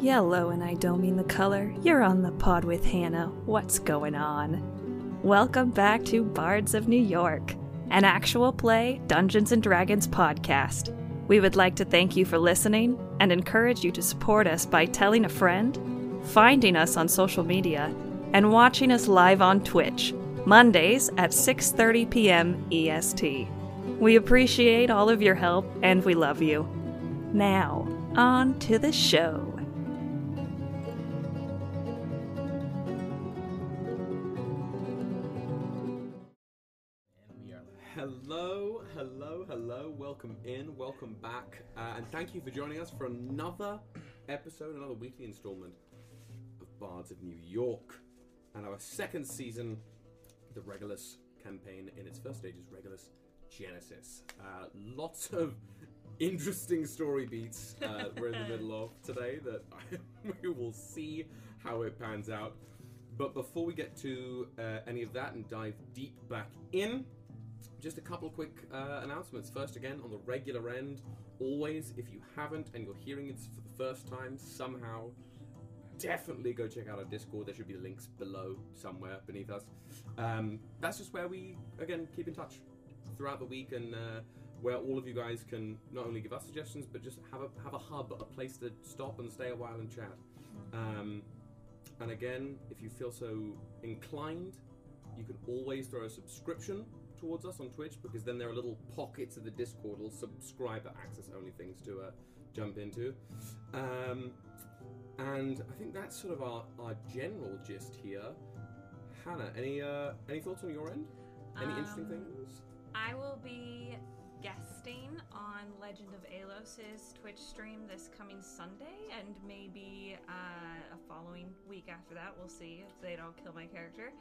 Yellow, and I don't mean the color. You're on the pod with Hannah. What's going on? Welcome back to Bards of New York, an actual play Dungeons and Dragons podcast. We would like to thank you for listening and encourage you to support us by telling a friend, finding us on social media, and watching us live on Twitch, Mondays at 6:30 p.m. EST. We appreciate all of your help and we love you. Now, on to the show. In, welcome back, uh, and thank you for joining us for another episode, another weekly installment of Bards of New York, and our second season, the Regulus campaign in its first stages, Regulus Genesis. Uh, lots of interesting story beats uh, we're in the middle of today that we will see how it pans out. But before we get to uh, any of that and dive deep back in, just a couple quick uh, announcements. First, again, on the regular end, always, if you haven't and you're hearing it for the first time somehow, definitely go check out our Discord. There should be links below somewhere beneath us. Um, that's just where we, again, keep in touch throughout the week and uh, where all of you guys can not only give us suggestions, but just have a, have a hub, a place to stop and stay a while and chat. Um, and again, if you feel so inclined, you can always throw a subscription towards us on Twitch because then there are little pockets of the Discord, little subscriber access only things to uh, jump into. Um, and I think that's sort of our, our general gist here. Hannah, any uh, any thoughts on your end? Any interesting Um, things? I will be guesting on Legend of Alos's Twitch stream this coming Sunday, and maybe uh, a following week after that. We'll see if they don't kill my character.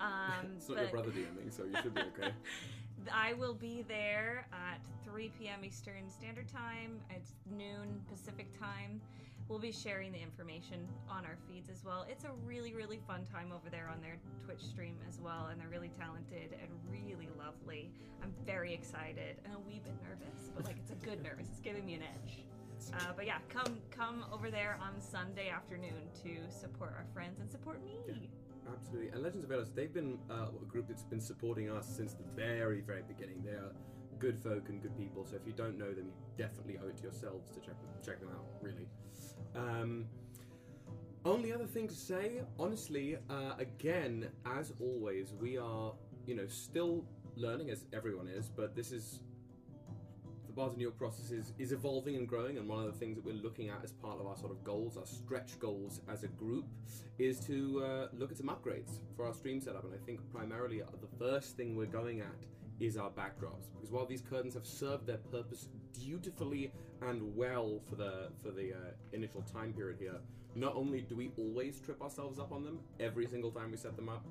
Um, it's not your brother DMing, so you should be okay. I will be there at 3 p.m. Eastern Standard Time. It's noon Pacific Time. We'll be sharing the information on our feeds as well. It's a really, really fun time over there on their Twitch stream as well, and they're really talented and really lovely. I'm very excited and a wee bit nervous, but like it's a good nervous. It's giving me an edge. Uh, but yeah, come come over there on Sunday afternoon to support our friends and support me. Absolutely. And Legends of Elos, they've been uh, a group that's been supporting us since the very, very beginning. They are good folk and good people. So if you don't know them, you definitely owe it to yourselves to check them, check them out. Really. Um, only other thing to say, honestly, uh, again, as always, we are, you know, still learning as everyone is, but this is the New process is, is evolving and growing, and one of the things that we're looking at as part of our sort of goals, our stretch goals as a group, is to uh, look at some upgrades for our stream setup. And I think primarily the first thing we're going at is our backdrops, because while these curtains have served their purpose dutifully and well for the for the uh, initial time period here, not only do we always trip ourselves up on them every single time we set them up,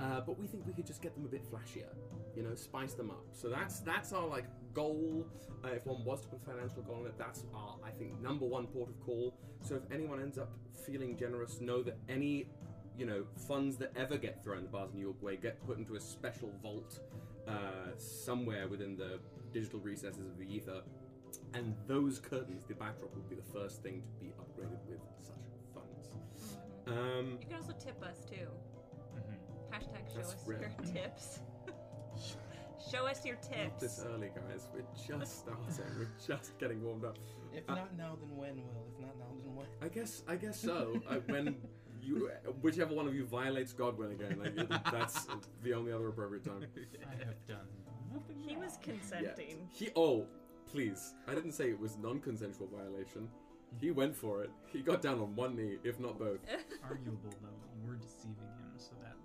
uh, but we think we could just get them a bit flashier, you know, spice them up. So that's that's our like goal. Uh, if one was to put a financial goal on it, that's our I think number one port of call. So if anyone ends up feeling generous, know that any you know funds that ever get thrown the Bards of New York way get put into a special vault uh, somewhere within the digital recesses of the ether. And those curtains, the backdrop, would be the first thing to be upgraded with such funds. Um, You can also tip us too. Mm-hmm. Hashtag show us rare. your tips. Show us your tips. not this early, guys. We're just starting. We're just getting warmed up. If Uh, not now, then when, Will? If not now, then when? I guess. I guess so. uh, when you, whichever one of you violates Godwin again, like, that's the only other appropriate time. I have done nothing He was wrong. consenting. He. Oh, please. I didn't say it was non-consensual violation. He went for it. He got down on one knee, if not both. Arguable though, you were deceiving him, so that that may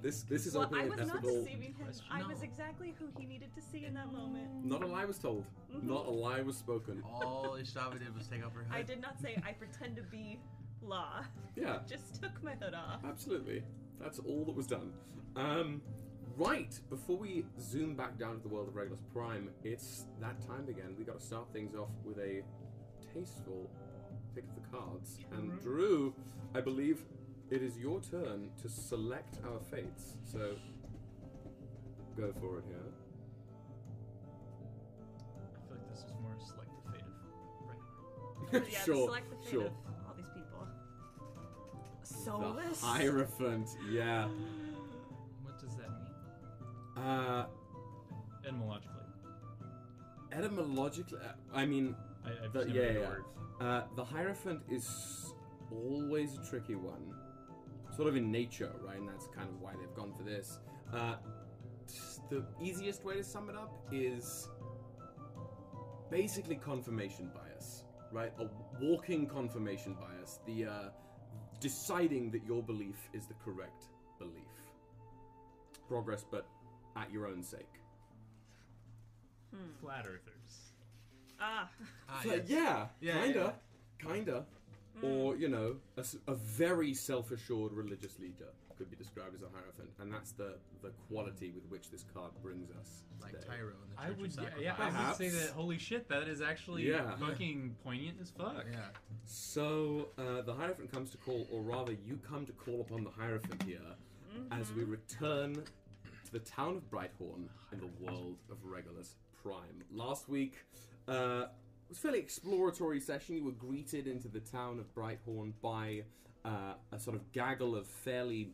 This- this is good. Well, opening I an was not ethical deceiving him. question. I was exactly who he needed to see in that moment. Not a lie was told. Not a lie was spoken. All Ishtava did was take off her head. I did not say I pretend to be law. Yeah. Just took my hood off. Absolutely. That's all that was done. Um, right, before we zoom back down to the world of Regulus Prime, it's that time again. we got to start things off with a tasteful pick of the cards. And Drew, I believe it is your turn to select our fates. So go for it here. I feel like this is more select the fate of Ragnar. yeah, sure, select the fate sure. of all these people. Soulless. The Hierophant, yeah. What does that mean? Uh, Etymologically. etymologically, uh, I mean, I, I've The- never yeah, the yeah. uh, the Hierophant is always a tricky one. Sort of in nature, right? And that's kind of why they've gone for this. Uh, the easiest way to sum it up is basically confirmation bias, right? A walking confirmation bias. The uh, deciding that your belief is the correct belief. Progress, but at your own sake. Flat earthers. Ah. Ah, So, yes. yeah, Yeah, kinda, kinda. Or you know, a very self-assured religious leader could be described as a hierophant, and that's the the quality with which this card brings us. Like today. Tyro in the I Church would, of yeah, Sacrifice. yeah, I would say that. Holy shit, that is actually Yeah. fucking poignant as fuck. Yeah. So uh, the hierophant comes to call, or rather, you come to call upon the hierophant here, as we return to the town of Brighthorn in the world of Regulus Prime. Last week. Uh, it was a fairly exploratory session. You were greeted into the town of Brighthorn by uh, a sort of gaggle of fairly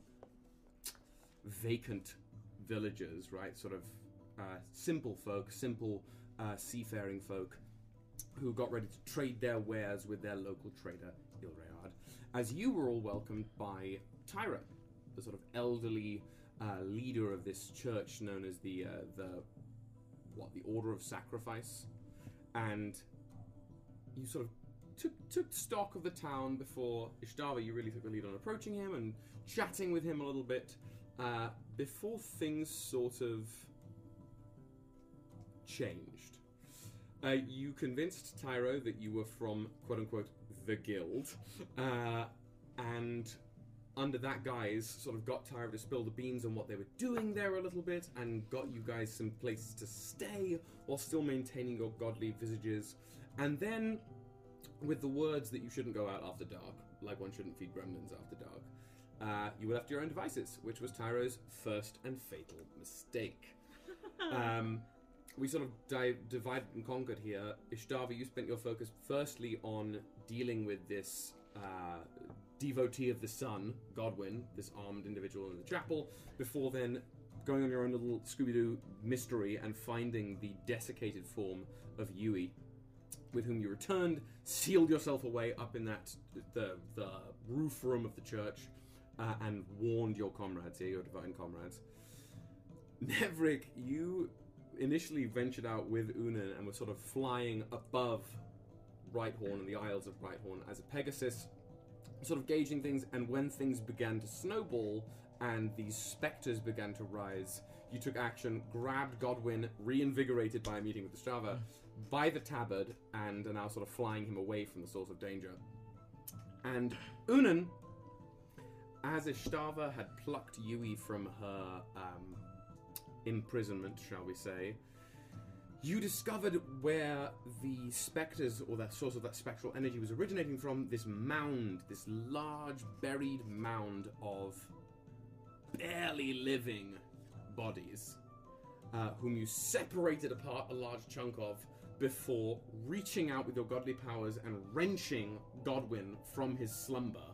vacant villagers, right? Sort of uh, simple folk, simple uh, seafaring folk who got ready to trade their wares with their local trader, Ilreard, as you were all welcomed by Tyro, the sort of elderly uh, leader of this church known as the, uh, the, what, the Order of Sacrifice. And you sort of took, took stock of the town before Ishtava, you really took the lead on approaching him and chatting with him a little bit uh, before things sort of changed. Uh, you convinced Tyro that you were from quote unquote the guild, uh, and under that guise, sort of got Tyro to spill the beans on what they were doing there a little bit, and got you guys some places to stay while still maintaining your godly visages. And then, with the words that you shouldn't go out after dark, like one shouldn't feed gremlins after dark, uh, you were left to your own devices, which was Tyro's first and fatal mistake. um, we sort of di- divided and conquered here. Ishtava, you spent your focus firstly on dealing with this uh, devotee of the sun, Godwin, this armed individual in the chapel, before then going on your own little Scooby Doo mystery and finding the desiccated form of Yui, with whom you returned, sealed yourself away up in that the the roof room of the church, uh, and warned your comrades here, your divine comrades. Nevrik, you initially ventured out with Unan and were sort of flying above Brighthorn and the Isles of Brighthorn as a Pegasus, sort of gauging things. And when things began to snowball and these specters began to rise, you took action, grabbed Godwin, reinvigorated by a meeting with the Strava, by the tabard, and are now sort of flying him away from the source of danger. And Unan, as Ishtava had plucked Yui from her um, imprisonment, shall we say, you discovered where the specters or the source of that spectral energy was originating from this mound, this large buried mound of barely living bodies, uh, whom you separated apart a large chunk of before reaching out with your godly powers and wrenching Godwin from his slumber,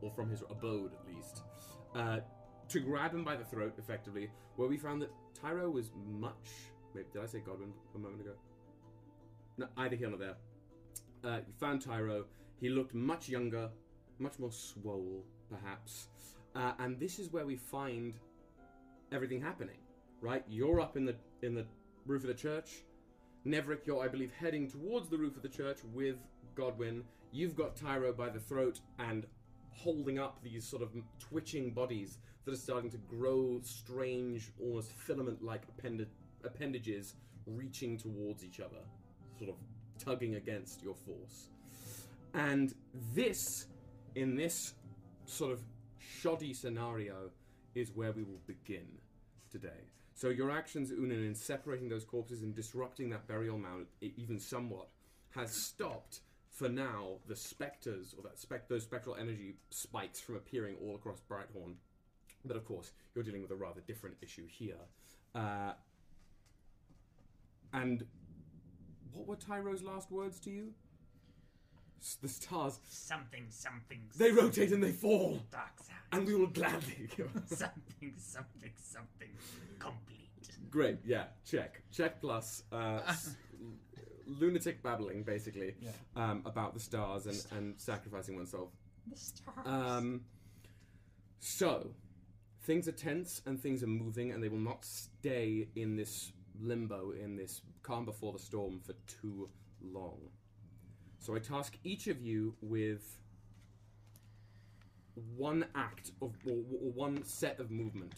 or from his abode at least, uh, to grab him by the throat, effectively, where we found that Tyro was much. Wait, did I say Godwin a moment ago? No, either here nor there. Uh, you found Tyro. He looked much younger, much more swole, perhaps. Uh, and this is where we find everything happening, right? You're up in the in the roof of the church. Nevrik, you're, I believe, heading towards the roof of the church with Godwin. You've got Tyro by the throat and holding up these sort of twitching bodies that are starting to grow strange, almost filament-like append- appendages reaching towards each other, sort of tugging against your force. And this, in this sort of shoddy scenario, is where we will begin today. So your actions, Unan, in separating those corpses and disrupting that burial mound, even somewhat, has stopped for now the specters or that spec- those spectral energy spikes from appearing all across Brighthorn. But of course, you're dealing with a rather different issue here. Uh, and what were Tyro's last words to you? The stars, Something, something. they rotate and they fall, Dark side. and we will gladly. something, something, something. Complete. Great, yeah, check. Check plus. Uh, s- lunatic babbling, basically, Yeah. um, about the stars and, and sacrificing oneself. The stars. Um, so, things are tense and things are moving, and they will not stay in this limbo, in this calm before the storm, for too long. So, I task each of you with one act of, or, or one set of movement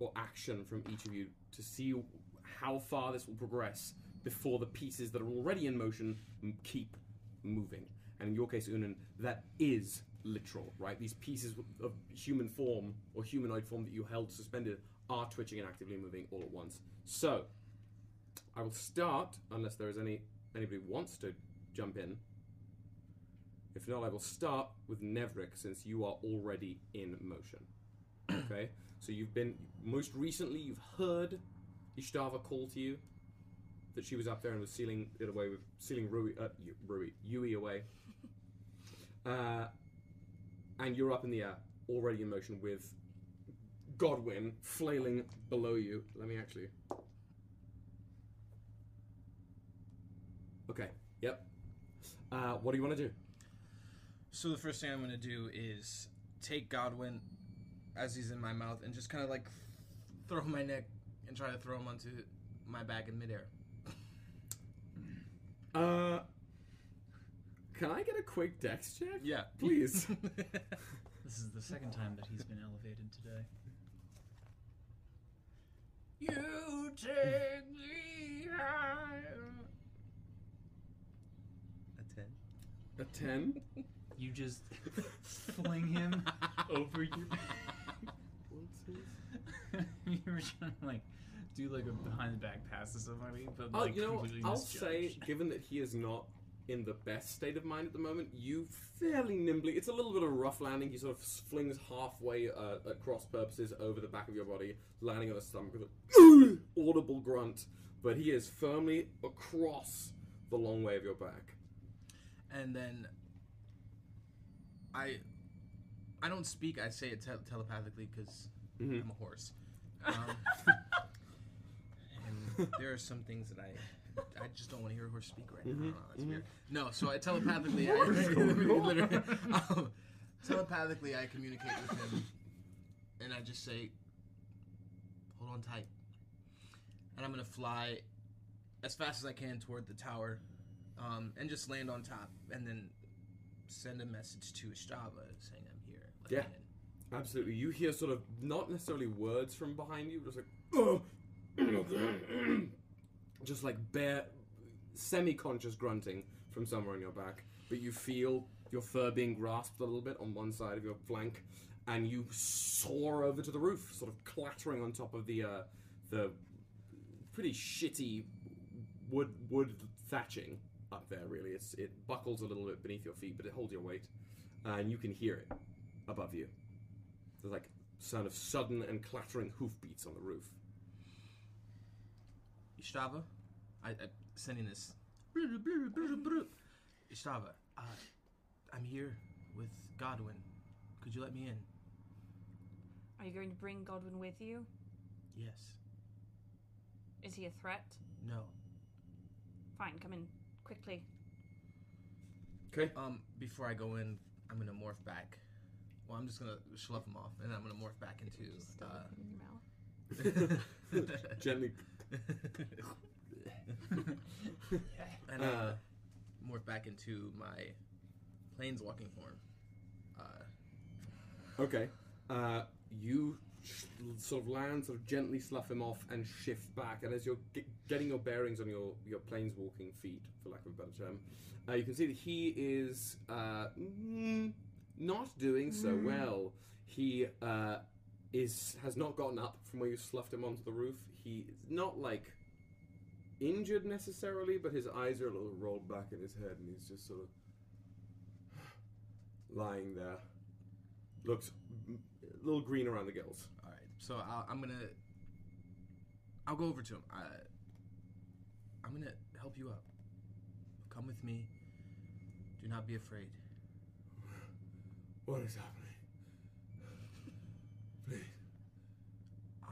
or action from each of you to see how far this will progress before the pieces that are already in motion m- keep moving. And in your case, Unan, that is literal, right? These pieces of human form or humanoid form that you held suspended are twitching and actively moving all at once. So, I will start, unless there is any anybody wants to jump in. If not, I will start with Nevrik since you are already in motion. Okay? So you've been most recently you've heard Ishtava call to you that she was up there and was sealing it away with sealing Rui, uh, Rui Yui away. Uh, and you're up in the air, already in motion with Godwin flailing below you. Let me actually. Okay. Yep. Uh, what do you want to do? So the first thing I'm gonna do is take Godwin as he's in my mouth and just kind of like throw my neck and try to throw him onto my back in midair. Uh, can I get a quick dex check? Yeah, Please. This is the second time that he's been elevated today. you take me higher. A ten. a ten. You just fling him over your. you were trying to like do like a behind the back pass to somebody, but Oh, like you know, completely I'll misjudged. say, given that he is not in the best state of mind at the moment, you fairly nimbly. It's a little bit of a rough landing. He sort of flings halfway uh, at cross purposes over the back of your body, landing on the stomach with an audible grunt. But he is firmly across the long way of your back. and then I I don't speak. I say it te- telepathically because Mhm. I'm a horse. Um, and there are some things that I I just don't want to hear a horse speak right now. I don't know, that's weird. No, so I telepathically I literally, um, telepathically I communicate with him, and I just say, "Hold on tight," and I'm gonna fly as fast as I can toward the tower, um, and just land on top, and then send a message to Strava saying I'm here. Yeah. in." Absolutely. You hear sort of not necessarily words from behind you, just like "Ugh." just like bare semi-conscious grunting from somewhere on your back. But you feel your fur being grasped a little bit on one side of your flank, and you soar over to the roof, sort of clattering on top of the uh, the pretty shitty wood wood thatching up there. Really, it's it buckles a little bit beneath your feet, but it holds your weight, and you can hear it above you. There's like sound of sudden and clattering hoofbeats on the roof. Ishtava, I, I sending this. Ishtava, uh, I'm here with Godwin. Could you let me in? Are you going to bring Godwin with you? Yes. Is he a threat? No. Fine, come in quickly. Okay. Um, before I go in, I'm gonna morph back. Well, I'm just gonna slough him off, and I'm gonna morph back into. Just Uh, in your mouth. Gently. and uh, Uh, morph back into my planeswalking form. Uh, Okay. Uh, you sh- sort of land, sort of gently slough him off, and shift back. And as you're ge- getting your bearings on your your planeswalking feet, for lack of a better term, uh, you can see that he is uh, mm, not doing so well. He uh, is has not gotten up from where you sloughed him onto the roof. He is not like injured necessarily, but his eyes are a little rolled back in his head, and he's just sort of lying there. Looks little green around the gills. all right, so I'll, I'm gonna. I'll go over to him. I, I'm gonna help you up. Come with me. Do not be afraid. What is happening? Please.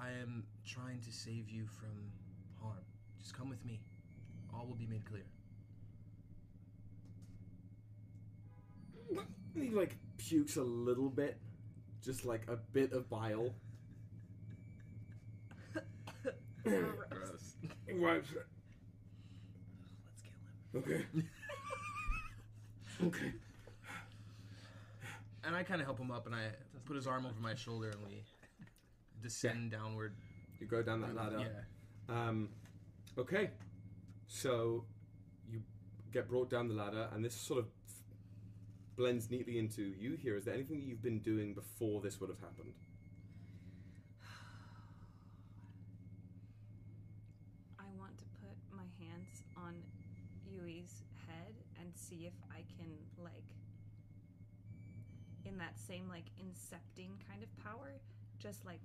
I am trying to save you from harm. Just come with me. All will be made clear. He like pukes a little bit, just like a bit of bile. Gross. Wipes it. Let's kill him. Okay. okay. And I kind of help him up, and I put his arm over my shoulder, and we descend downward. You go down that ladder. Yeah. Um, okay. So you get brought down the ladder, and this sort of blends neatly into you here. Is there anything that you've been doing before this would have happened? I want to put my hands on Yui's head and see if I can like in that same like incepting kind of power, just like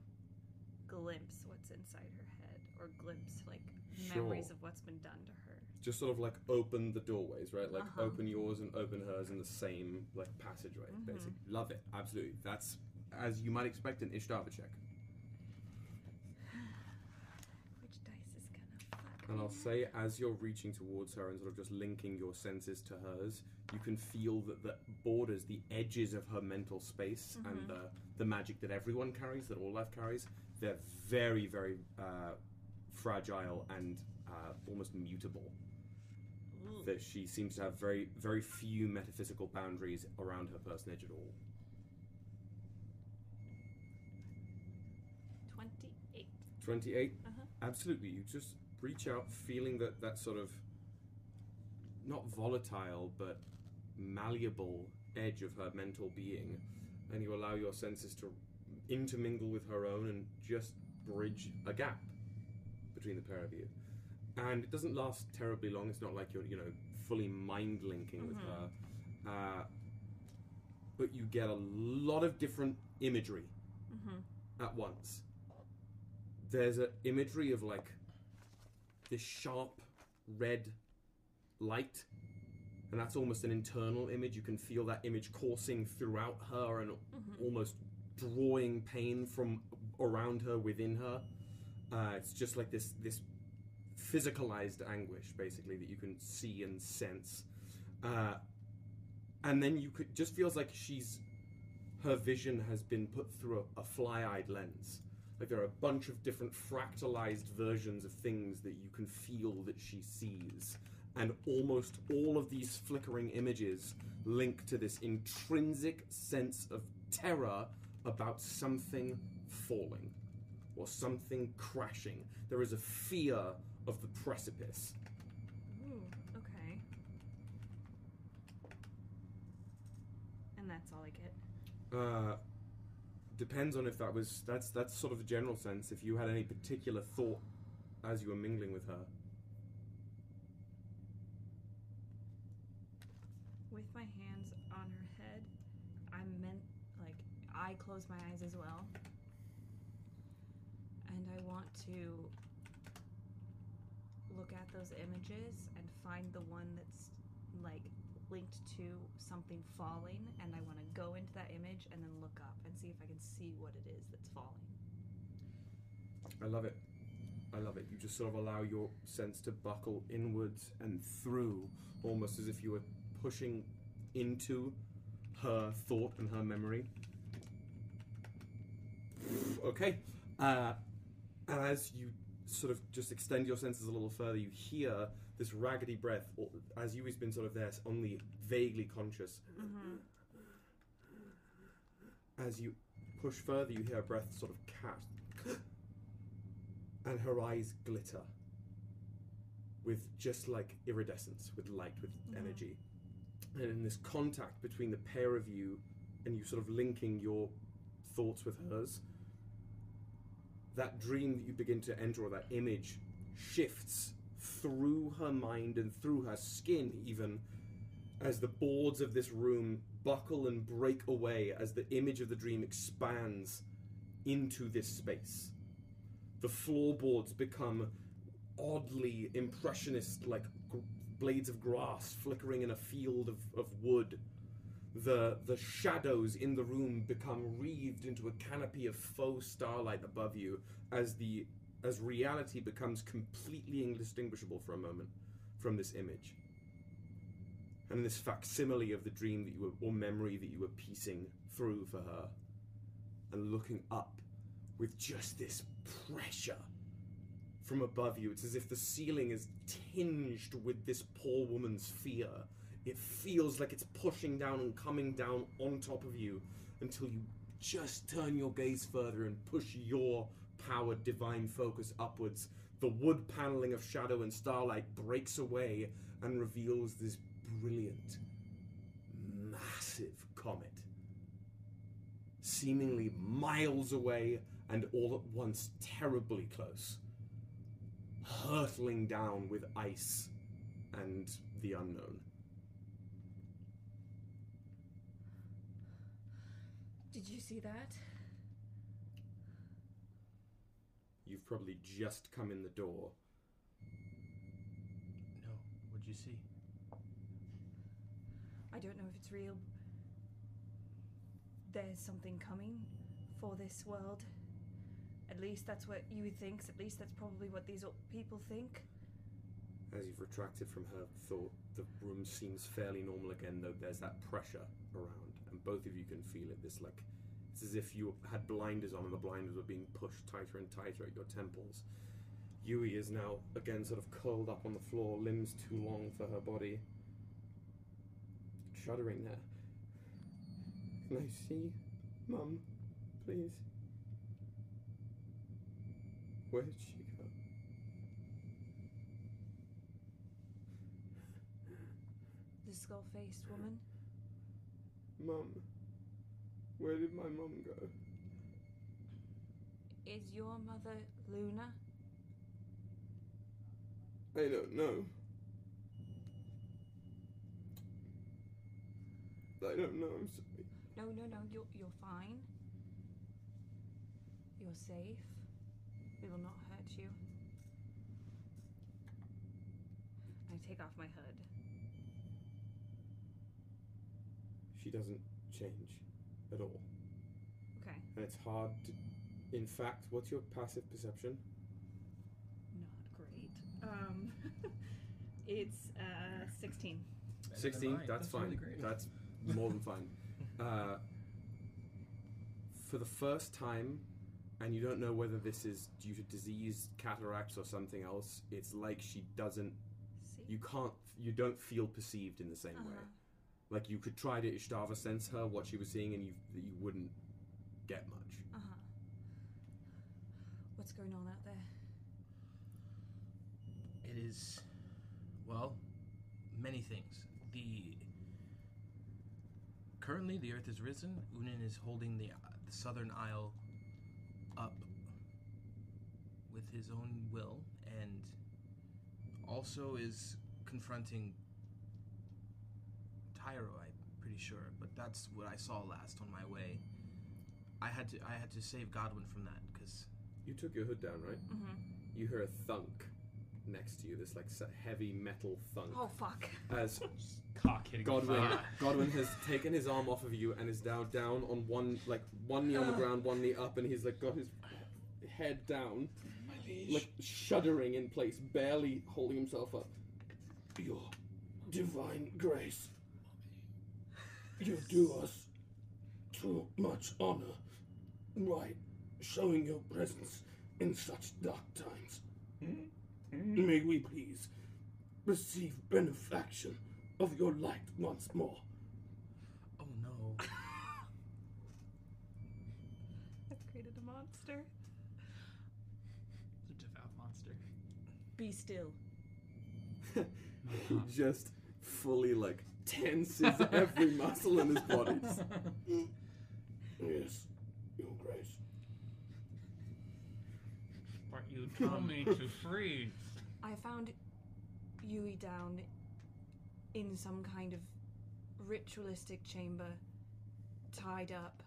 glimpse what's inside her head or glimpse like memories Sure. of what's been done to her. Just sort of like open the doorways, right? Like Uh-huh. open yours and open hers in the same like passageway, Mhm. basically. Love it, absolutely. That's as you might expect an Ishtava check. Which dice is gonna fuck And I'll say, as you're reaching towards her and sort of just linking your senses to hers, you can feel that the borders, the edges of her mental space, Mhm. and the the magic that everyone carries, that all life carries, they're very, very uh, fragile and uh, almost mutable. That she seems to have very, very few metaphysical boundaries around her personage at all. Twenty-eight. 28 Uh-huh. absolutely you just reach out feeling that that sort of not volatile but malleable edge of her mental being and you allow your senses to intermingle with her own and just bridge a gap between the pair of you and it doesn't last terribly long it's not like you're you know fully mind linking with Mhm. her uh, but you get a lot of different imagery Mm-hmm. at once. There's an imagery of like this sharp red light, and that's almost an internal image. You can feel that image coursing throughout her and Mm-hmm. almost drawing pain from around her within her. Uh, it's just like this this physicalized anguish, basically, that you can see and sense. Uh, and then you could just feels like she's her vision has been put through a, a fly-eyed lens. Like there are a bunch of different fractalized versions of things that you can feel that she sees. And almost all of these flickering images link to this intrinsic sense of terror about something falling or something crashing. There is a fear of the precipice. Ooh, okay. And that's all I get. Uh, depends on if that was that's that's sort of a general sense. If you had any particular thought as you were mingling with her, With my hands on her head, I'm meant like I close my eyes as well. I want to look at those images and find the one that's like linked to something falling and I want to go into that image and then look up and see if I can see what it is that's falling. I love it. I love it. You just sort of allow your sense to buckle inwards and through, almost as if you were pushing into her thought and her memory. Okay. Uh, and as you sort of just extend your senses a little further, you hear this raggedy breath, or, as you has been sort of there, only vaguely conscious. Mm-hmm. As you push further, you hear a breath sort of catch, and her eyes glitter with just like iridescence, with light, with Mhm. energy. And in this contact between the pair of you, and you sort of linking your thoughts with hers, that dream that you begin to enter, or that image, shifts through her mind and through her skin, even as the boards of this room buckle and break away as the image of the dream expands into this space. The floorboards become oddly impressionist, like blades of grass flickering in a field of, of wood. The, the shadows in the room become wreathed into a canopy of faux starlight above you as the as reality becomes completely indistinguishable for a moment from this image. And this facsimile of the dream that you were, or memory that you were piecing through for her, and looking up with just this pressure from above you. It's as if the ceiling is tinged with this poor woman's fear. It feels like it's pushing down and coming down on top of you until you just turn your gaze further and push your powered divine focus upwards. The wood paneling of shadow and starlight breaks away and reveals this brilliant, massive comet. Seemingly miles away and all at once terribly close hurtling down with ice and the unknown. Did you see that? You've probably just come in the door. No. What'd you see? I don't know if it's real. There's something coming for this world. At least that's what you thinks. At least that's probably what these o- people think. As you've retracted from her thought, the room seems fairly normal again, though there's that pressure around, both of you can feel it. This like it's as if you had blinders on, and the blinders were being pushed tighter and tighter at your temples. Yui is now again sort of curled up on the floor, limbs too long for her body, shuddering there. Can I see, Mum, please? Where did she go? The skull faced woman. Mum, where did my mum go? Is your mother Luna? I don't know. I don't know, I'm sorry. No, no, no. You're you're fine. You're safe. We will not hurt you. I take off my hood. She doesn't change at all. Okay. And it's hard to. In fact, what's your passive perception? Not great. Um, it's uh, 16. Better 16? mine. That's, fine. really great. That's more than fine. Uh, for the first time, and you don't know whether this is due to disease, cataracts, or something else, it's like she doesn't. See? You can't. You don't feel perceived in the same way. Like you could try to Ishtava sense her, what she was seeing, and you you wouldn't get much. Uh huh. What's going on out there? It is, well, many things. The currently the Earth is risen. Unan is holding the, the southern isle up with his own will, and also is confronting Tyro. I'm pretty sure, but that's what I saw last on my way. I had to I had to save Godwin from that because You took your hood down, right? Mm-hmm. You hear a thunk next to you. This like heavy metal thunk Oh fuck. as Just cock hitting Godwin. Godwin has taken his arm off of you and is now down on one like one knee on the ground, one knee up, and he's like got his head down, like shuddering in place, barely holding himself up. Your divine grace, you do us too much honor, right? Showing your presence in such dark times. May we please receive benefaction of your light once more. oh no. I've created a monster. It's a devout monster. Be still. just fully like tenses every muscle in his body. yes, your grace. But you told me to freeze. I found Yui down in some kind of ritualistic chamber, tied up.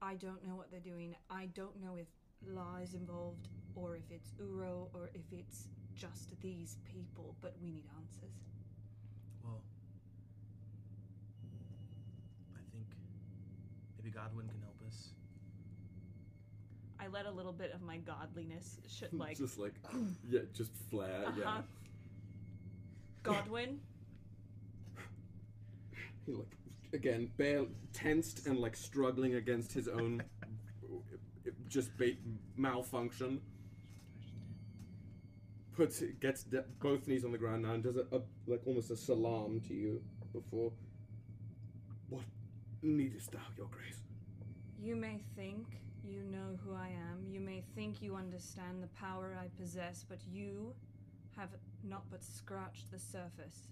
I don't know what they're doing. I don't know if law is involved, or if it's Uro, or if it's just these people, but we need answers. Well, I think maybe Godwin can help us. I let a little bit of my godliness sh- like just like, yeah, just flat yeah. Uh-huh. Godwin. He like again, bare, tensed and like struggling against his own just ba- malfunction. Puts gets de- both knees on the ground now and does a, a like almost a salam to you before. What needest thou, your grace? You may think you know who I am. You may think you understand the power I possess, but you have not but scratched the surface.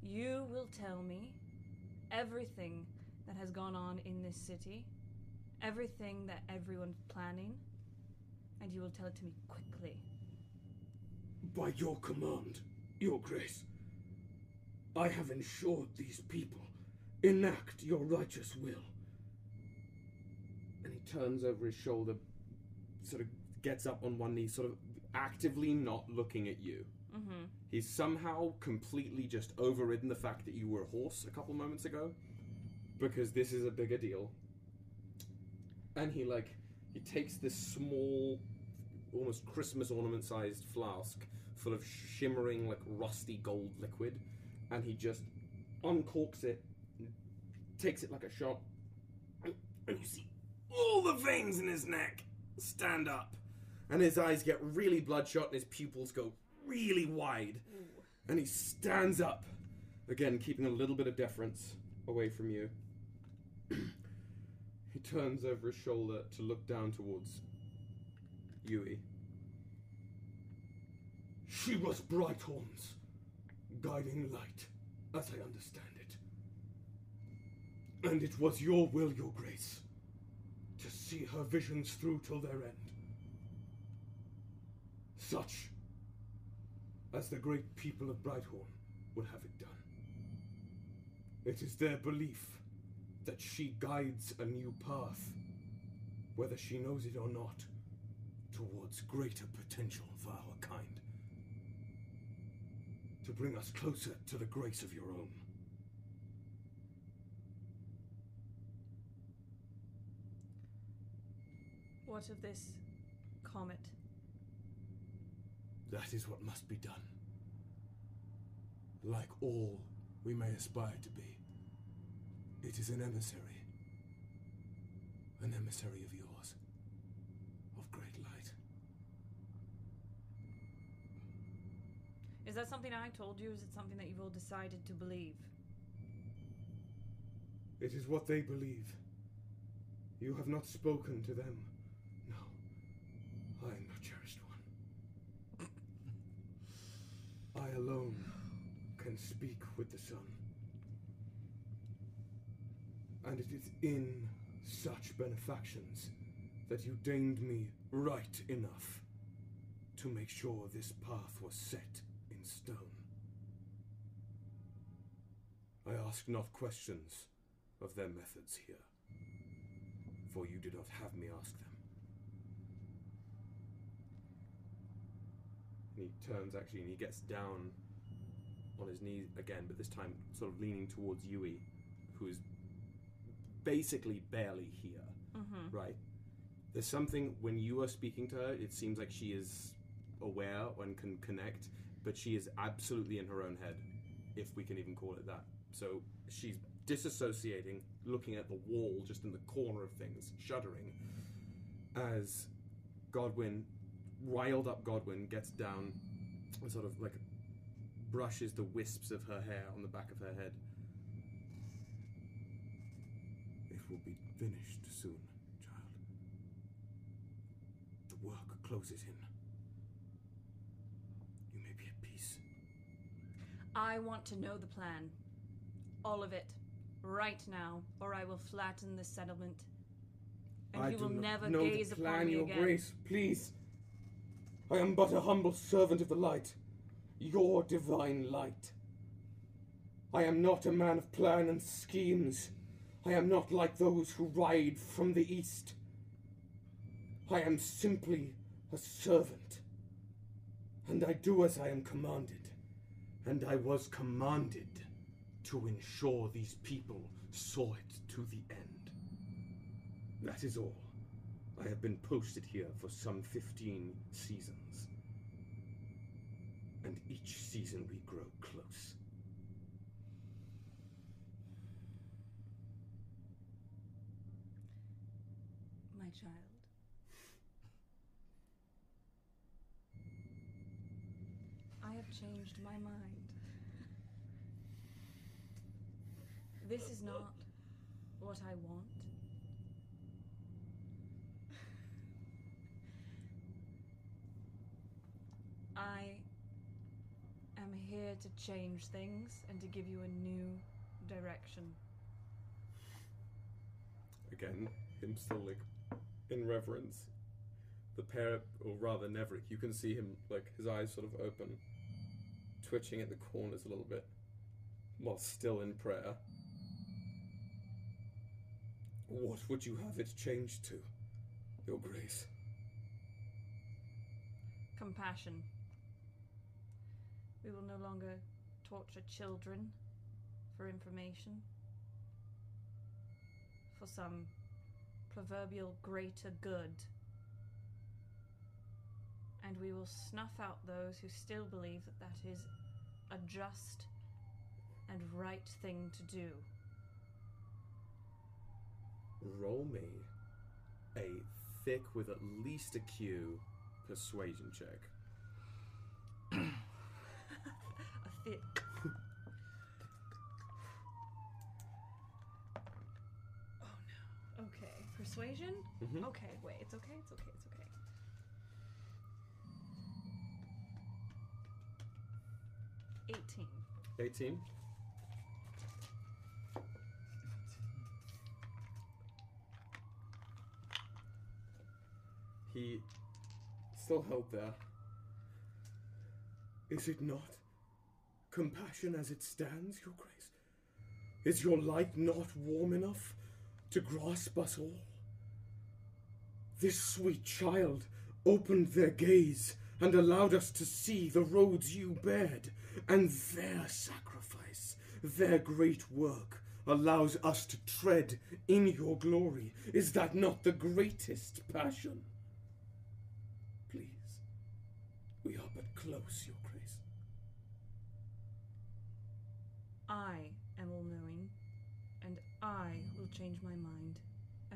You will tell me everything that has gone on in this city, everything that everyone's planning, and you will tell it to me quickly. By your command, your grace, I have ensured these people enact your righteous will. And he turns over his shoulder, sort of gets up on one knee, sort of actively not looking at you. Mm-hmm. He's somehow completely just overridden the fact that you were a horse a couple moments ago, because this is a bigger deal. And he like he takes this small, almost Christmas ornament sized flask full of shimmering like rusty gold liquid, and he just uncorks it, takes it like a shot, and you see all the veins in his neck stand up, and his eyes get really bloodshot, and his pupils go really wide, and he stands up, again keeping a little bit of deference away from you. he turns over his shoulder to look down towards Yui. She was Brighthorn's guiding light, as I understand it. And it was your will, your grace, see her visions through till their end. Such as the great people of Brighthorn would have it done. It is their belief that she guides a new path, whether she knows it or not, towards greater potential for our kind. To bring us closer to the grace of your own. What of this comet? That is what must be done. Like all we may aspire to be, it is an emissary. An emissary of yours. Of great light. Is that something I told you? Is it something that you've all decided to believe? It is what they believe. You have not spoken to them. No. I am your cherished one. I alone can speak with the sun. And it is in such benefactions that you deigned me right enough to make sure this path was set in stone. I ask not questions of their methods here, for you did not have me ask them. And he turns actually and he gets down on his knees again, but this time sort of leaning towards Yui, who is basically barely here, Mm-hmm. right? There's something when you are speaking to her, it seems like she is aware and can connect, but she is absolutely in her own head, if we can even call it that. So she's disassociating, looking at the wall just in the corner of things, shuddering, as Godwin, riled up Godwin, gets down and sort of like brushes the wisps of her hair on the back of her head. It will be finished soon, child. The work closes in. You may be at peace. I want to know the plan. All of it. Right now, or I will flatten the settlement. And I you will not never gaze the upon plan, me your again. grace. Please. I am but a humble servant of the light. Your divine light. I am not a man of plan and schemes. I am not like those who ride from the east. I am simply a servant. and I do as I am commanded. And I was commanded to ensure these people saw it to the end. That is all. I have been posted here for some 15 seasons. And each season we grow close. My child. I have changed my mind. This is not what I want. I am here to change things and to give you a new direction. Again, him still like in reverence. The pair, or rather Nevrik, you can see him like his eyes sort of open, twitching at the corners a little bit, while still in prayer. What would you have it changed to, Your Grace? Compassion. We will no longer torture children for information. For some proverbial greater good. And we will snuff out those who still believe that that is a just and right thing to do. Roll me a thick with at least a Q persuasion check. A fit. oh no. Okay. Persuasion? Mhm. Okay, wait, it's okay, it's okay, it's okay. Eighteen. 18. He still held there. Is it not? Compassion as it stands, Your Grace? Is your light not warm enough to grasp us all? This sweet child opened their gaze and allowed us to see the roads you bared, and their sacrifice, their great work, allows us to tread in your glory. Is that not the greatest passion? Please, we are but close, I am all knowing, and I will change my mind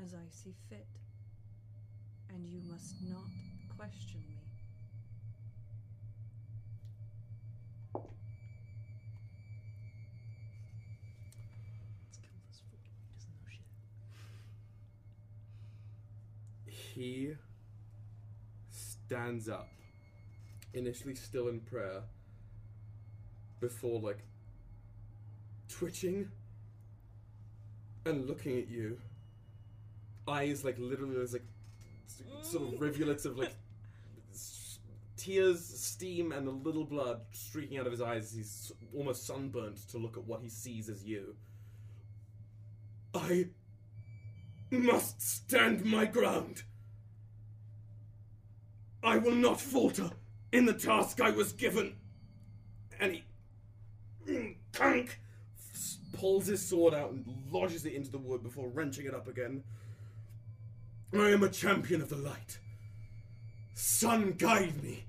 as I see fit. And you must not question me. Let's kill this fool. He doesn't know shit. He stands up, initially still in prayer, before like twitching and looking at you. Eyes like literally there's like sort of rivulets of like tears, steam, and a little blood streaking out of his eyes he's almost sunburnt to look at what he sees as you. I must stand my ground. I will not falter in the task I was given. and he kunk, pulls his sword out and lodges it into the wood before wrenching it up again. I am a champion of the light. Sun, guide me.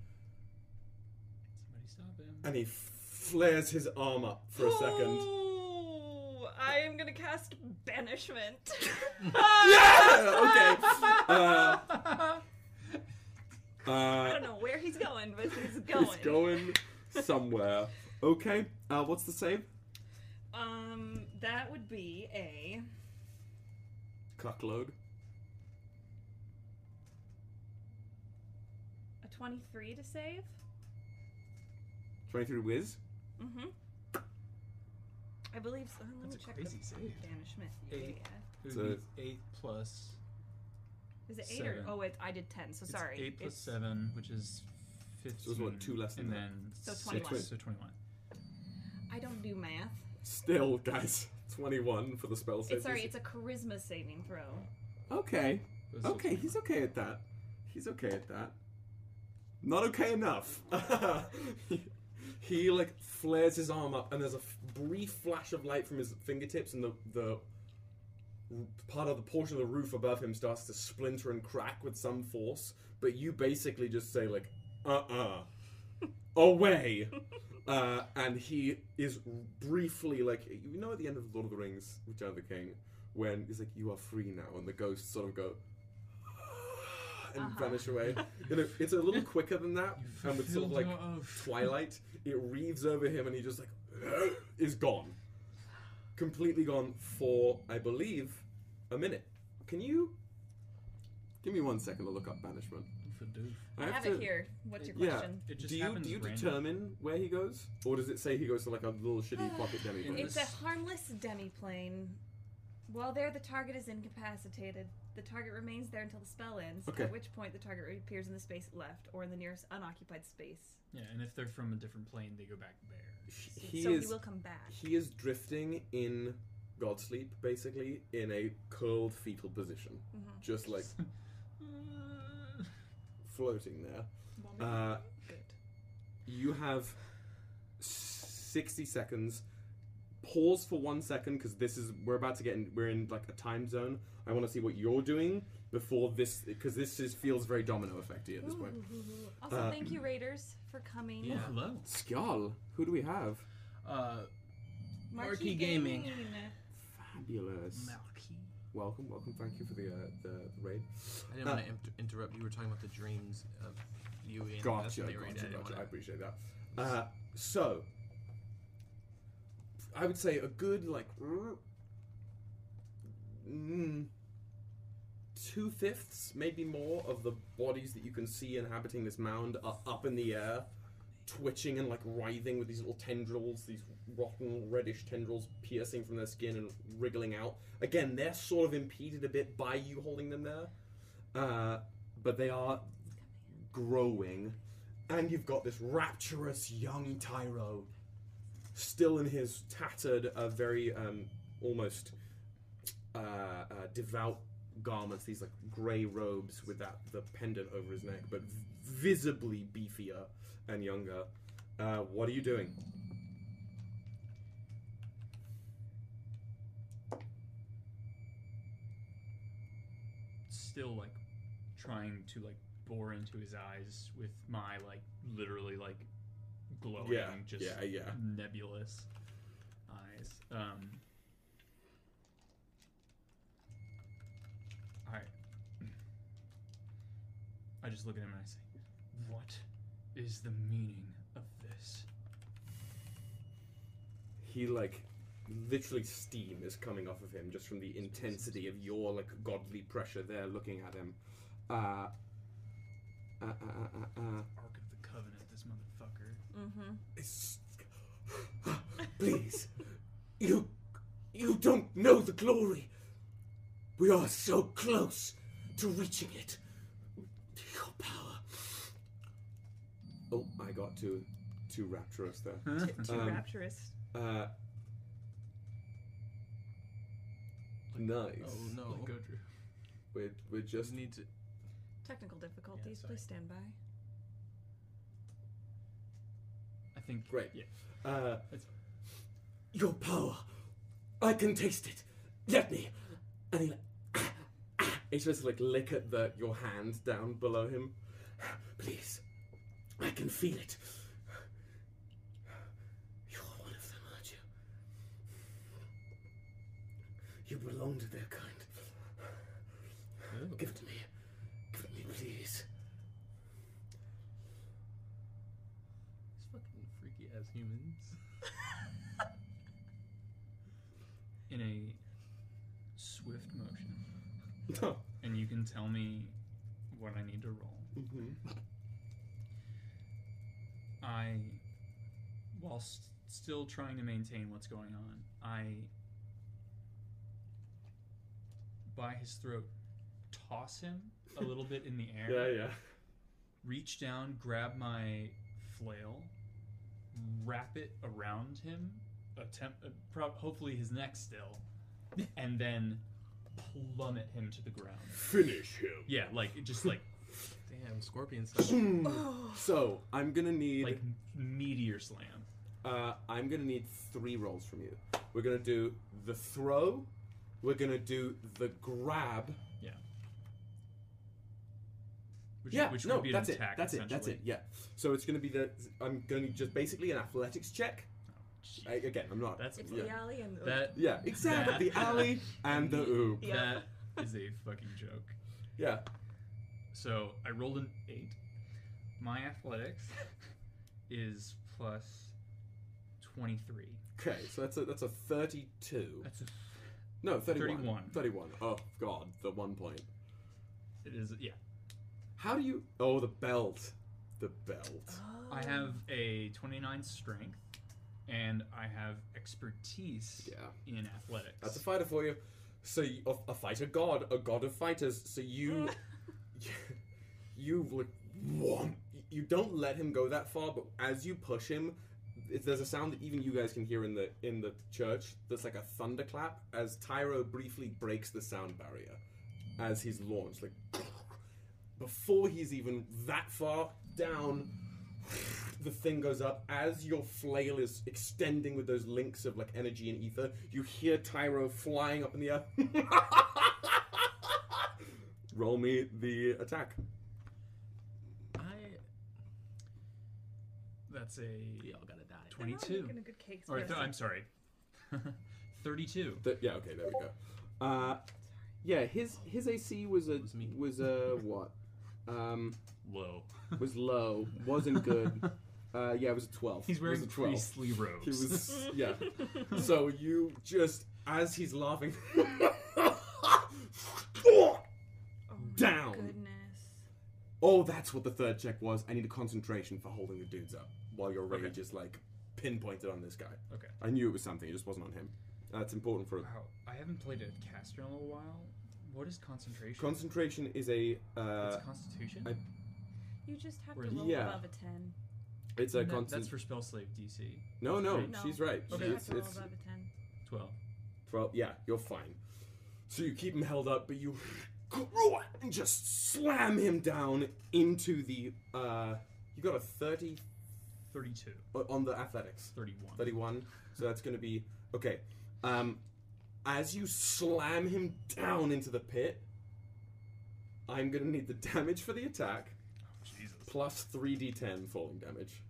Somebody stop him. And he flares his arm up for a second. I am gonna cast banishment. okay. Uh, I uh, don't know where he's going, but he's going. he's going somewhere. Okay. Uh, what's the save? Um, that would be a Cuckload. a twenty-three to save. 23 whiz. Mm-hmm. I believe so. Let That's me a check crazy the save. banishment. Eight. Yeah. It So- would be eight plus. Is it eight or oh wait, I did ten. So it's sorry. Eight plus It's- seven, which is fifteen. So it's what, two less than and that? then So six, 21. So twenty-one. I don't do math. Still, guys. 21 for the spell save. It's sorry. It's a charisma saving throw. Okay. But it's still Okay, he's okay at that. He's okay at that. not okay enough. he, he, like flares his arm up, and there's a f- brief flash of light from his fingertips, and the the part of the portion of the roof above him starts to splinter and crack with some force. But you basically just say like, "Uh uh away," uh, and he is briefly like, you know, at the end of Lord of the Rings, Return of the King, when he's like, "You are free now," and the ghosts sort of go. And Uh-huh. vanish away. You know, it's a little quicker than that, and with sort of like twilight, it reaves over him, and he just like is gone, completely gone for I believe a minute. Can you give me one second to look up banishment? I have to, it here. What's your Yeah. question? It just do you happens do you random. determine where he goes, or does it say he goes to like a little shitty pocket demi plane? It's a harmless demiplane. While there, the target is incapacitated. The target remains there until the spell ends, Okay. at which point the target reappears in the space left or in the nearest unoccupied space. Yeah, and if they're from a different plane, they go back there. He so is he will come back. he is drifting in God sleep, basically in a curled fetal position, Mhm. just like floating there. Uh, Good. you have 60 seconds pause for one second because this is we're about to get in we're in like a time zone i want to see what you're doing before this because this is feels very domino effecty at this point Also, Uh, thank you, Raiders, for coming. Yeah. Hello. Skjal, who do we have Uh, Marquee Marquee Gaming. fabulous Malky. Welcome welcome thank you for the uh, the, the raid I didn't Uh, want to inter- interrupt. You were talking about the dreams of you in gotcha, Destiny, gotcha, right? I gotcha, didn't i wanna- appreciate that uh, so i would say a good like mm, two fifths, maybe more, of the bodies that you can see inhabiting this mound are up in the air, twitching and like writhing with these little tendrils, these rotten reddish tendrils piercing from their skin and wriggling out. Again, they're sort of impeded a bit by you holding them there, uh, but they are growing. And you've got this rapturous young Tyro, still in his tattered, uh, very um, almost uh, uh, devout garments, these like grey robes with that the pendant over his neck, but v- visibly beefier and younger. Uh, what are you doing? Still like trying to like bore into his eyes with my like literally like glowing, Yeah, just yeah, yeah. nebulous eyes. Um. I. I just look at him and I say, "What is the meaning of this?" He like literally steam is coming off of him just from the intensity of your like godly pressure there looking at him. Uh, uh, uh, uh, uh, uh. Ark of the Covenant, this motherfucker. Mm-hmm. It's- Please, you, you don't know the glory. We are so close to reaching it. Your power. Oh, I got too, too rapturous there. Too Um, rapturous. Uh, nice. Oh no! Let go, Drew. We're, we're Just just need to. Technical difficulties. sorry. Please stand by. I think. Great. Yeah. Uh, It's- your power. I can taste it. Let me. And he like, he's supposed to like lick at the your hand down below him. Please, I can feel it. You're one of them, aren't you? You belong to their kind. Give it to me. Give it to me, please. These fucking freaky ass humans. in a swift motion, and you can tell me what I need to roll. Mhm. I, while st- still trying to maintain what's going on, I, by his throat, toss him a little bit in the air. Yeah, yeah. reach down, grab my flail, wrap it around him, attempt, uh, pro- hopefully his neck still, and then plummet him to the ground. Finish him. Yeah, like just like Damn, scorpion stuff. so I'm gonna need Like meteor slam. uh, I'm gonna need three rolls from you. We're gonna do the throw. We're gonna do the grab. Yeah. Which, yeah, which no, would be an that's attack. it. That's it. That's it. Yeah. So it's gonna be the. I'm gonna just basically an athletics check. Oh, I, again, I'm not. That's It's Yeah. the alley and the that. yeah, exactly. That- the alley and the oop. Yeah. That is a fucking joke. Yeah. So I rolled an eight. My athletics is plus twenty-three. Okay, so that's a that's a 32. That's a, No, 31. 31. 31. Oh god, the one point. it is yeah. How do you? Oh, the belt. The belt. I have a twenty-nine strength, and I have expertise Yeah. in athletics. That's a fighter for you. So you, a, a fighter god, a god of fighters. So you, you like whomp. You don't let him go that far, but as you push him, it, there's a sound that even you guys can hear in the in the church. That's like a thunderclap as Tyro briefly breaks the sound barrier as he's launched. Like before he's even that far down, the thing goes up. As your flail is extending with those links of like energy and ether, you hear Tyro flying up in the air. Roll me the attack. I. That's a. We all got it. 22. I'm a good Or th- I'm sorry. 32. Th- yeah, okay, there we go. Uh, yeah, his his AC was a was, a what? Um, Low. was low, wasn't good. Uh, yeah, it was a twelve. He's wearing it was a twelve. priestly robes. He was yeah. so you just as he's laughing down. Goodness. Oh, that's what the third check was. I need a concentration for holding the dudes up while your rage Okay. is like pinpointed on this guy. Okay. I knew it was something. It just wasn't on him. That's important for. Wow, I haven't played a caster in a little while. What is concentration? Concentration is a. Uh, it's Constitution. A, you just have to roll yeah. above a ten. It's a that, That's for spell save DC. No, no, no. she's right. Okay, she it's, it's above a ten. Twelve. Twelve. Yeah, you're fine. So you keep him held up, but you and just slam him down into the. Uh, you got a thirty 32. On the athletics. 31. 31. So that's going to be. Okay. Um, as you slam him down into the pit, I'm going to need the damage for the attack Jesus. plus 3d10 falling damage.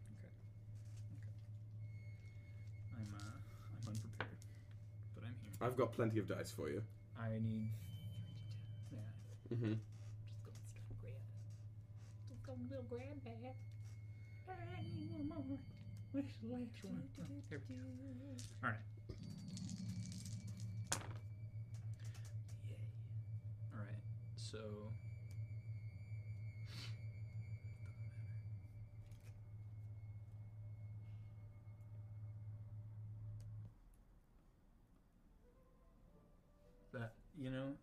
I'm, uh, I'm unprepared. But I'm here. I've got plenty of dice for you. I need. Yeah. Mm-hmm. Just go, grab. Just little grab bag. I one more. Where's the last one? Oh, here we go. All right. Yay. All right. So. That you know,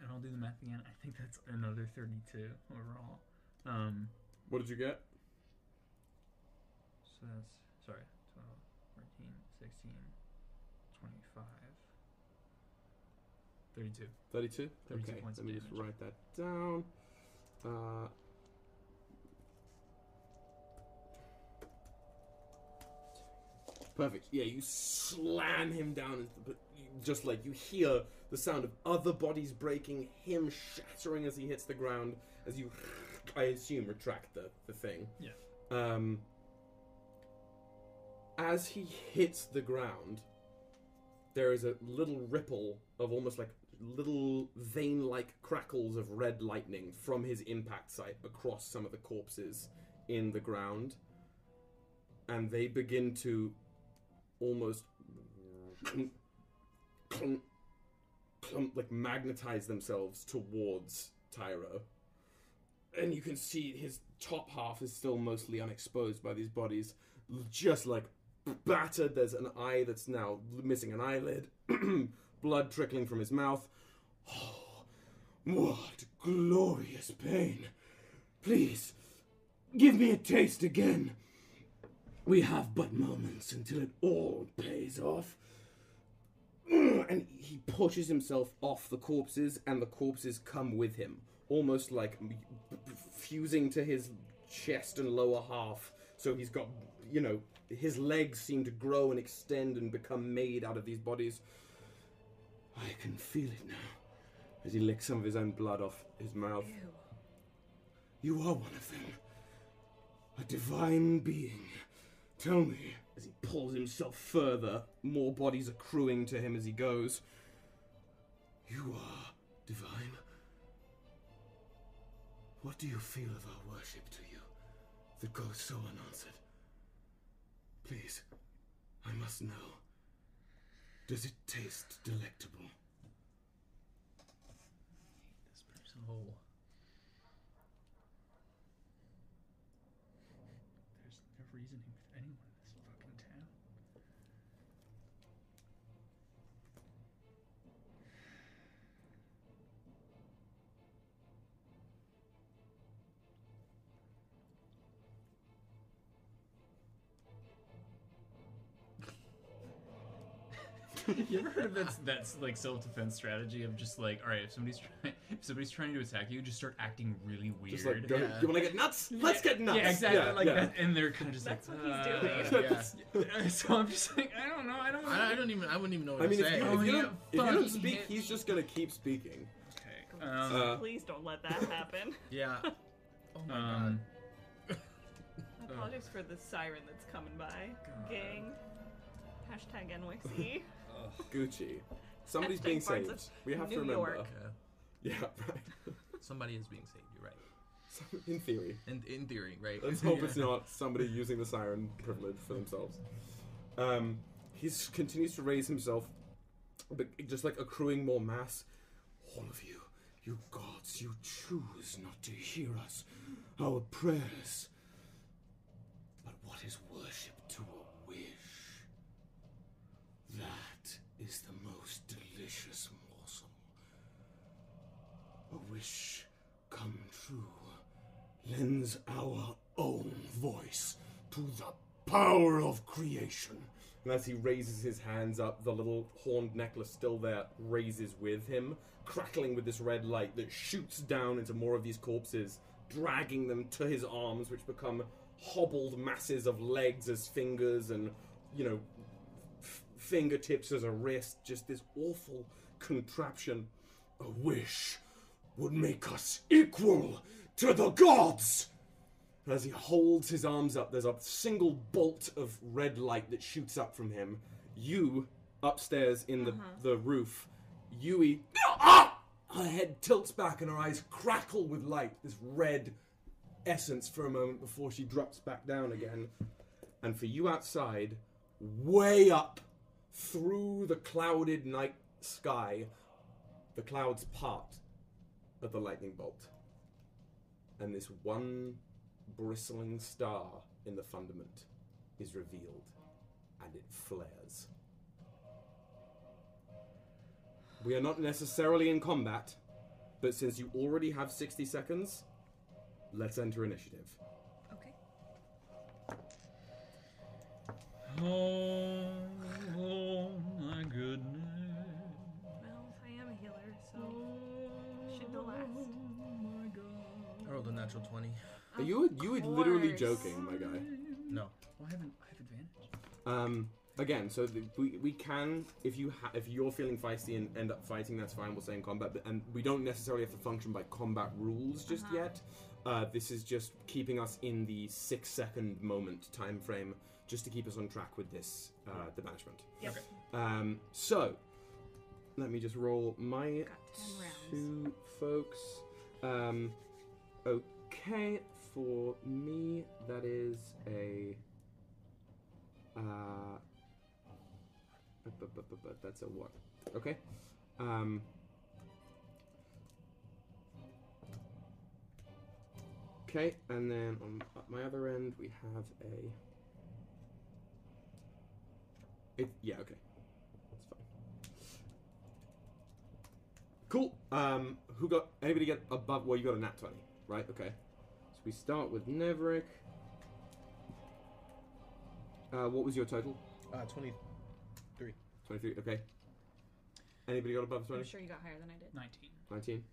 and I'll do the math again. I think that's another thirty-two overall. Um, What did you get? So that's, sorry, 12, 14, 16, 25, 32. 32? 32 okay, let of me just write that down. Uh, perfect. Yeah, you slam him down, into the- but you, just like you hear the sound of other bodies breaking, him shattering as he hits the ground, as you, I assume, retract the, the thing. Yeah. Um, as he hits the ground, there is a little ripple of almost like little vein like crackles of red lightning from his impact site across some of the corpses in the ground. And they begin to almost clump, clump, clump, like magnetize themselves towards Tyro. And you can see his top half is still mostly unexposed by these bodies, just like battered. There's an eye that's now missing an eyelid, blood trickling from his mouth. Oh, what glorious pain! Please, give me a taste again. We have but moments until it all pays off. And he pushes himself off the corpses, and the corpses come with him, almost like fusing to his chest and lower half. So he's got, you know, his legs seem to grow and extend and become made out of these bodies. I can feel it now as he licks some of his own blood off his mouth. You are one of them. A divine being. Tell me. As he pulls himself further, more bodies accruing to him as he goes. You are divine. What do you feel of our worship to you that goes so unanswered? Please, I must know. Does it taste delectable? I hate This person. Oh. you ever heard of that? That's like self-defense strategy of just like, all right, if somebody's trying, if somebody's trying to attack you, just start acting really weird. Just like, go, Yeah. you want to get nuts? Let's get nuts. Yeah, exactly. Yeah, like yeah. that, and they're kind of just That's like, what he's uh, doing. Yeah. so I'm just like, I don't know, I don't know. I, I don't even. I wouldn't even know what I mean, to if say. you, Oh, if you yeah, don't, if you don't speak, hit. he's just gonna keep speaking. Okay. Um, Uh, Please don't let that happen. yeah. Oh my um, Apologies for the siren that's coming by. Gang. Hashtag NYC. Gucci. Somebody's being Bards saved. of We have to New remember. York. god. Yeah, right. Somebody is being saved. You're right. So, in theory. In in theory, right? Let's hope it's not somebody using the siren privilege for themselves. Um, he continues to raise himself, but just like accruing more mass. All of you, you gods, you choose not to hear us, our prayers. But what is worship to a wish? That is the most delicious morsel. A wish come true lends our own voice to the power of creation. And as he raises his hands up, the little horned necklace still there raises with him, crackling with this red light that shoots down into more of these corpses, dragging them to his arms, which become hobbled masses of legs as fingers and, you know, f- fingertips as a wrist. Just this awful contraption. A wish would make us equal to the gods. And as he holds his arms up, there's a single bolt of red light that shoots up from him. You, upstairs in the, the roof, Yui, ah! her head tilts back and her eyes crackle with light, this red essence for a moment before she drops back down again. And for you outside, way up through the clouded night sky, the clouds part at the lightning bolt. And this one bristling star in the fundament is revealed and it flares. We are not necessarily in combat, but since you already have 60 seconds, let's enter initiative. Okay. Oh, rolled a natural twenty. Are you you were literally course. joking, my guy. No. Well, I haven't. I have advantage. Um, again, so the, we, we can if you ha- if you're feeling feisty and end up fighting, that's fine. We'll say in combat, but, and we don't necessarily have to function by combat rules just Uh-huh. yet. Uh, this is just keeping us in the six second moment time frame, just to keep us on track with this uh, the management. Yep. Okay. Um, so let me just roll my Got 10 rounds. two folks. Um, okay, for me that is a. Uh, bu- bu- bu- bu- bu- that's a what? Okay. Um, okay, and then on my other end we have a. It, yeah, okay. That's fine. Cool. Um, who got anybody get above? Well, you got a nat twenty, right? Okay. So we start with Nevrik. Uh, what was your total? Uh, twenty. Twenty-three. Okay. Anybody got above 20? I'm sure you got higher than I did. Nineteen. Nineteen.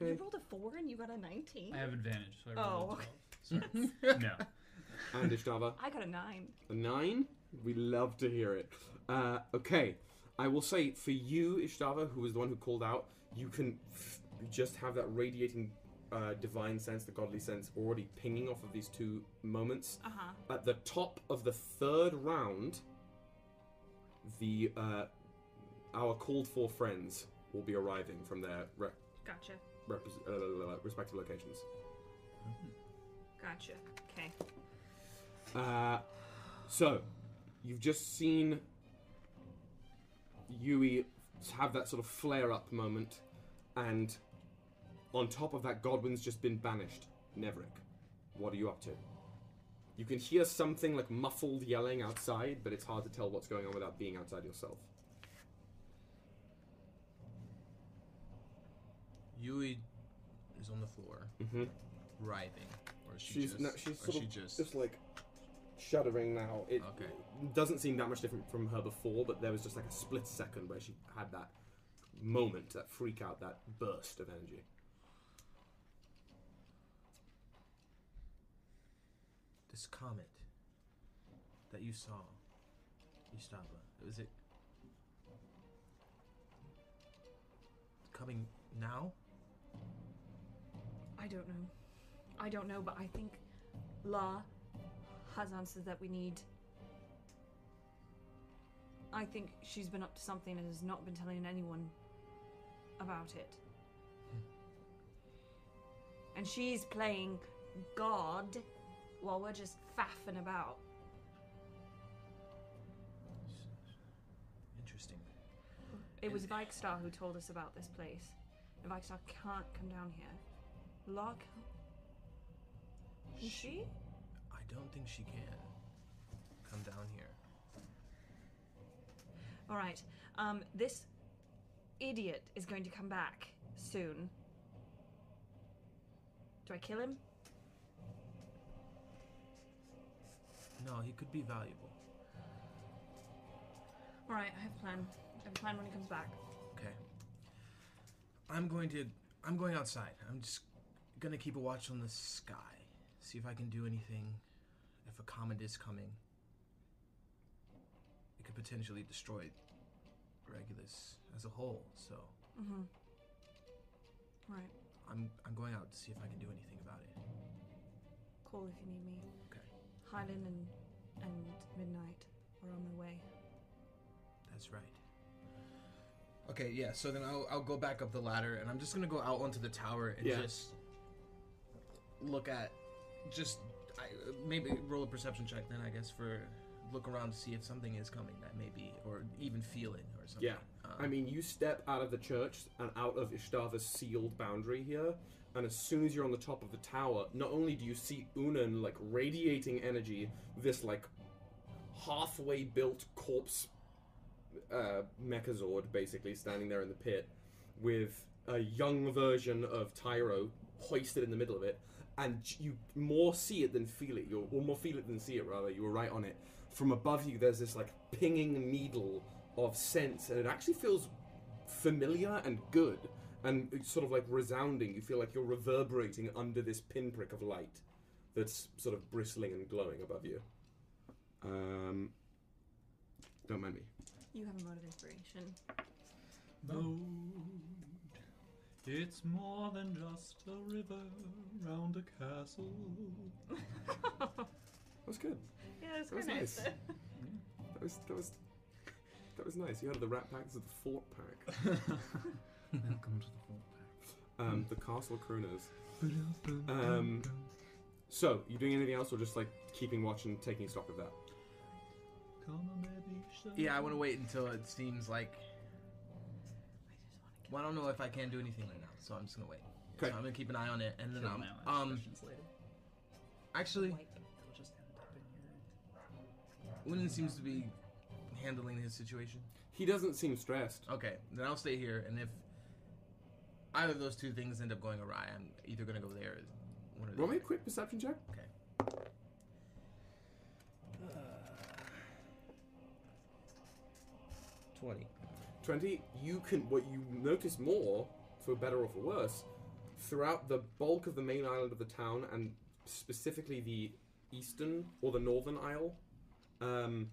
You rolled a four and you got a 19? I have advantage, so I Oh, rolled okay. a 12. So, no. And Ishtava? I got a 9. A nine? We love to hear it. Uh, okay, I will say for you, Ishtava, who was the one who called out, you can f- just have that radiating uh, divine sense, the godly sense, already pinging off of these two moments. Uh huh. At the top of the third round, the uh, our called for friends will be arriving from their re- Gotcha. repres- uh, respective locations. Gotcha. Okay. Uh, so, you've just seen Yui have that sort of flare up moment, and on top of that, Godwin's just been banished. Nevrik, what are you up to? You can hear something like muffled yelling outside, but it's hard to tell what's going on without being outside yourself. Yui is on the floor, Mm-hmm. writhing, or is she She's just, no, she's or sort she of just, just like shuddering now. It Okay. doesn't seem that much different from her before, but there was just like a split second where she had that moment, that freak out, that burst of energy. This comet that you saw, Ishtava, was it coming now? I don't know. I don't know, but I think La has answers that we need. I think she's been up to something and has not been telling anyone about it. Hmm. And she's playing God while we're just faffing about. Interesting. It was Vikestar who told us about this place. And Vikestar can't come down here. Can't. Can she? I don't think she can come down here. All right. Um, this idiot is going to come back soon. Do I kill him? No, he could be valuable. All right, I have a plan. I have a plan when he comes back. Okay. I'm going to. I'm going outside. I'm just gonna keep a watch on the sky. See if I can do anything. If a comet is coming, it could potentially destroy Regulus as a whole. So Mm-hmm. Right. I'm I'm going out to see if I can do anything about it. Call if you need me. Okay. Highland and and Midnight are on their way. That's right. Okay, yeah. So then I'll I'll go back up the ladder, and I'm just gonna go out onto the tower and Yeah. just look at, just I, maybe roll a perception check. Then I guess for look around to see if something is coming that maybe or even feel it or something. Yeah. Um, I mean, you step out of the church and out of Ishtava's sealed boundary here, and as soon as you're on the top of the tower, not only do you see Unan like radiating energy, this like halfway built corpse uh, Megazord basically standing there in the pit with a young version of Tyro hoisted in the middle of it, and you more see it than feel it. You're or more feel it than see it rather. You were right on it. From above you, there's this like pinging needle of sense, and it actually feels familiar and good, and it's sort of like resounding. You feel like you're reverberating under this pinprick of light that's sort of bristling and glowing above you. Um, don't mind me. You have a mode of inspiration. Road. It's more than just a river round a castle. That was good. Yeah, that's That was very nice. nice. That was that was that was nice. You had the Rat Pack, this is the Fort Pack, Welcome to the fort um, the Castle Crooners. Um, so, you doing anything else, or just like keeping watch and taking stock of that? yeah, I want to wait until it seems like. Well, I don't know if I can do anything right now, so I'm just gonna wait. Okay. So I'm gonna keep an eye on it, and then Kill um, my eyelash um actually, They'll just end up in here. Unan seems to be handling his situation. He doesn't seem stressed. Okay, then I'll stay here, and if either of those two things end up going awry, I'm either gonna go there or one or the Roll me a other. quick perception check. Okay. Twenty. 20, you can, what you notice more, for better or for worse, throughout the bulk of the main island of the town, and specifically the eastern or the northern isle, um,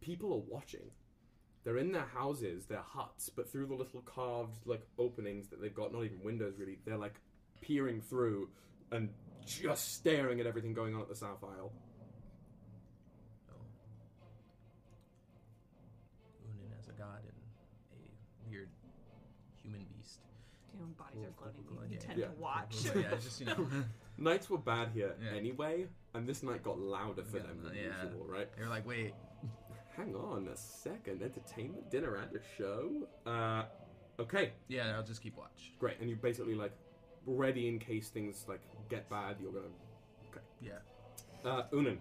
people are watching. They're in their houses, their huts, but through the little carved like openings that they've got, not even windows really. They're like peering through and just staring at everything going on at the South Isle. Oh. Unan as a god and a weird human beast. You know, bodies are floating, cool, you yeah, tend yeah. to watch. yeah, it's just you know, Nights were bad here Yeah. anyway, and this night got louder for Yeah, them than yeah. usual, right? you're like, wait, Hang on a second. Entertainment, dinner, and a show. Uh, okay, yeah, I'll just keep watch. great. And you're basically like ready in case things like get bad. You're gonna. Okay. Yeah, Uh, Unan.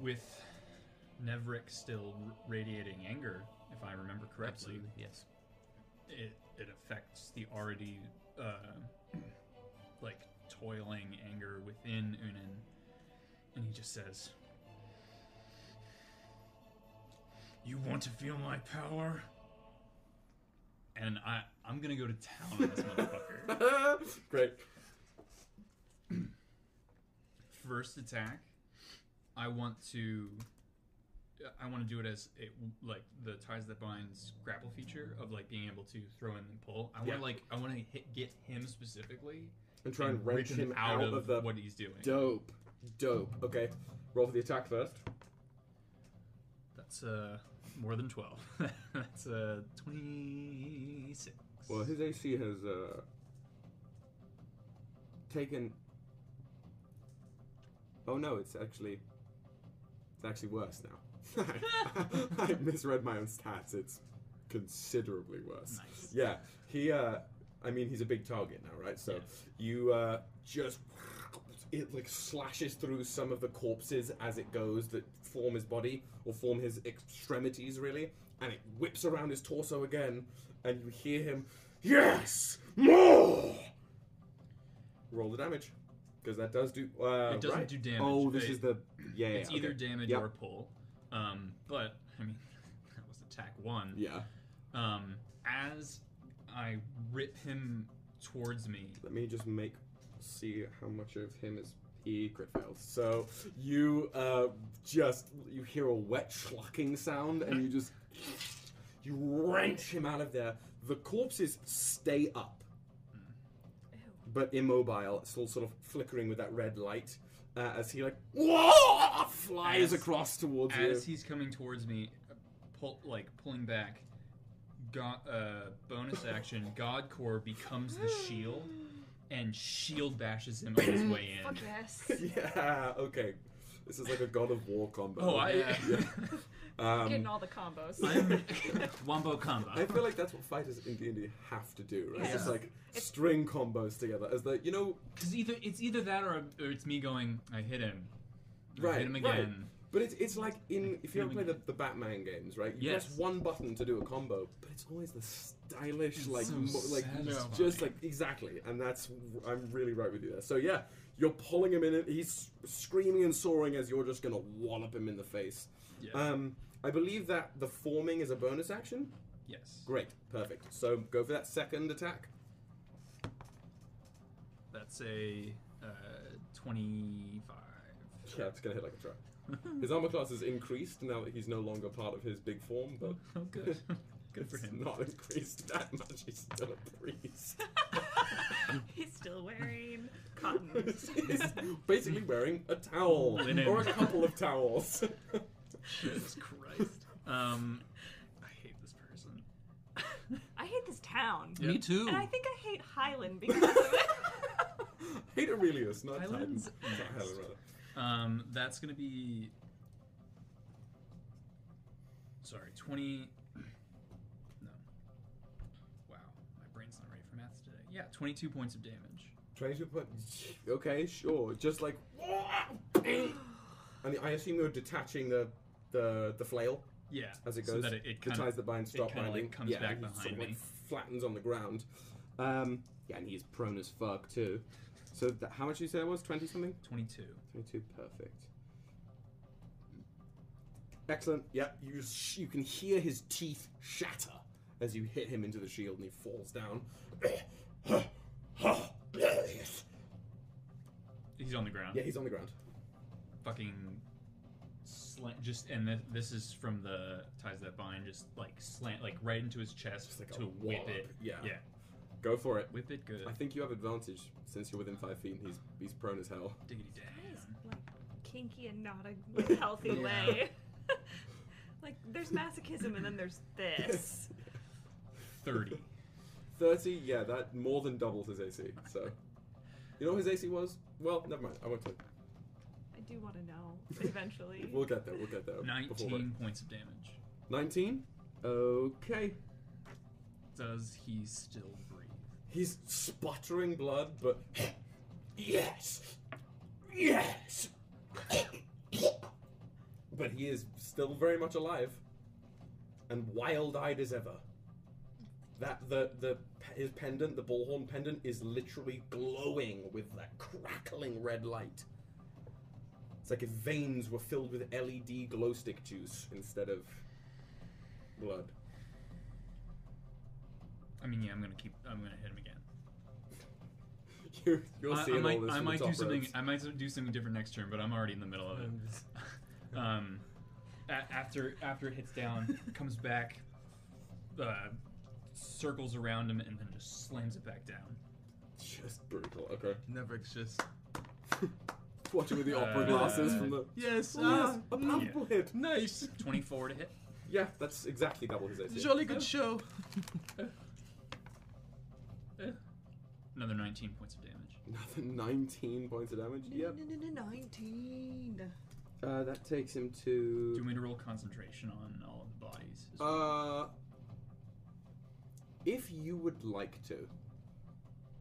With Nevrik still r- radiating anger, if I remember correctly, absolutely, yes. it it affects the already uh, like toiling anger within Unan, and he just says, "You want to feel my power?" And I I'm gonna go to town on this motherfucker. great. First attack, I want to. I want to do it as a, like the ties that binds grapple feature of like being able to throw in and pull. I want to Yeah. like I want to hit get him specifically And try and, wrench rip him out, of, the. what he's doing. Dope. Dope. Okay. Roll for the attack first. That's uh more than twelve. That's uh twenty six. Well, his AC has uh, taken. Oh no, it's actually. It's actually worse now. I misread my own stats. It's considerably worse. Nice. Yeah, he. Uh, I mean, he's a big target now, right? So Yeah. you uh, just. It like slashes through some of the corpses as it goes that form his body or form his extremities, really, and it whips around his torso again, and you hear him, "Yes, more." Roll the damage, because that does do. Uh, It doesn't right? do damage. Oh, this It- is the yeah. yeah, It's okay. either damage Yep. or pull. Um, but I mean, that was attack one. Yeah. Um, as I rip him towards me, Let me just make see how much of him is he crit fails. So you uh just you hear a wet schlucking sound and you just you wrench him out of there. The corpses stay up, but immobile, still sort of flickering with that red light. Uh, as he like whoa, flies As- across towards as you. he's coming towards me, uh, pull like pulling back. God, uh, bonus action. God Core becomes the shield, and shield bashes him on his way in. Fuck yes. yeah, okay. This is like a God of War combo. Oh, I. Yeah. Um, Getting all the combos. I'm wombo combo. I feel like that's what fighters in D&D have to do, right? Yeah. Just like string combos together as the, you know, Because either it's either that or, or it's me going. I hit him. I Right, hit him right. again. But it's it's like in if you ever play the, the Batman games, right? You Yes. press one button to do a combo, but it's always the stylish, It's like so mo- like satisfying. just like exactly, and that's I'm really right with you there. So yeah, you're pulling him in, and he's screaming and soaring as you're just gonna wallop him in the face. Yeah. Um, I believe that the forming is a bonus action. yes. Great, perfect. So go for that second attack. That's a uh, twenty-five. Yeah, it's gonna hit like a truck. His armor class has increased now that he's no longer part of his big form, but Oh, good. Good for it's him. not increased that much. He's still a priest. He's still wearing cotton. he's basically wearing a towel Linen. or a couple of towels. Jesus Christ. Um, I hate this person. I hate this town. Me too. And I think I hate Highland because of it. Hate Aurelius, not Highlands? Titan. Not Helen, rather. Um, that's gonna be. Sorry, twenty. No. Wow, my brain's not ready for maths today. Yeah, twenty-two points of damage. Twenty-two point. Okay, sure. Just like, and I assume you're detaching the the the flail. Yeah, as it so goes. that it, it the ties that bind stop kinda, like, binding. comes yeah, back he sort behind of, like, me. flattens on the ground. Um, yeah, and he's prone as fuck too. So how much did you say it was? Twenty something. twenty-two. Twenty-two. Perfect. Excellent. Yeah, you sh- you can hear his teeth shatter as you hit him into the shield, and he falls down. He's on the ground. Yeah, he's on the ground. Fucking slant. Just and th- this is from the ties that bind. Just like slant, like right into his chest Just like a to whip wallop. it. Yeah. Yeah. Go for it. Whip it good. I think you have advantage since you're within five feet and he's he's prone as hell. Diggity That damn. is like kinky and not a healthy Yeah. way. like there's masochism and then there's this. Thirty. 30, yeah, that more than doubles his AC. So, you know what his AC was? Well, never mind. I won't tell you. I do want to know eventually. We'll get there. We'll get there. Nineteen points of damage. 19? Okay. Does he still breathe? He's sputtering blood, but yes, yes. but he is still very much alive and wild-eyed as ever. That the the his pendant, the bullhorn pendant, is literally glowing with that crackling red light. It's like if veins were filled with LED glow stick juice instead of blood. I mean, yeah, I'm gonna keep. I'm gonna hit him again. You're, you're I, I might, all this I might do top something. ropes. I might do something different next turn, but I'm already in the middle of it. um, a- after after it hits down, comes back, uh, circles around him, and then just slams it back down. Just brutal. Okay. Nevrik's just. Watching with the opera Uh, glasses from the. Yes, Oh, ah, a palpable hit. nice. Twenty-four to hit. Yeah, that's exactly double his AC. Jolly good show. Another 19 points of damage. Another 19 points of damage. Yep. Nineteen. Uh, that takes him to. Do you to. want me to roll concentration on all of the bodies? as well? Uh. If you would like to.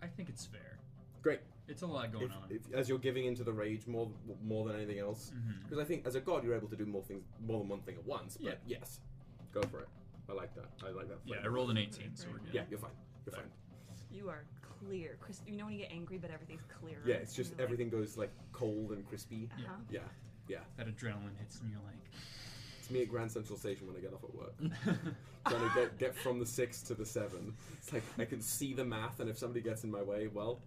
I think it's fair. Great. It's a lot going If, on. if, as you're giving into the rage more more than anything else. Mhm. Because I think as a god, you're able to do more things, more than one thing at once. But Yeah. yes, go for it. I like that. I like that. Yeah, I flavor. rolled an 18, so we're good. Yeah, you're fine. You're Fair. fine. You are clear. Chris, you know when you get angry, but everything's clear. Yeah, it's just everything goes like cold and crispy. Uh huh. Yeah, yeah. That adrenaline hits, and you're like, It's me at Grand Central Station when I get off at work. trying to get get from the six to the seven. It's like I can see the math, and if somebody gets in my way, well,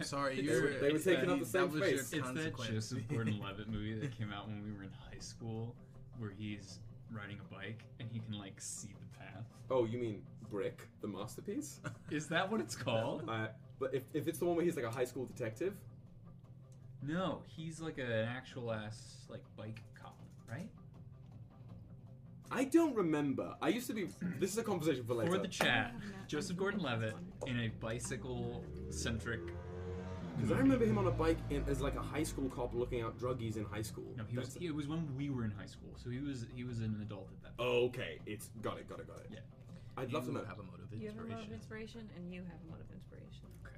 Sorry, They you're. were- they were taking that- up the same was your space. it's that consequence. Joseph Gordon-Levitt movie that came out when we were in high school, where he's riding a bike and he can like see the path. oh, you mean Brick, the masterpiece? Is that what it's called? Uh, but if, if it's the one where he's like a high school detective, No, he's like an actual ass like bike cop, right? I don't remember. I used to be. This is a conversation for later. For the chat, Joseph Gordon-Levitt in a bicycle-centric. Because I remember him on a bike in, as like a high school cop looking out druggies in high school. No, he was. That's- it was when we were in high school, so he was. He was an adult at that. Okay, it's got it, got it, got it. Yeah. I'd love to know. have a motive You have a mode of inspiration. inspiration, and you have a mode of inspiration.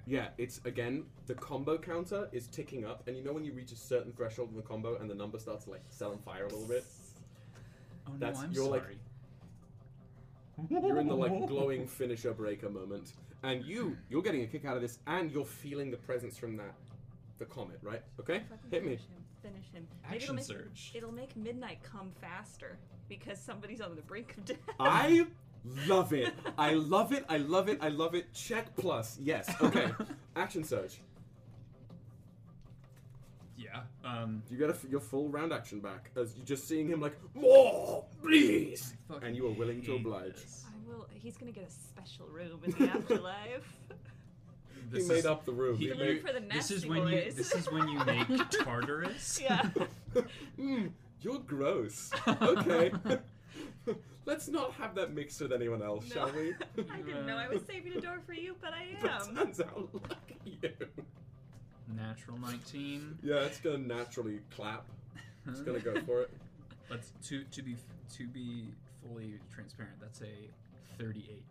Yeah, it's again the combo counter is ticking up, and you know when you reach a certain threshold in the combo and the number starts to like set on fire a little bit. Oh no, That's- I'm you're like- sorry. You're in the like glowing finisher breaker moment, and you you're getting a kick out of this, and you're feeling the presence from that the comet, right? Okay, Fucking hit me. finish Him. Finish him. Maybe it'll Action make, surge. It'll make midnight come faster because somebody's on the brink of death. I love it. I love it. I love it. I love it. Check plus. Yes. Okay. Action surge. Yeah. Um. You get a f your full round action back as you're just seeing him like more, please, fucking and you are willing to hate oblige. this. I will. He's gonna get a special room in the afterlife. He This made is- up the room. he- He The made, for the This is nasty when you. boys. This is when you make Tartarus. yeah. mm, you're gross. Okay. Let's not have that mixed with anyone else, No. shall we? I didn't know I was saving a door for you, but I That am. turns out like you. Natural 19. Yeah, it's gonna naturally clap. It's gonna go for it. Let's to to be to be fully transparent. That's a 38.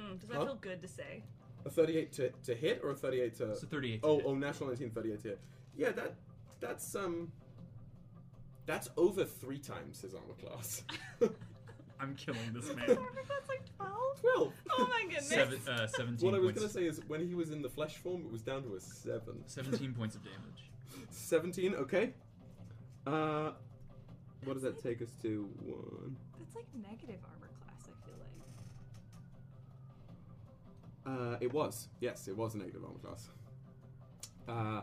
Mm, does that Huh? feel good to say? A 38 to, to hit or a 38 to. It's a 38. to Oh, hit. oh, national 19, 38 to hit. Yeah, that that's um. That's over three times his armor class. I'm killing this man. That's like twelve. Twelve. Oh my goodness. Seven, uh, 17 What I was points. gonna say is when he was in the flesh form, it was down to a seven. 17 points of damage. 17, okay. Uh, what does that take us to? One. That's like negative armor class. I feel like. Uh, it was. Yes, it was a negative armor class. Uh,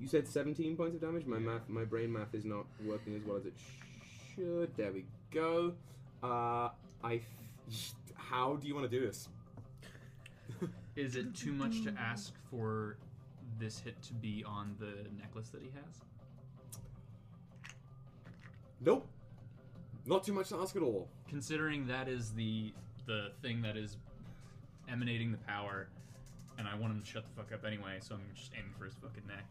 you said 17 points of damage. My math, my brain math is not working as well as it should. There we go. Uh, I. Th- how do you want to do this? Is it too much to ask for this hit to be on the necklace that he has? Nope. Not too much to ask at all. Considering that is the the thing that is emanating the power, and I want him to shut the fuck up anyway, so I'm just aiming for his fucking neck.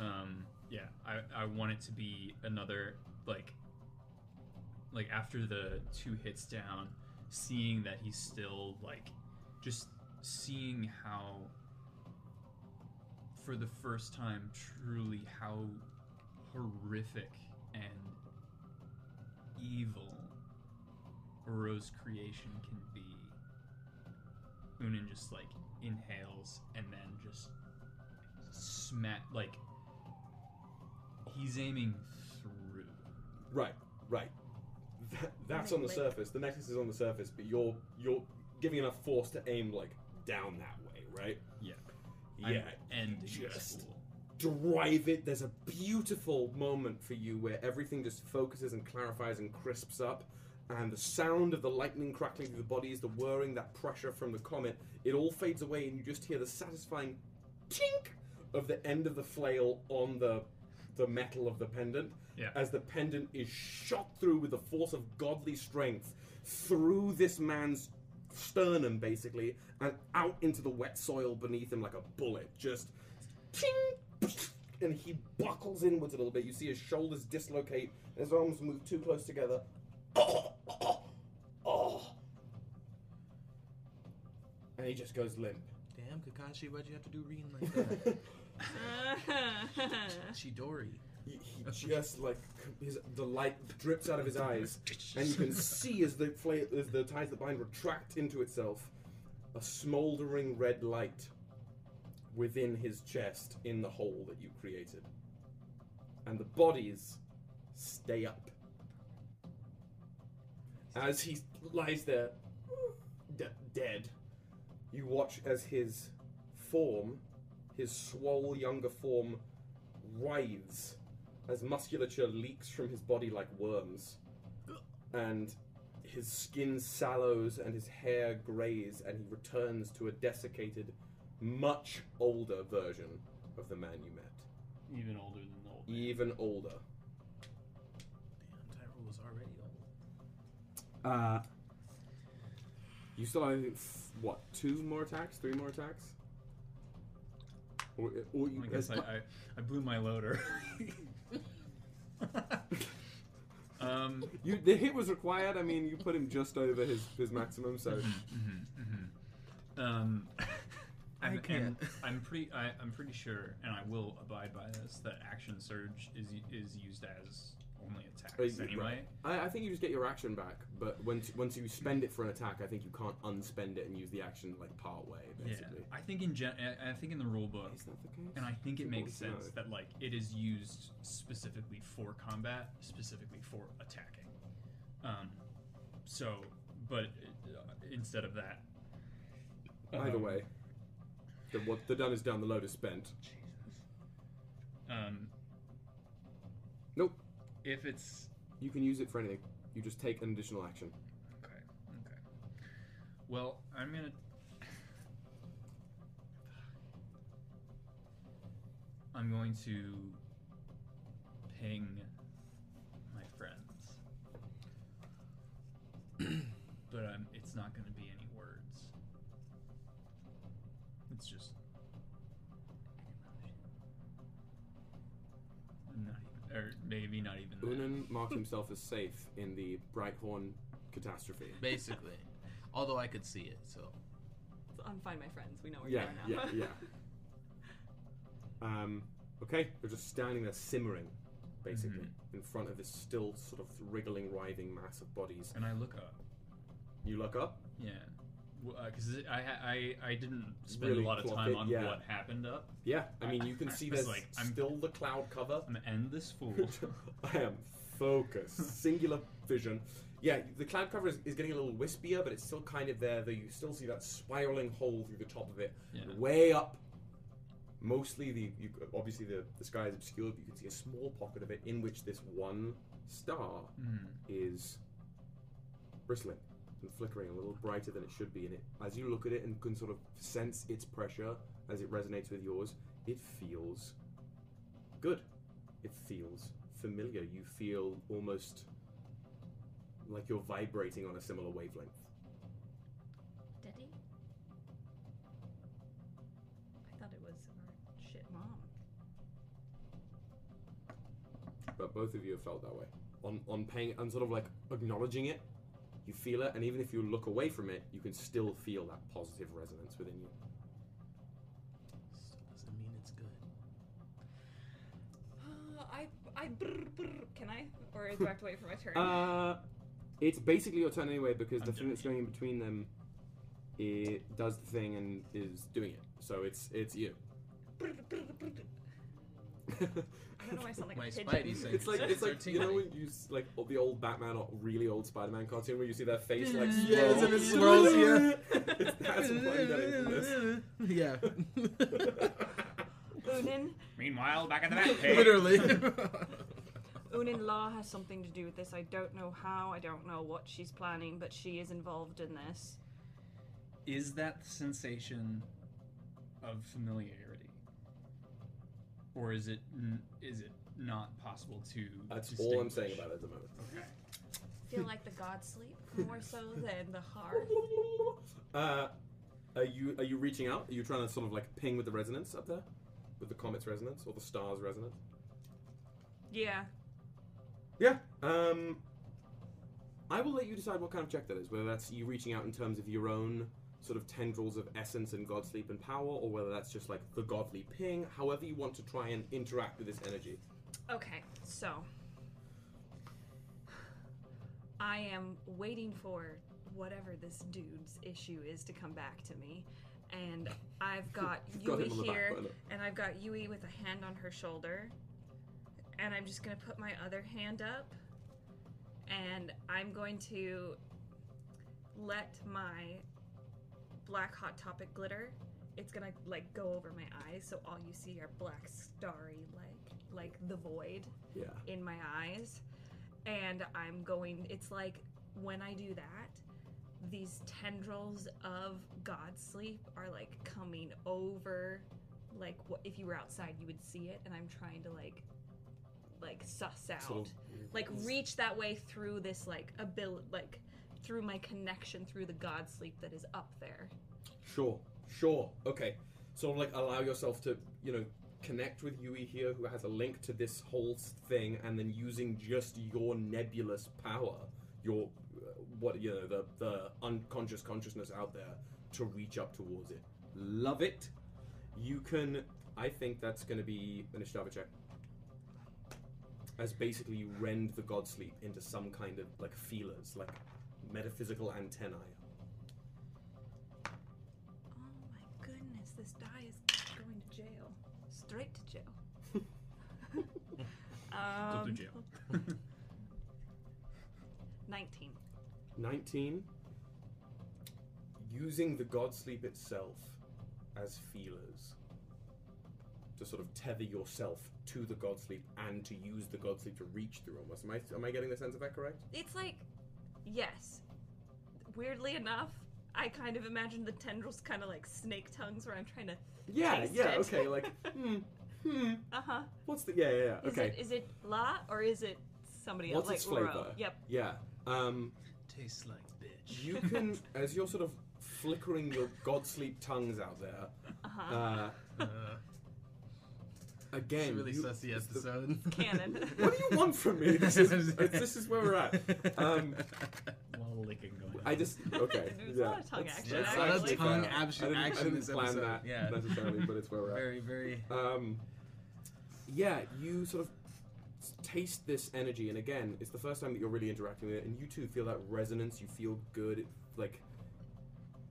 Um, yeah, I, I want it to be another like like after the two hits down, seeing that he's still like just seeing how for the first time truly how horrific and evil Rose creation can be. Unan just like inhales and then just smack like he's aiming through. Right, right. That, that's on the surface. The necklace is on the surface, but you're you're giving enough force to aim like down that way, right? Yeah. Yeah. and just drive it. There's a beautiful moment for you where everything just focuses and clarifies and crisps up. And the sound of the lightning crackling through the bodies, the whirring, that pressure from the comet, it all fades away, and you just hear the satisfying tink of the end of the flail on the the metal of the pendant Yeah. as the pendant is shot through with the force of godly strength through this man's sternum, basically, and out into the wet soil beneath him like a bullet. Just ting, and he buckles inwards a little bit. You see his shoulders dislocate, and his arms move too close together. Oh, oh, oh. And he just goes limp. Damn, Kakashi, why'd you have to do Rin like that? Chidori. He, he just like his the light drips out of his eyes, and you can see as the fla- as the ties that bind retract into itself, a smoldering red light within his chest in the hole that you created, and the bodies stay up. As he lies there, d- dead, you watch as his form, his swole younger form, writhes as musculature leaks from his body like worms. And his skin sallows and his hair greys, and he returns to a desiccated, much older version of the man you met. Even older than the old man. Even older. Damn, Tyrell was already old. Uh, you still have, f- what, two more attacks? Three more attacks? Or, or you, I guess I, I, I blew my loader. um, you, the hit was required. I mean, you put him just over his, his maximum, so. um, I'm, can't. I'm, I'm pretty I, I'm pretty sure, and I will abide by this, that action surge is is used as only Uh, attacks y- anyway. right. I, I think you just get your action back, but once once you spend it for an attack, I think you can't unspend it and use the action like part way, basically. Yeah, I think in gen- I think in the rule book, Is that the case? and I think it makes sense know. that like it is used specifically for combat, specifically for attacking. Um, so, but uh, instead of that, Either um, way, the, what the done is done. The load is spent. Jesus. um, Nope. If it's You can use it for anything. You just take an additional action. Okay. Okay. Well, I'm gonna. I'm going to ping my friends, but um, it's not going to be any words. It's just or maybe not even. that. Unan marked himself as safe in the Brighthorn catastrophe. Basically. Although I could see it, so. It's on Find My Friends. We know where Yeah, you are now. yeah. Um, okay, they're just standing there simmering, basically, Mm-hmm. in front of this still sort of wriggling, writhing mass of bodies. And I look up. You look up. Yeah, because I, I I didn't spend Really a lot of time it, on yeah. what happened up. Yeah, I mean, you can I see there's like, I'm- still the cloud cover. I'm end this fool. I am focused, singular vision. yeah, the cloud cover is, is getting a little wispier, but it's still kind of there. Though you still see that spiraling hole through the top of it, Yeah. way up. Mostly the you, obviously the, the sky is obscured, but you can see a small pocket of it in which this one star Mm. is bristling and flickering a little brighter than it should be. And it, as you look at it and can sort of sense its pressure as it resonates with yours, it feels good. It feels familiar. You feel almost like you're vibrating on a similar wavelength. Daddy? I thought it was our shit mom. But both of you have felt that way. On on paying and sort of like acknowledging it, you feel it, and even if you look away from it, you can still feel that positive resonance within you. Still doesn't mean it's good. Uh, I, I, brr, brr. can I? Or do I have to for my turn? Uh, it's basically your turn anyway because the I'm thing that's going in between them, it does the thing and is doing it. So it's it's you. Don't know why I sound like My a pigeon. Spidey sense. It's like it's like you know when you s- like the old Batman or really old Spider-Man cartoon where you see their face like Yes, swirl. and it swirls, yeah. It's- That's what I'm getting from this. yeah. Unan, Meanwhile, back at the back page. Literally. Unan Law has something to do with this. I don't know how. I don't know what she's planning, but she is involved in this. Is that sensation of familiarity, or is it n- is it not possible to? That's all I'm saying distinguish? about it at the moment. Okay. Feel like the gods sleep more so than the heart. Uh, are you are you reaching out? Are you trying to sort of like ping with the resonance up there, with the comet's resonance or the star's resonance? Yeah. Yeah. Um, I will let you decide what kind of check that is. Whether that's you reaching out in terms of your own sort of tendrils of essence and god sleep and power, or whether that's just like the godly ping. However you want to try and interact with this energy. Okay, so I am waiting for whatever this dude's issue is to come back to me. And I've got Yui him on the back here, burner. and I've got Yui with a hand on her shoulder. And I'm just gonna put my other hand up, and I'm going to let my black hot topic glitter. It's gonna like go over my eyes, so all you see are black starry, like like the void Yeah. in my eyes and i'm going it's like when i do that these tendrils of god sleep are like coming over like what if you were outside you would see it and i'm trying to like like suss out Sort of- like reach that way through this like ability like through my connection through the god sleep that is up there Sure, sure. Okay. Of like allow yourself to, you know, connect with Yui here, who has a link to this whole thing, and then using just your nebulous power, your uh, what you know, the the unconscious consciousness out there, to reach up towards it. Love it. You can. I think that's going to be an Ishtava check. As basically you rend the god sleep into some kind of like feelers, like metaphysical antennae. oh my goodness this die is going to jail. Straight to jail. Um, to jail. 19 19 using the god sleep itself as feelers to sort of tether yourself to the god sleep and to use the god sleep to reach through almost. Am i am i getting the sense of that correct? It's like yes. Weirdly enough i kind of imagine the tendrils kind of like snake tongues where i'm trying to yeah Taste yeah it. okay like hmm hmm. Uh-huh. What's the yeah yeah, yeah is okay. it is it la or is it somebody what's else its like flavor? Ro? yep. Yeah um Tastes like bitch. you can as you're sort of flickering your god sleep tongues out there uh-huh. uh Uh, again it's a really you- sussy the- canon what do you want from me this is this is where we're at um While licking going. I just okay. There's a lot of tongue That's- action, that's a lot of tongue fair. action- I didn't, action I didn't this plan episode, that yeah. necessarily, but it's where we're at. very, very. Um, yeah, you sort of taste this energy, and again, it's the first time that you're really interacting with it, and you two feel that resonance. You feel good, like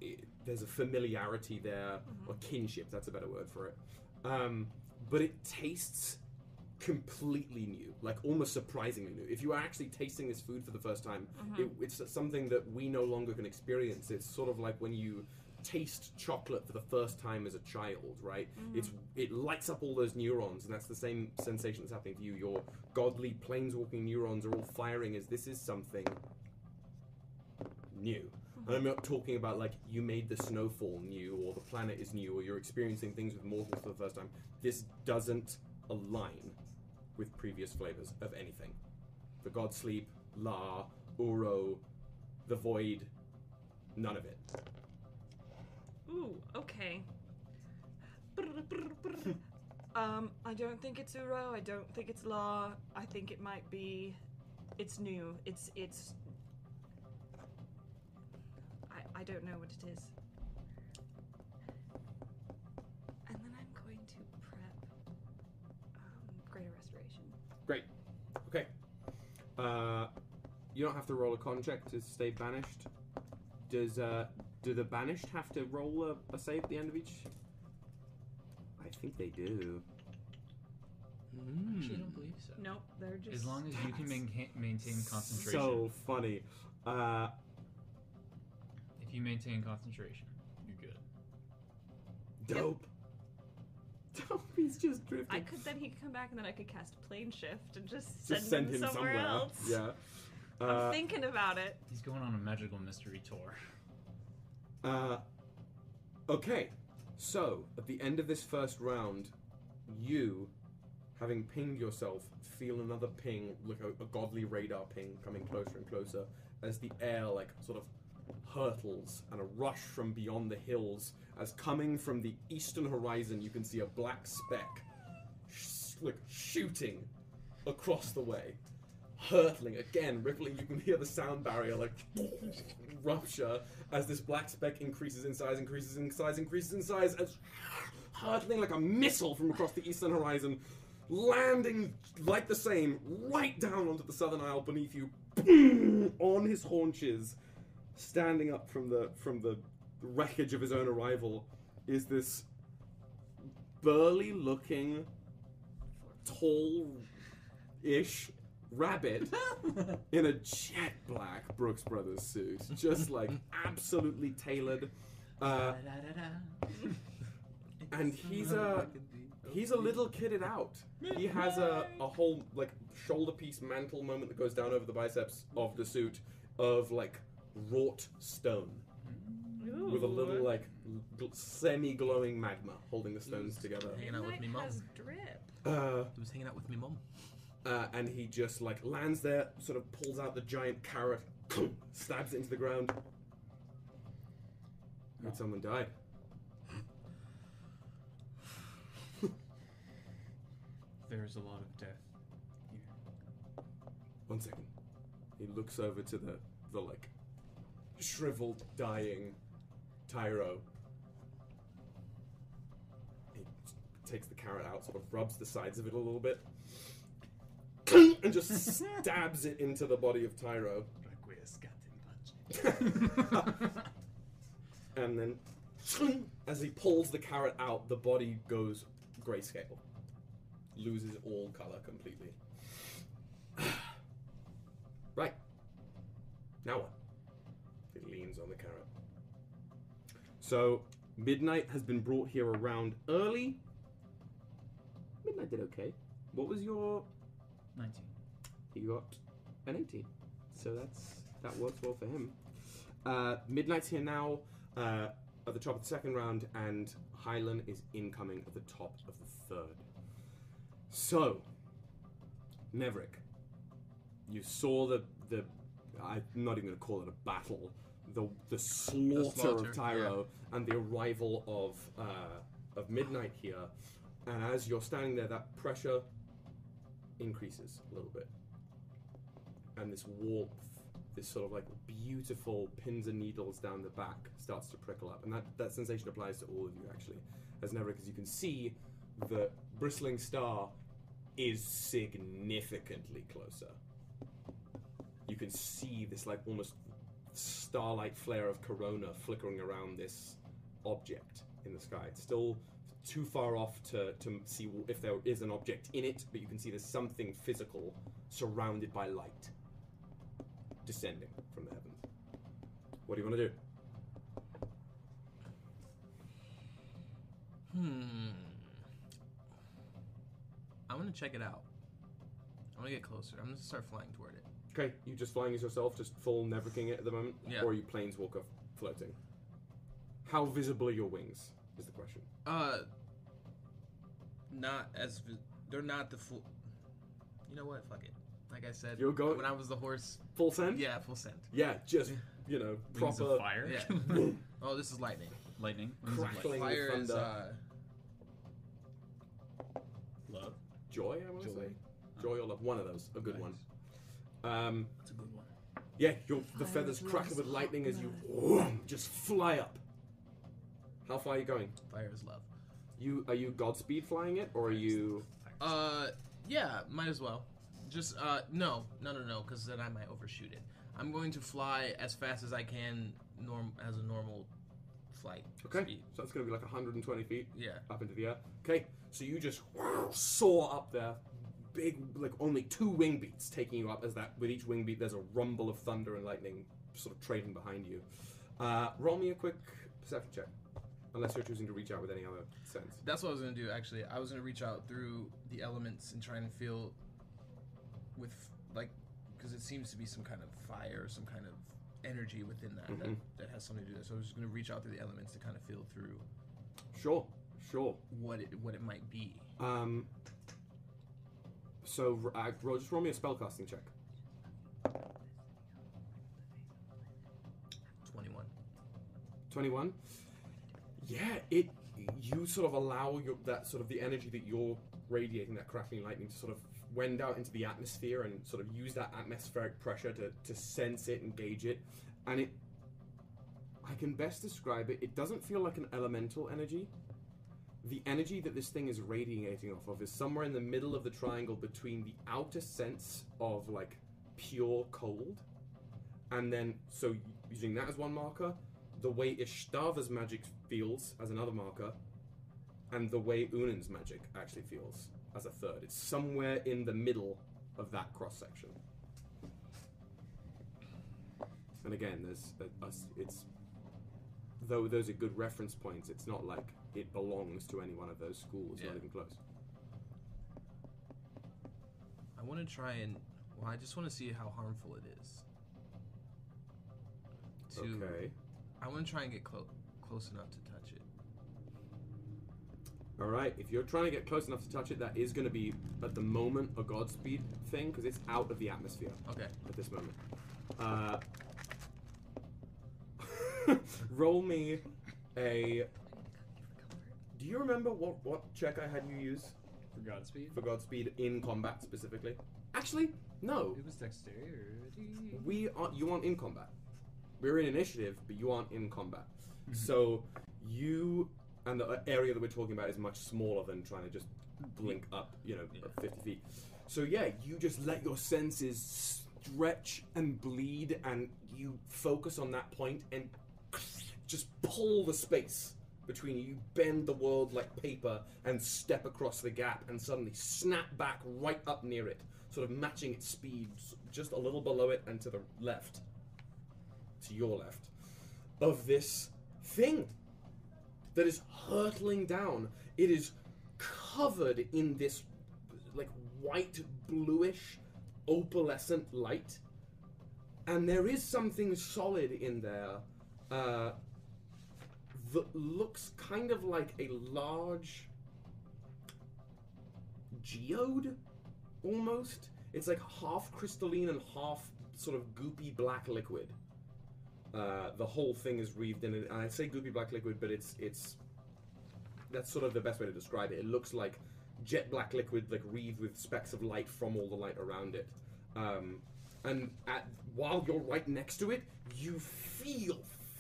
it, there's a familiarity there, or kinship. That's a better word for it. Um, but it tastes completely new, like almost surprisingly new. If you are actually tasting this food for the first time, mm-hmm. it, it's something that we no longer can experience. It's sort of like when you taste chocolate for the first time as a child, right? Mm-hmm. It's it lights up all those neurons, and that's the same sensation that's happening to you. Your godly planeswalking neurons are all firing as this is something new. And I'm not talking about like you made the snowfall new, or the planet is new, or you're experiencing things with mortals for the first time. This doesn't align with previous flavors of anything. The God Sleep, La, Uro, the Void, none of it. Ooh, okay. um, I don't think it's Uro. I don't think it's Law. I think it might be. It's new. It's it's. I I don't know what it is. And then I'm going to prep. Um, Greater Restoration. Great. Okay. Uh, you don't have to roll a con check to stay banished. Does uh, do the banished have to roll a, a save at the end of each? I think they do. Actually, I don't believe so. Nope, they're just. As long as you can maintain, maintain concentration. So funny. Uh, if you maintain concentration, you're good. dope. Dope. He's just drifting. I could then he could come back and then I could cast plane shift and just send, just send him, him somewhere, else. Yeah. I'm Uh, thinking about it. He's going on a magical mystery tour. Uh, okay, so at the end of this first round, you, having pinged yourself, feel another ping, like a, a godly radar ping, coming closer and closer as the air, like, sort of hurtles and a rush from beyond the hills. As coming from the eastern horizon, you can see a black speck, sh- like shooting across the way hurtling again, rippling. You can hear the sound barrier like rupture as this black speck increases in size, increases in size, increases in size, as hurtling like a missile from across the eastern horizon, landing like the same right down onto the southern isle beneath you, on his haunches, standing up from the from the wreckage of his own arrival, is this burly-looking, tall-ish rabbit in a jet black Brooks Brothers suit, just like absolutely tailored. Uh, and he's a he's a little kitted out. He has a, a whole like shoulder piece mantle moment that goes down over the biceps of the suit of like wrought stone with a little like gl- semi glowing magma holding the stones together. Hanging out with me, Midnight mum. has drip. Uh, He was hanging out with me, mum. uh, and he just like lands there, sort of pulls out the giant carrot, stabs it into the ground. Heard someone died. There's a lot of death here. One second. He looks over to the the like shriveled, dying Tyro. He takes the carrot out, sort of rubs the sides of it a little bit, and just stabs it into the body of Tyro. and then, as he pulls the carrot out, the body goes grayscale, loses all color completely. right. Now what? So, Midnight has been brought here around early. Midnight did okay. What was your. 19. He got an 18. So that's that works well for him. Uh, Midnight's here now uh, at the top of the second round, and Hylan is incoming at the top of the third. So, Nevrik, you saw the the. I'm not even going to call it a battle. The the slaughter, slaughter, of Tyro and the arrival of uh, of Midnight here, and as you're standing there, that pressure increases a little bit, and this warmth, this sort of like beautiful pins and needles down the back starts to prickle up, and that that sensation applies to all of you actually, as never, because you can see, the bristling star is significantly closer. You can see this like almost starlight flare of corona flickering around this object in the sky. It's still too far off to, to see if there is an object in it, but you can see there's something physical surrounded by light descending from the heavens. What do you want to do? Hmm. I want to check it out. I want to get closer. I'm gonna start flying toward it. Okay, you just flying as yourself, just full never king it at the moment, Yeah. or are you planeswalker floating? How visible are your wings? Is the question. Uh, not as vi- they're not the full. You know what? Fuck it. Like I said, You're going- when I was the horse. Full send? Yeah, full scent. Yeah, just you know, Wings proper of fire. Yeah. oh, this is lightning. Lightning. Wings of Crackling. light. with Fire is thunder. uh, Love. joy. I want to Joy. say joy or love. One of those. A good Nice. One. Um, That's a good one. yeah, your, the Fire feathers crackle with lightning as you whoom, just fly up. How far are you going? fire is love. You are you Godspeed flying it, or are you? Uh, yeah, might as well. Just uh, no, no, no, no, because then I might overshoot it. I'm going to fly as fast as I can, norm as a normal flight Okay, speed. so that's going to be like 120 feet Yeah. up into the air. Okay, so you just soar up there, big like only two wing beats taking you up. As that with each wing beat, there's a rumble of thunder and lightning sort of trailing behind you. Uh, roll me a quick perception check, unless you're choosing to reach out with any other sense. That's what I was gonna do. Actually, I was gonna reach out through the elements and try and feel with like, because it seems to be some kind of fire, some kind of energy within that that, Mhm. that has something to do with it. So I was just gonna reach out through the elements to kind of feel through Sure, sure. what it what it might be. Um, so uh, roll, just roll me a spellcasting check. Twenty one. 21 yeah it you sort of allow your that sort of the energy that you're radiating that crackling lightning to sort of wend out into the atmosphere and sort of use that atmospheric pressure to, to sense it and gauge it and it i can best describe it it doesn't feel like an elemental energy the energy that this thing is radiating off of is somewhere in the middle of the triangle between the outer sense of like pure cold and then so using that as one marker the way Ishtava's magic feels as another marker, and the way Unan's magic actually feels as a third. It's somewhere in the middle of that cross section. And again, there's uh, a, a- it's though those are good reference points. It's not like it belongs to any one of those schools. Yeah. Not even close. I want to try and well, I just want to see how harmful it is. To, Okay. I want to try and get close close enough to touch it. All right. If you're trying to get close enough to touch it, that is going to be at the moment a Godspeed thing because it's out of the atmosphere. Okay. at this moment. Uh, roll me a. Do you remember what what check I had you use For Godspeed. for Godspeed in combat specifically? Actually, no. It was dexterity. We aren't. you aren't in combat. We're in initiative, but you aren't in combat. Mm-hmm. So you and the area that we're talking about is much smaller than trying to just blink up, you know, Yeah. 50 feet. So yeah, you just let your senses stretch and bleed, and you focus on that point and just pull the space between you. Bend the world like paper and step across the gap, and suddenly snap back right up near it, sort of matching its speed, just a little below it and to the left, to your left, of this thing that is hurtling down. It is covered in this like white, bluish, opalescent light, and there is something solid in there uh, that looks kind of like a large geode, almost. It's like half crystalline and half sort of goopy black liquid. Uh, the whole thing is wreathed in it, and I say goopy black liquid, but it's it's that's sort of the best way to describe it. It looks like jet black liquid, like wreathed with specks of light from all the light around it. Um, and at, while you're right next to it, you feel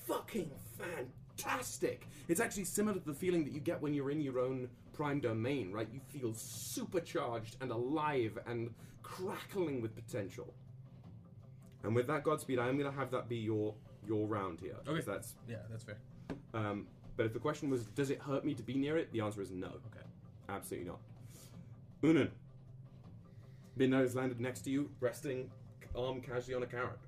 fucking fantastic. It's actually similar to the feeling that you get when you're in your own prime domain, right? You feel supercharged and alive and crackling with potential. And with that Godspeed, I am going to have that be your your round here. Okay. That's Yeah, that's fair. um, But if the question was, does it hurt me to be near it? The answer is no. Okay. Absolutely not. Unan. Midnight has landed next to you, resting arm casually on a carrot.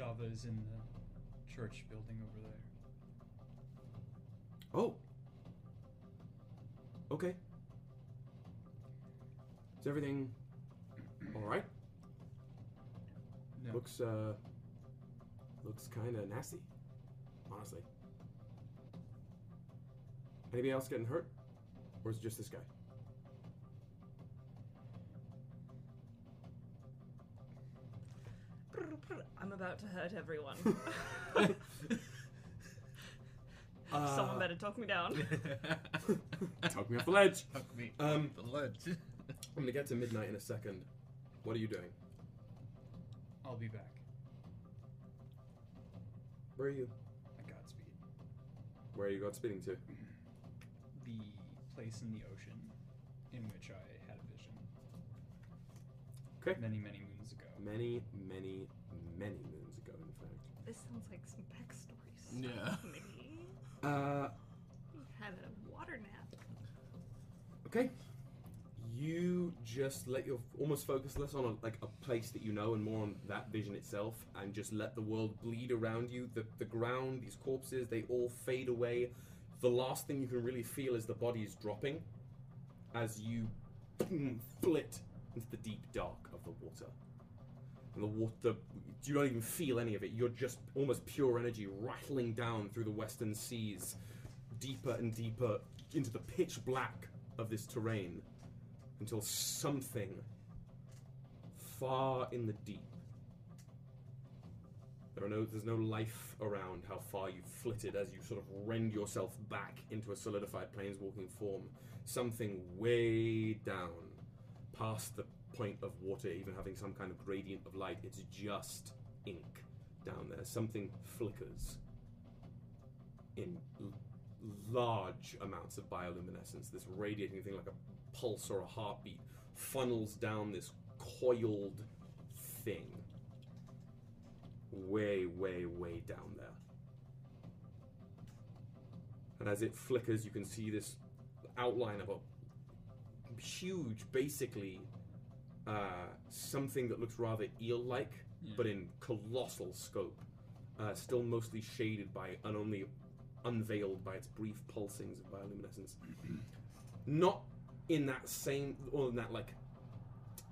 Ishtava is in the church building over there. Oh. Okay. Is everything all right? No. Looks uh looks kind of nasty, honestly. Anybody else getting hurt, or is it just this guy? I'm about to hurt everyone. Uh, Someone better talk me down. talk me off the ledge. Fuck me. Um, the ledge. I'm gonna get to midnight in a second. What are you doing? I'll be back. Where are you? at Godspeed. Where are you Godspeeding to? The place in the ocean in which I had a vision. Okay. Many, many moons ago. Many, many, many moons ago, in fact. this sounds like some backstory. Yeah. stuff, Maybe Uh, had a water nap. Okay. You just let your almost focus less on a, like a place that you know and more on that vision itself, and just let the world bleed around you. The the ground, these corpses, they all fade away. The last thing you can really feel is the body is dropping, as you boom, flit into the deep dark of the water. And the water, you don't even feel any of it. You're just almost pure energy rattling down through the western seas, deeper and deeper into the pitch black of this terrain until something far in the deep. There are no, there's no life around how far you've flitted as you sort of rend yourself back into a solidified planeswalking form. Something way down, past the point of water even having some kind of gradient of light. It's just ink down there. Something flickers in l- large amounts of bioluminescence. This radiating thing like a pulse or a heartbeat funnels down this coiled thing. Way, way, way down there. And as it flickers, you can see this outline of a huge, basically, uh, something that looks rather eel like, Yeah. but in colossal scope. Uh, still mostly shaded by and only unveiled by its brief pulsings of bioluminescence. Not in that same, or in that like,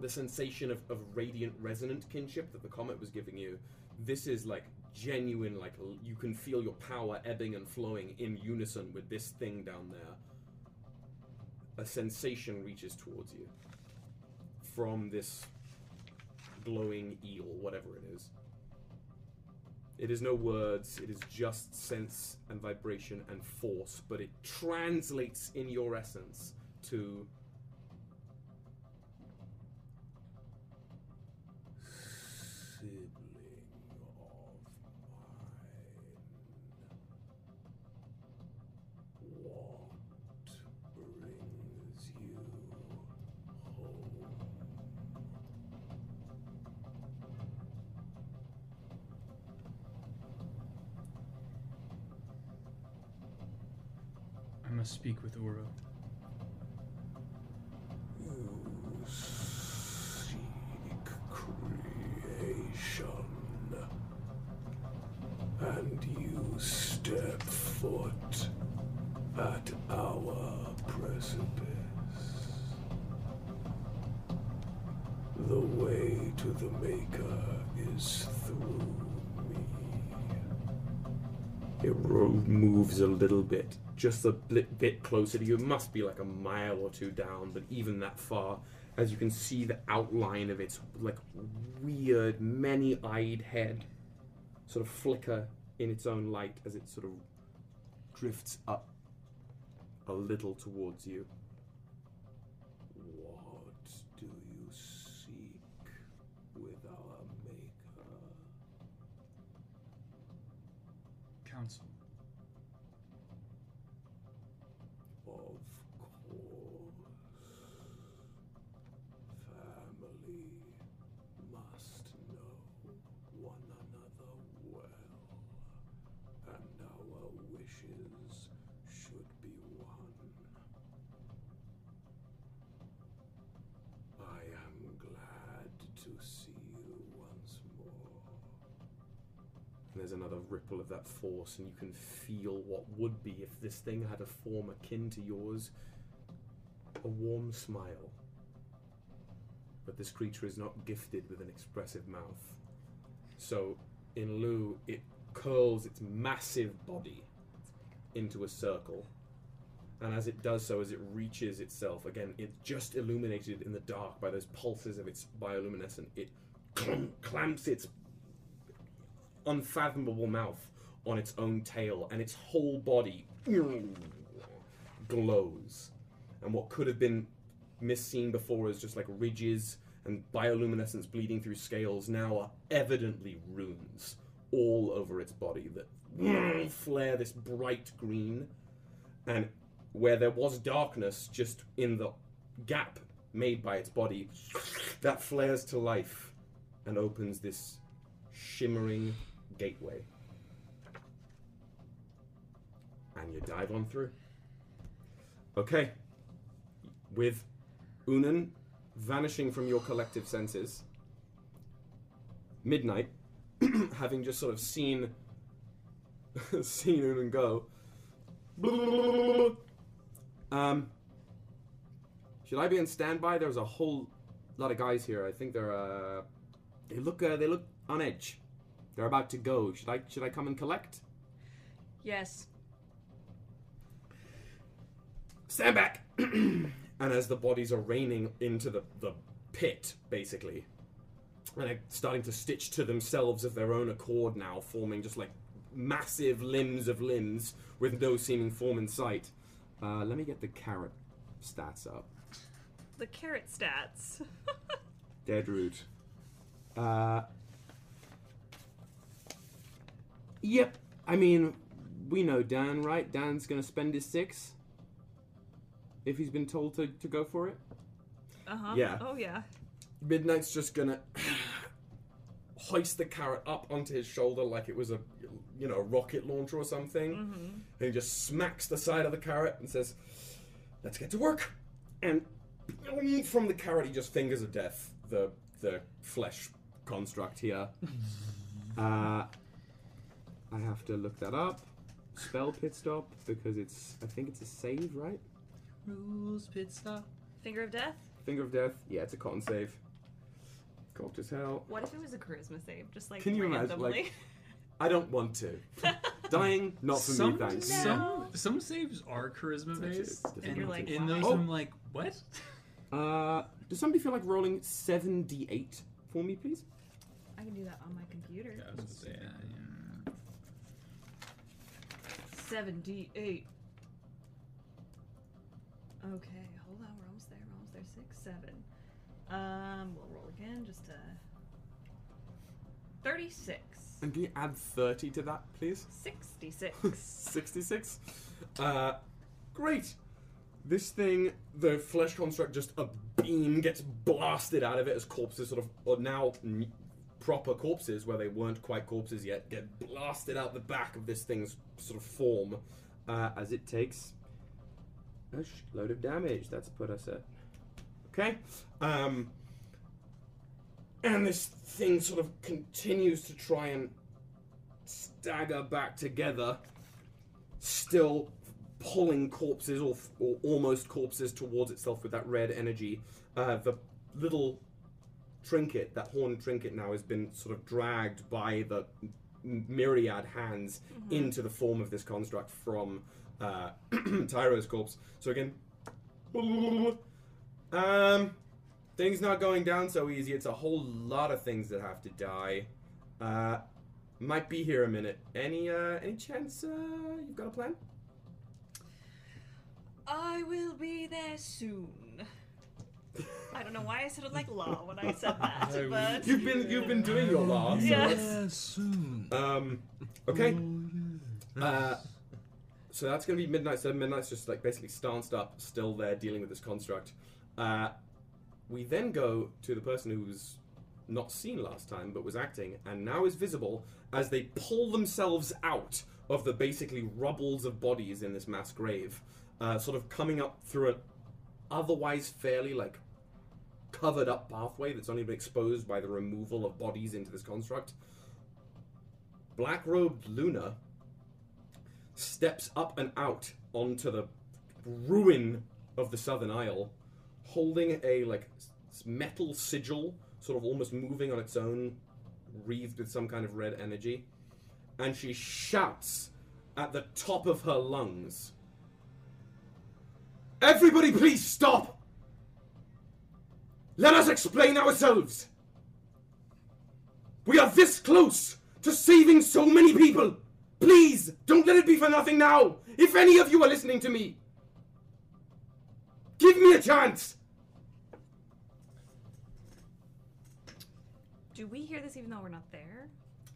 the sensation of, of radiant resonant kinship that the comet was giving you. This is like genuine, like l- you can feel your power ebbing and flowing in unison with this thing down there. A sensation reaches towards you from this glowing eel, whatever it is. It is no words, it is just sense and vibration and force, but it translates in your essence to must speak with Uro. Creation, and you step foot at our precipice. The way to the Maker is through. It moves a little bit, just a bit closer to you. It must be like a mile or two down, but even that far, as you can see the outline of its like weird, many-eyed head, sort of flicker in its own light as it sort of drifts up a little towards you. Council. Force, and you can feel what would be if this thing had a form akin to yours a warm smile. But this creature is not gifted with an expressive mouth. So, in lieu, it curls its massive body into a circle. And as it does so, as it reaches itself, again, it's just illuminated in the dark by those pulses of its bioluminescent, it clamps its unfathomable mouth on its own tail, and its whole body glows. And what could have been misseen before as just like ridges and bioluminescence bleeding through scales now are evidently runes all over its body that flare this bright green. And where there was darkness just in the gap made by its body, that flares to life and opens this shimmering gateway. And you dive on through. Okay. With Unan vanishing from your collective senses, Midnight, having just sort of seen seen Unan go. Um, should I be in standby? There's a whole lot of guys here. I think they're uh, they look uh, they look on edge. They're about to go. Should I should I come and collect? Yes. Stand back. and as the bodies are raining into the the pit, basically, and they're starting to stitch to themselves of their own accord now, forming just like massive limbs of limbs with no seeming form in sight. Uh, let me get the carrot stats up. The carrot stats. Dead root. Uh, yep. I mean, we know Dan, right? Dan's gonna spend his six if he's been told to, to go for it. Uh huh. Yeah. Oh yeah. Midnight's just gonna hoist the carrot up onto his shoulder like it was a, you know, a rocket launcher or something. Mm-hmm. And he just smacks the side of the carrot and says, "Let's get to work." And from the carrot, he just fingers of death the the flesh construct here. uh, I have to look that up. Spell pit stop because it's I think it's a save, right? Rules pit stop. Finger of death. Finger of death. Yeah, it's a con save. Cocked as hell. What if it was a charisma save? Just like Can you imagine, randomly. like- I don't want to. Dying, not for some, me, thanks. Some some saves are charisma It's based, it's and You're like, in those Oh. I'm like, what? Uh, does somebody feel like rolling 7d8 for me, please? I can do that on my computer. Yeah, I was gonna say, yeah, Seventy-eight. Okay, hold on. We're almost there. We're almost there. Six, seven. Um, we'll roll again. Just uh, thirty-six. And can you add 30 to that, please? Sixty-six. 66. Uh, great. This thing, the flesh construct, just a beam gets blasted out of it as corpses sort of, or now n- proper corpses, where they weren't quite corpses yet, get blasted out the back of this thing's sort of form uh, as it takes a load of damage. That's put us at. Okay. Um, and this thing sort of continues to try and stagger back together, still pulling corpses or, or almost corpses towards itself with that red energy. Uh, the little trinket, that horn trinket, now has been sort of dragged by the myriad hands into the form of this construct from uh, Tyro's corpse. So again, um, things not going down so easy. It's a whole lot of things that have to die. Uh, might be here a minute. Any uh, any chance uh, you've got a plan? I will be there soon. I don't know why I sounded like law when I said that, but You've been you've been doing your last. Yeah. Yeah, soon. Um, okay. Uh, so that's going to be midnight. So midnight's just like basically stanced up, still there, dealing with this construct. Uh, we then go to the person who was not seen last time, but was acting, and now is visible as they pull themselves out of the basically rubbles of bodies in this mass grave, uh, sort of coming up through an otherwise fairly like covered up pathway that's only been exposed by the removal of bodies into this construct. black robed Luna steps up and out onto the ruin of the Southern Isle, holding a like metal sigil, sort of almost moving on its own, wreathed with some kind of red energy, and she shouts at the top of her lungs. Everybody, please stop! Let us explain ourselves! We are this close to saving so many people! Please, don't let it be for nothing now! If any of you are listening to me! Give me a chance! Do we hear this even though we're not there?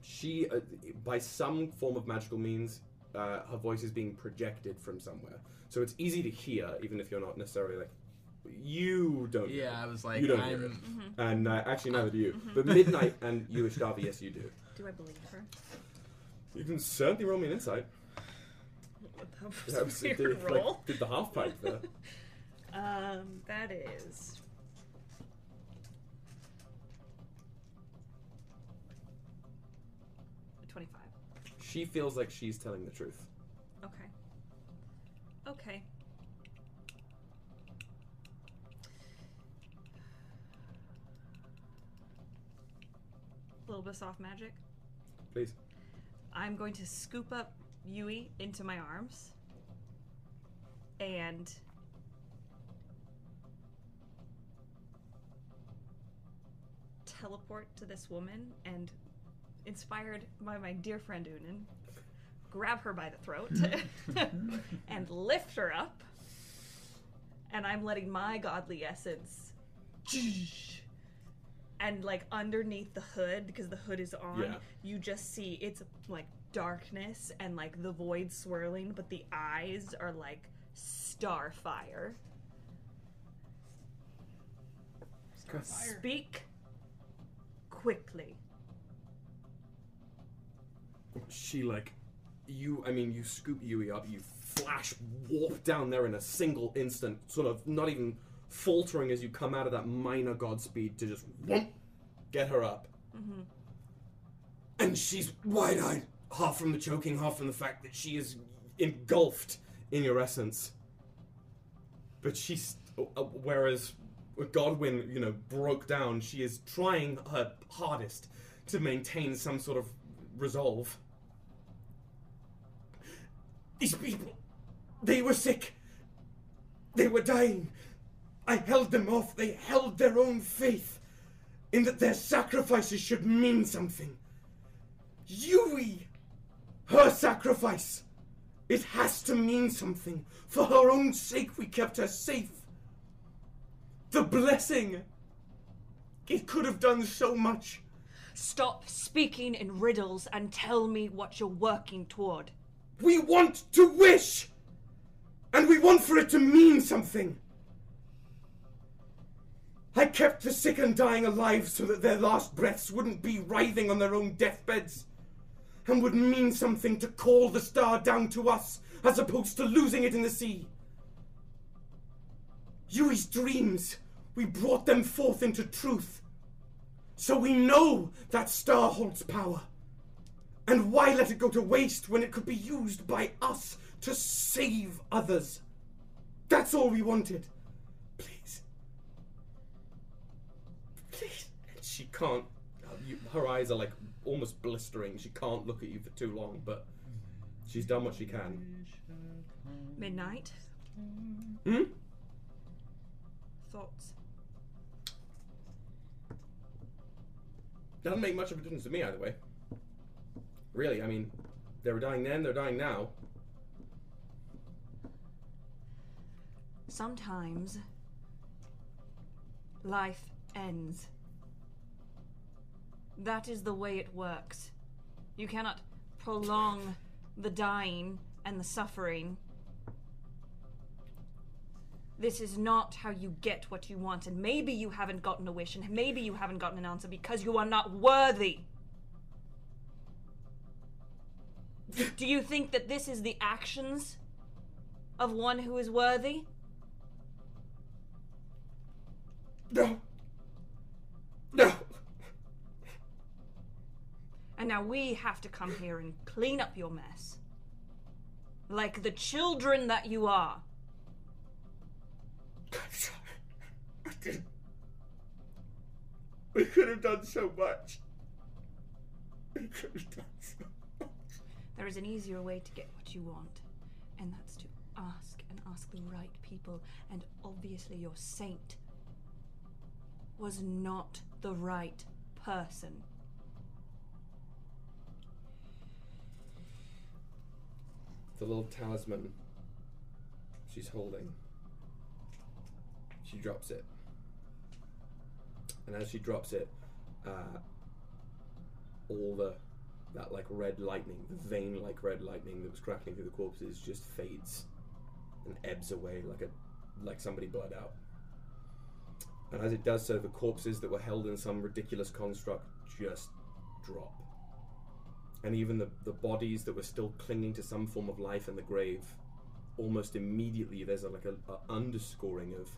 She, uh, by some form of magical means, uh, her voice is being projected from somewhere. So it's easy to hear, even if you're not necessarily like. You don't. hear Yeah, it. I was like, you don't I'm. hear it. And uh, actually, neither do you. But Midnight and you, Ishtava, yes, you do. Do I believe her? You can certainly roll me an insight. That That was was- a it weird did, like, did the half pipe there. Um, that is. Twenty-five. She feels like she's telling the truth. Okay. Okay. A little bit soft magic. Please. I'm going to scoop up Yui into my arms and teleport to this woman and inspired by my dear friend Unan, grab her by the throat and lift her up. And I'm letting my godly essence and like underneath the hood because the hood is on Yeah. you just see it's like darkness and like the void swirling but the eyes are like starfire speak quickly She like you. I mean, you scoop Yui up. You flash warp down there in a single instant, sort of not even faltering as you come out of that minor godspeed to just whoomp, get her up. And she's wide-eyed, half from the choking, half from the fact that she is engulfed in your essence. But she's uh, whereas Godwin, you know, broke down. She is trying her hardest to maintain some sort of resolve. These people, they were sick. They were dying. I held them off. They held their own faith in that their sacrifices should mean something. Yui, her sacrifice, it has to mean something. For her own sake, we kept her safe. The blessing, it could have done so much. stop speaking in riddles and tell me what you're working toward We want to wish! And we want for it to mean something! I kept the sick and dying alive so that their last breaths wouldn't be writhing on their own deathbeds, and would mean something to call the star down to us, as opposed to losing it in the sea. Yui's dreams, we brought them forth into truth. So we know that star holds power. And why let it go to waste when it could be used by us to save others? That's all we wanted. She can't. uh, you- Her eyes are like almost blistering. She can't look at you for too long, but she's done what she can. midnight Hmm? thoughts Doesn't make much of a difference to me either way. Really, I mean, they were dying then, they're dying now. sometimes life ends that is the way it works you cannot prolong the dying and the suffering this is not how you get what you want and maybe you haven't gotten a wish and maybe you haven't gotten an answer because you are not worthy do you think that this is the actions of one who is worthy No. No. And now we have to come here and clean up your mess. Like the children that you are. I'm sorry. I didn't. We could have done so much. We could have done so much. There is an easier way to get what you want, and that's to ask and ask the right people. And obviously, your saint was not the right person. The little talisman she's holding. She drops it. And as she drops it, uh, all the that like red lightning, the vein like red lightning that was crackling through the corpses just fades and ebbs away like a like somebody bled out. And as it does so, the corpses that were held in some ridiculous construct just drop. And even the, the bodies that were still clinging to some form of life in the grave, almost immediately there's a, like a, a underscoring of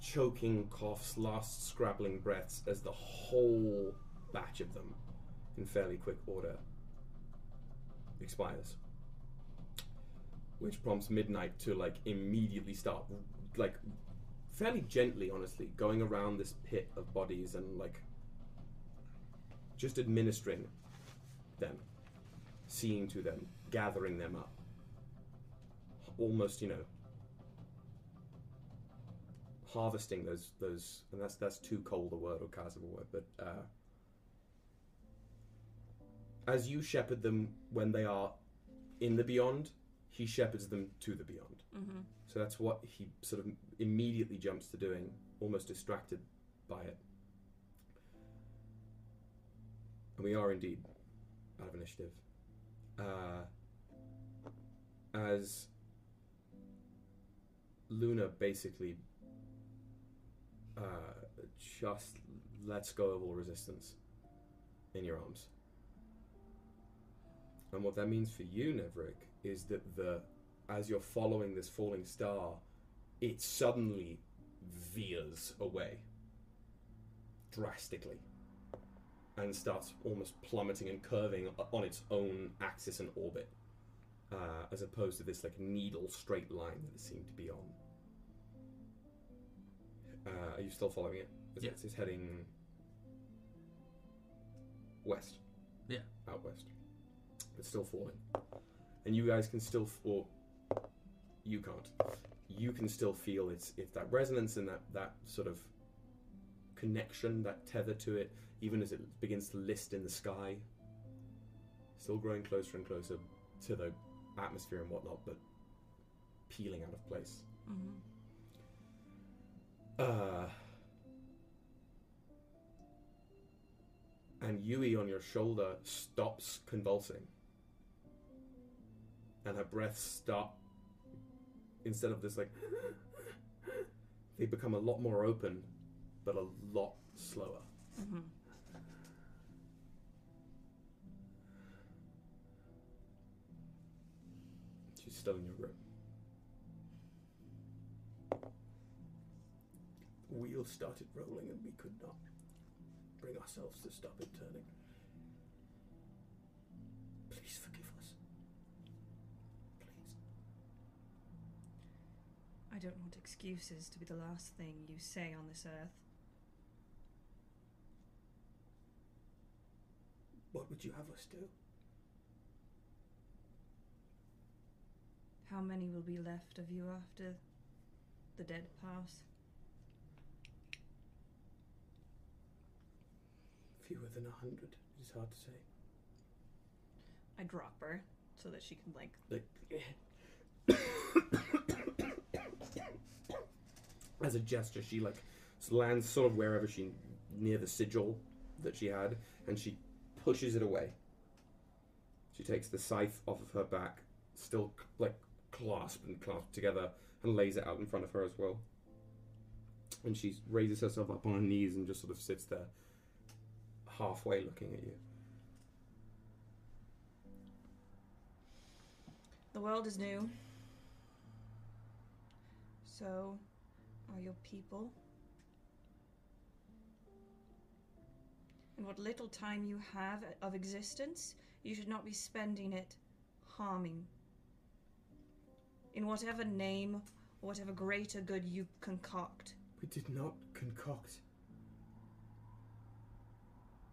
choking coughs, last scrabbling breaths as the whole batch of them, in fairly quick order, expires. Which prompts Midnight to like immediately start, like fairly gently, honestly, going around this pit of bodies and like just administering them, seeing to them, gathering them up. Almost, you know, harvesting those those, and that's that's too cold a word or cast of a word, but uh, as you shepherd them when they are in the beyond, he shepherds them to the beyond. Mm-hmm. So that's what he sort of immediately jumps to doing, almost distracted by it. And we are indeed out of initiative. Uh, as Luna basically uh, just lets go of all resistance in your arms. And what that means for you, Nevrik, is that the as you're following this falling star, it suddenly veers away drastically and starts almost plummeting and curving on its own axis and orbit, uh, as opposed to this like needle straight line that it seemed to be on. Uh, are you still following it? Is Yeah. it- It's heading west. Yeah. Out west. It's still falling. And you guys can still, f- or you can't. You can still feel its it's that resonance and that that sort of connection, that tether to it, even as it begins to list in the sky. Still growing closer and closer to the atmosphere and whatnot, but peeling out of place. Mm-hmm. Uh, and Yui on your shoulder stops convulsing. And her breaths stop. Instead of this, like, they become a lot more open, but a lot slower. Mm-hmm. In your grip. The wheel started rolling and we could not bring ourselves to stop it turning. Please forgive us. Please. I don't want excuses to be the last thing you say on this earth. What would you have us do? How many will be left of you after the dead pass? Fewer than a hundred. It's hard to say. I drop her so that she can like Like, as a gesture, she like lands sort of wherever she near the sigil that she had, and she pushes it away. She takes the scythe off of her back, still like clasped and clasped together, and lays it out in front of her as well. And she raises herself up on her knees and just sort of sits there, halfway looking at you. The world is new. So are your people. And what little time you have of existence, you should not be spending it harming. In whatever name, or whatever greater good you concoct. We did not concoct.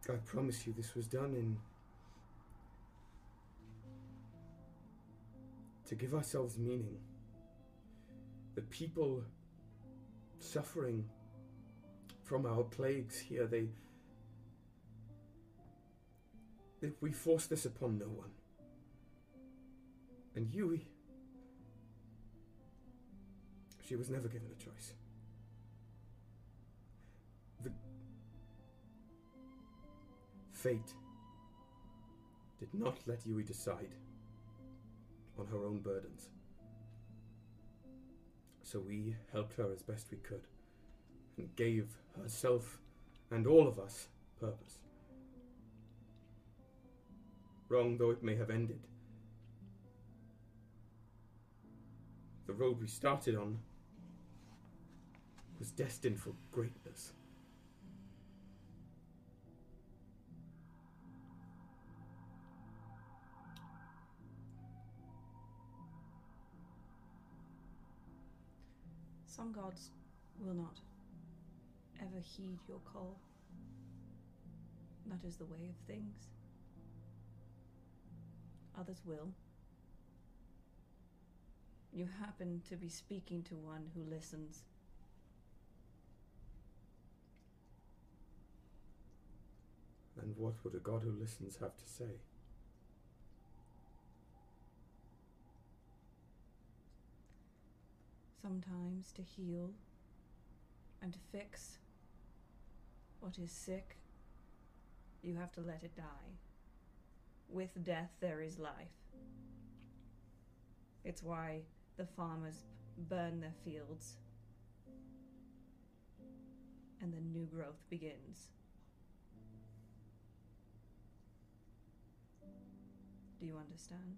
I promise you this was done in. to give ourselves meaning. The people suffering from our plagues here, they. they we forced this upon no one. And Yui. She was never given a choice. The fate did not let Yui decide on her own burdens. So we helped her as best we could and gave herself and all of us purpose. Wrong though it may have ended, the road we started on was destined for greatness. Some gods will not ever heed your call. That is the way of things. Others will. You happen to be speaking to one who listens. And what would a god who listens have to say? Sometimes to heal and to fix what is sick, you have to let it die. With death, there is life. It's why the farmers burn their fields and the new growth begins. Do you understand?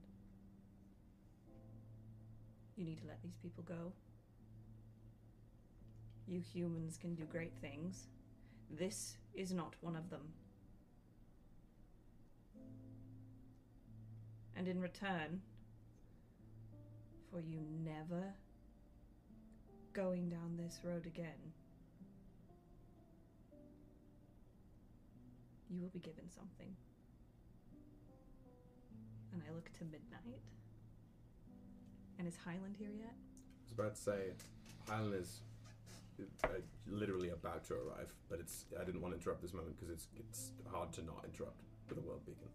You need to let these people go. You humans can do great things. This is not one of them. And in return, for you never going down this road again, you will be given something. And I look to midnight. And is Hylan here yet? I was about to say, Hylan is uh, literally about to arrive, but it's. I didn't want to interrupt this moment because it's it's hard to not interrupt with a world beacon.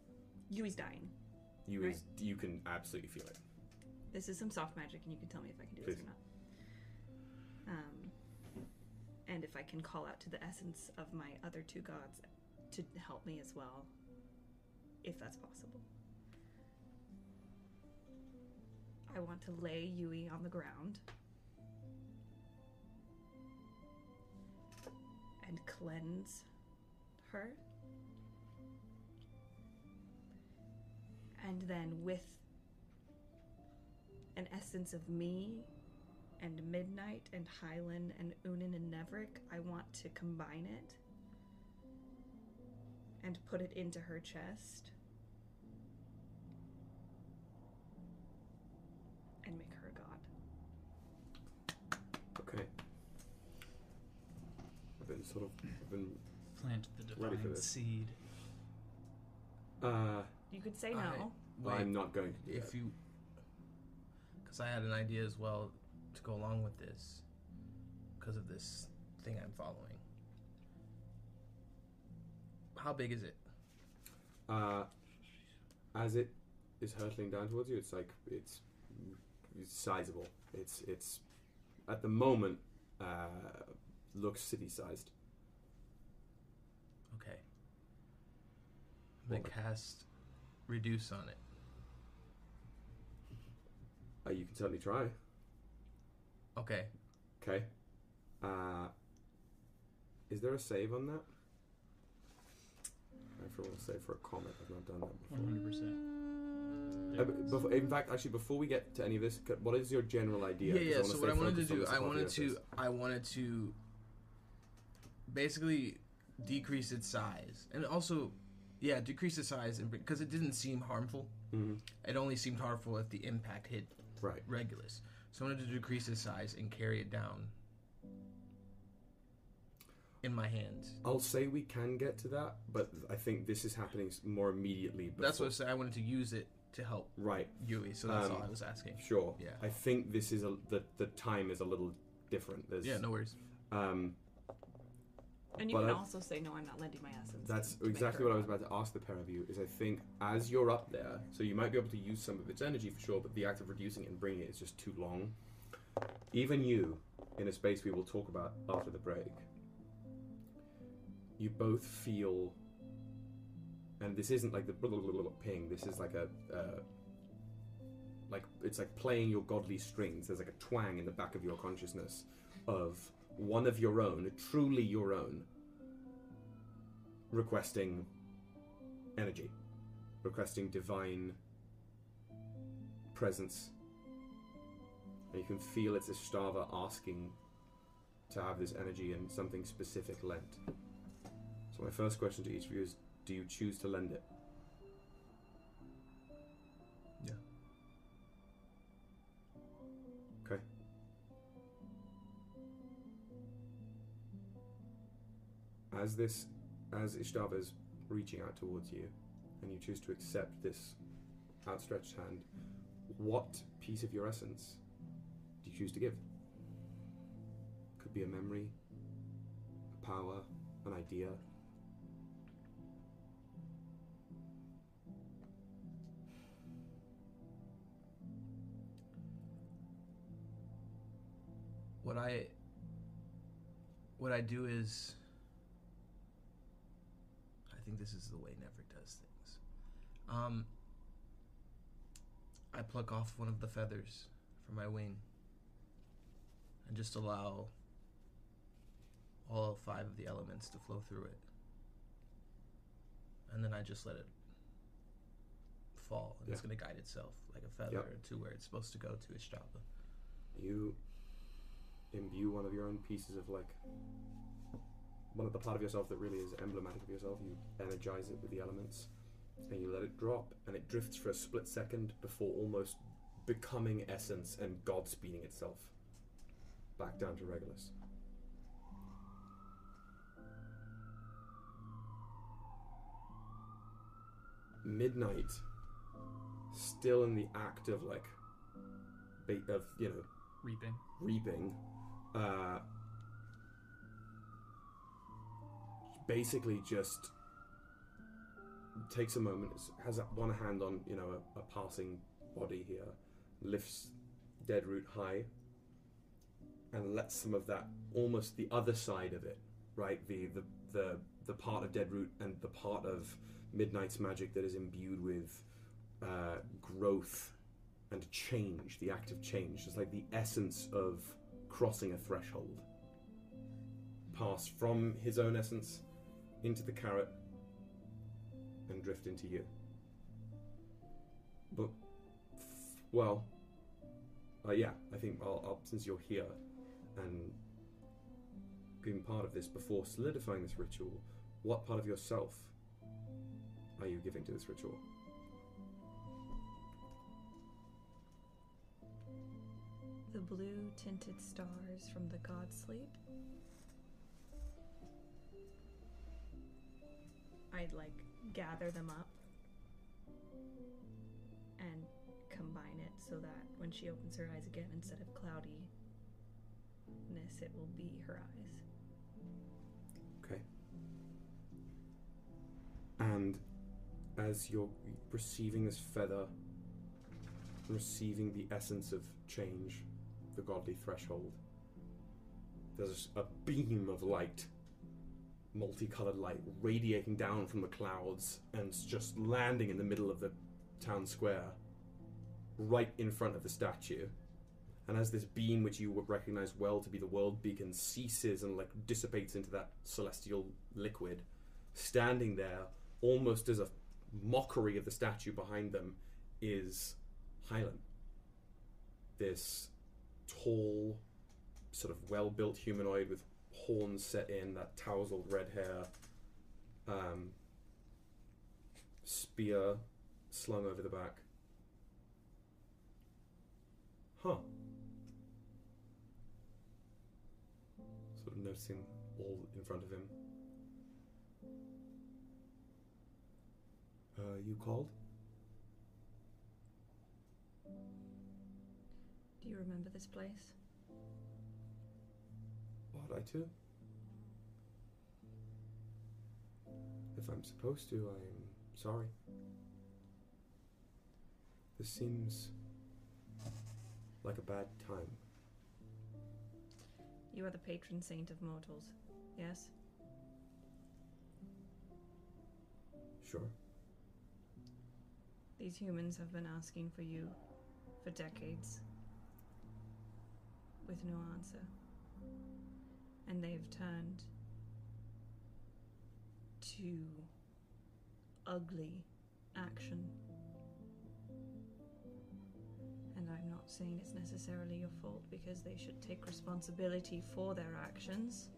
Yui's dying. You Right. is you can absolutely feel it. This is some soft magic, and you can tell me if I can do this or not. Um, and if I can call out to the essence of my other two gods to help me as well, if that's possible. I want to lay Yui on the ground and cleanse her. And then, with an essence of me and Midnight and Hylan and Unan and Nevrik, I want to combine it and put it into her chest and make her a god. Okay. I've been sort of. I've been. Plant the Ready for divine this. seed. Uh, You could say I- no. Wait, I'm not going to do if that. you, because I had an idea as well to go along with this, because of this thing I'm following. How big is it? Uh, as it is hurtling down towards you, it's like it's, it's sizable. It's it's at the moment uh, looks city sized. Okay. I'm gonna What? cast reduce on it. Uh, you can certainly try. Okay. Okay. Uh, is there a save on that? I forgot to save for a comet. I've not done that before. hundred percent. Uh, b- before, in fact, actually, before we get to any of this, c- what is your general idea? Yeah, 'Cause yeah. wanna So stay what I wanted to focused on do, this I wanted to. I wanted to, basically decrease its size, and also, yeah, decrease its size, and because it didn't seem harmful. Mhm. It only seemed harmful if the impact hit Right. Regulus. So I wanted to decrease its size and carry it down in my hands. I'll say we can get to that, but I think this is happening more immediately. Before. That's what I said. I wanted to use it to help Right. Yui, so that's Um, all I was asking. Sure. Yeah. I think this is a the the time is a little different. There's Yeah, no worries. um And you But can I- also say, no, I'm not lending my essence. That's exactly what I was about to ask the pair of you. Is I think as you're up there, so you might be able to use some of its energy for sure, but the act of reducing it and bringing it is just too long. Even you, in a space we will talk about after the break, you both feel, and this isn't like the blah, blah, blah, blah, ping. This is like a, uh, like it's like playing your godly strings. There's like a twang in the back of your consciousness of one of your own, truly your own, requesting energy, requesting divine presence. And you can feel it's Ishtava asking to have this energy and something specific lent. So my first question to each of you is do you choose to lend it? As this as Ishtava is reaching out towards you and you choose to accept this outstretched hand, what piece of your essence do you choose to give? Could be a memory, a power, an idea. What I what I do is think this is the way Nevrik does things. Um I pluck off one of the feathers from my wing and just allow all five of the elements to flow through it. And then I just let it fall and it's gonna guide itself like a feather Yep. to where it's supposed to go to its job. You imbue one of your own pieces of like one of the part of yourself that really is emblematic of yourself. You energize it with the elements and you let it drop, and it drifts for a split second before almost becoming essence and God speeding itself back down to Regulus. Midnight, still in the act of like, of you know, Reaping. reaping, uh, basically just takes a moment, has one hand on you know a, a passing body here, lifts dead root high, and lets some of that almost the other side of it, right? The the the the part of dead root and the part of midnight's magic that is imbued with uh, growth and change, the act of change. It's like the essence of crossing a threshold. Pass from his own essence into the carrot and drift into you. But, well, uh, yeah, I think I'll, I'll, since you're here and being part of this before solidifying this ritual, what part of yourself are you giving to this ritual? The blue tinted stars from the god sleep. I'd like gather them up and combine it so that when she opens her eyes again, instead of cloudiness, it will be her eyes. Okay. And as you're receiving this feather, receiving the essence of change, the godly threshold, there's a beam of light, multicolored light, radiating down from the clouds and just landing in the middle of the town square, right in front of the statue. And as this beam, which you would recognize well to be the world beacon, ceases and like dissipates into that celestial liquid, standing there, almost as a mockery of the statue behind them, is Hylan. This tall, sort of well-built humanoid with horns set in, that tousled red hair, Um, spear slung over the back. Huh. Sort of noticing all in front of him. Uh, you called? Do you remember this place? Ought I to? If I'm supposed to, I'm sorry. This seems like a bad time. You are the patron saint of mortals, yes? Sure. These humans have been asking for you for decades with no answer. And they've turned to ugly action. And I'm not saying it's necessarily your fault because they should take responsibility for their actions.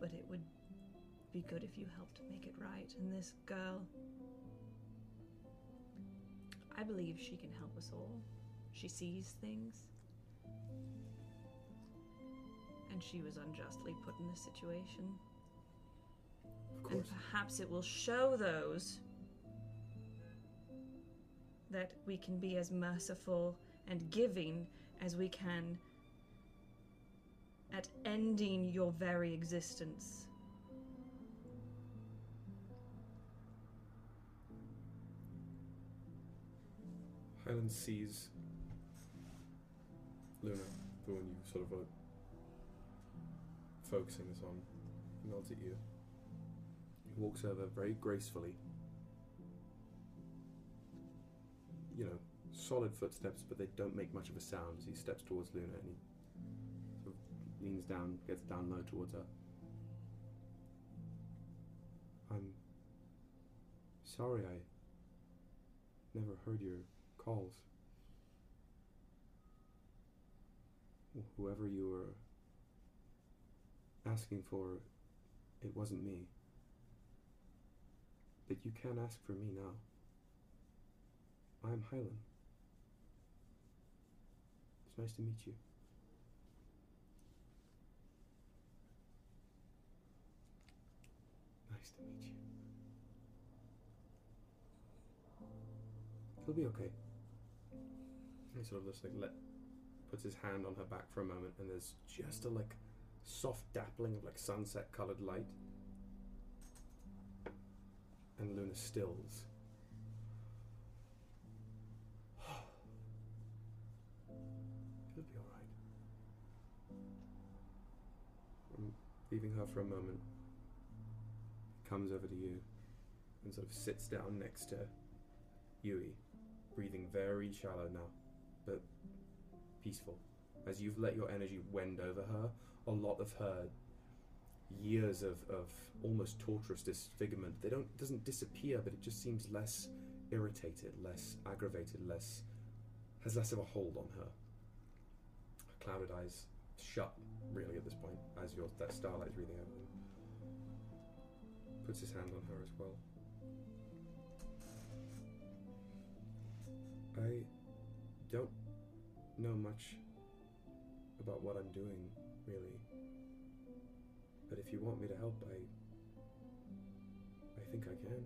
But it would be good if you helped make it right. And this girl, I believe she can help us all. She sees things. And she was unjustly put in this situation. Of And perhaps it will show those that we can be as merciful and giving as we can at ending your very existence. Hylan sees Luna, the one you sort of are focusing this on, He nods at you. He walks over very gracefully. You know, solid footsteps, but they don't make much of a sound as he steps towards Luna and he sort of leans down, gets down low towards her. I'm sorry I never heard your calls. Whoever you were asking for, it wasn't me. But you can't ask for me now. I'm Hylan. It's nice to meet you. Nice to meet you. It'll be okay. He sort of just like let puts his hand on her back for a moment, and there's just a like soft dappling of like sunset colored light. And Luna stills. It'll be alright. I'm leaving her for a moment. Comes over to you and sort of sits down next to Yui, breathing very shallow now, but peaceful. As you've let your energy wend over her, a lot of her years of, of almost torturous disfigurement, they don't doesn't disappear, but it just seems less irritated, less aggravated, less has less of a hold on her. Her clouded eyes shut really at this point, as your that starlight's breathing over them. Puts his hand on her as well. I don't know much about what I'm doing, really. But if you want me to help, I. I think I can.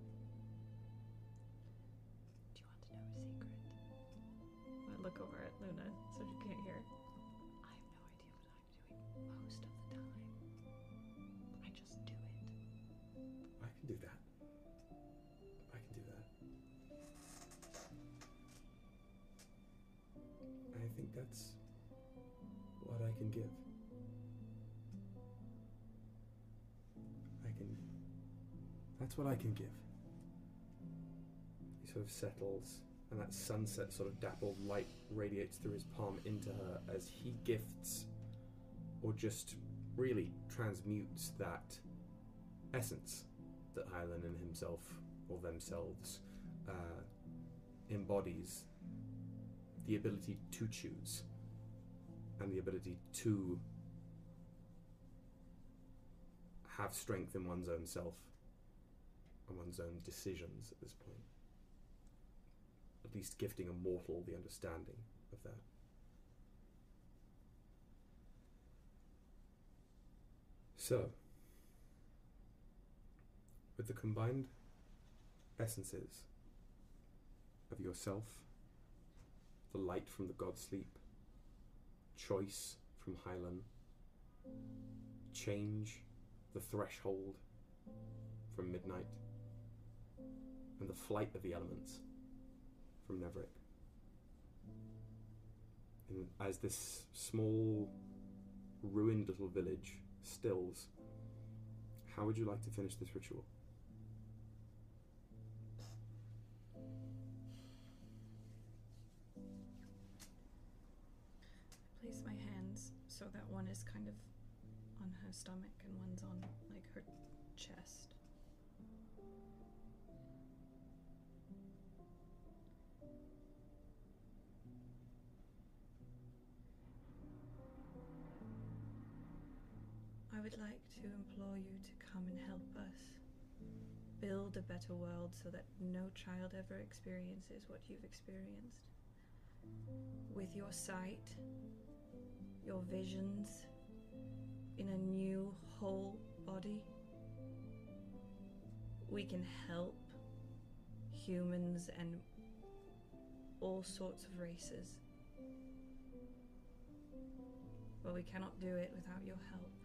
Do you want to know a secret? I look over at Luna so she can't hear. I have no idea what I'm doing most of the time. I just do it. I can do that. I can do that. I think that's what I can give. That's what I can give. He sort of settles, and that sunset sort of dappled light radiates through his palm into her as he gifts, or just really transmutes that essence that Hylan and himself or themselves uh, embodies the ability to choose and the ability to have strength in one's own self one's own decisions at this point. At least gifting a mortal the understanding of that. So, with the combined essences of yourself, the light from the god sleep, choice from Hylan, change, the threshold from midnight, and the flight of the elements from Nevrik. And as this small, ruined little village stills, how would you like to finish this ritual? I place my hands so that one is kind of on her stomach and one's on like her chest. Would like to implore you to come and help us build a better world so that no child ever experiences what you've experienced. With your sight, your visions in a new whole body, we can help humans and all sorts of races. But we cannot do it without your help.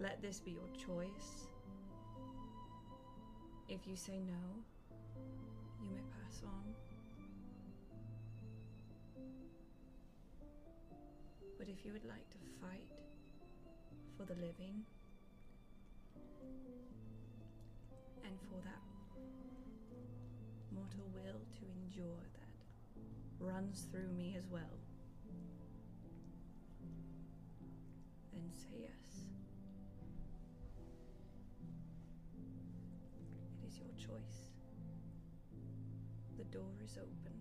Let this be your choice. If you say no, you may pass on. But if you would like to fight for the living and for that mortal will to endure that runs through me as well, Open.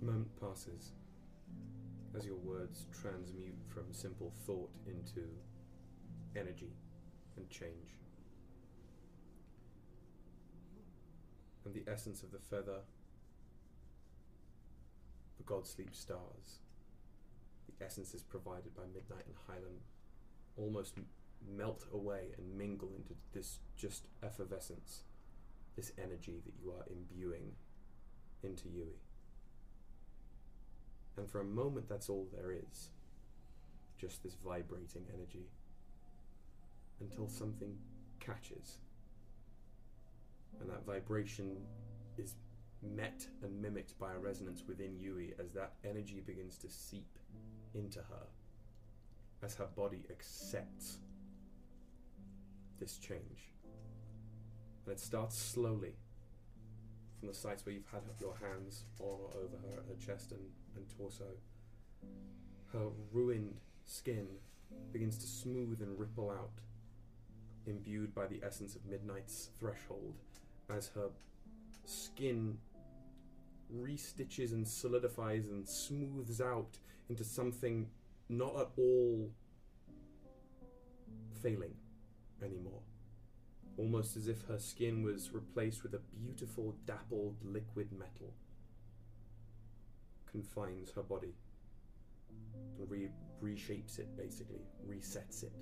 A moment passes as your words transmute from simple thought into energy and change. And the essence of the feather, the godsleep stars, the essence is provided by Midnight and Hylan almost melt away and mingle into this just effervescence, this energy that you are imbuing into Yui. And for a moment, that's all there is. Just this vibrating energy. Until something catches. And that vibration is met and mimicked by a resonance within Yui as that energy begins to seep into her. As her body accepts this change. And it starts slowly from the sites where you've had your hands all over her, her chest and, and torso. Her ruined skin begins to smooth and ripple out, imbued by the essence of Midnight's threshold, as her skin restitches and solidifies and smooths out into something not at all failing anymore almost as if her skin was replaced with a beautiful dappled liquid metal. Confines her body and re- reshapes it, basically, resets it.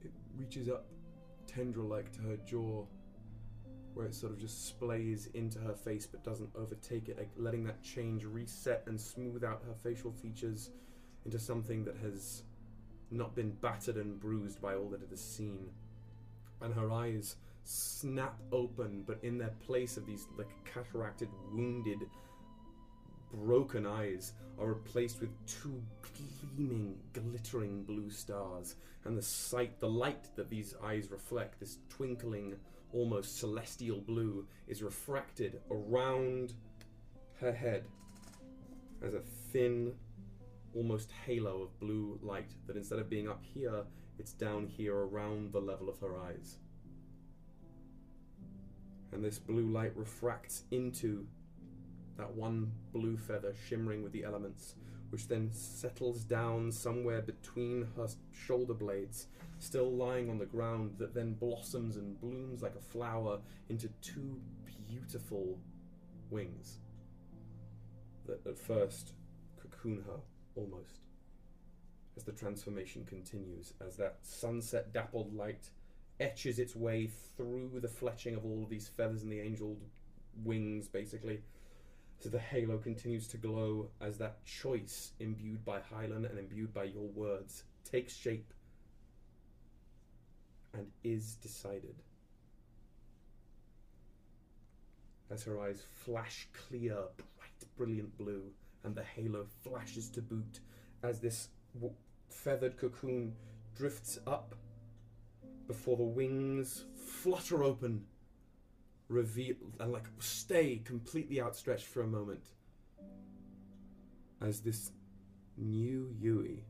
It reaches up tendril like to her jaw, where it sort of just splays into her face but doesn't overtake it, like letting that change reset and smooth out her facial features into something that has not been battered and bruised by all that it has seen. And her eyes snap open, but in their place of these like cataracted, wounded, broken eyes are replaced with two gleaming, glittering blue stars. And the sight, the light that these eyes reflect, this twinkling, almost celestial blue, is refracted around her head as a thin, almost halo of blue light that instead of being up here, it's down here around the level of her eyes. and this blue light refracts into that one blue feather shimmering with the elements, which then settles down somewhere between her shoulder blades, still lying on the ground, that then blossoms and blooms like a flower into two beautiful wings that at first cocoon her almost. As the transformation continues, as that sunset dappled light etches its way through the fletching of all of these feathers and the angel wings, basically. So the halo continues to glow as that choice, imbued by Hylan and imbued by your words, takes shape and is decided. As her eyes flash clear, bright, brilliant blue, and the halo flashes to boot as this w- feathered cocoon drifts up before the wings flutter open, reveal and like stay completely outstretched for a moment. As this new Yui,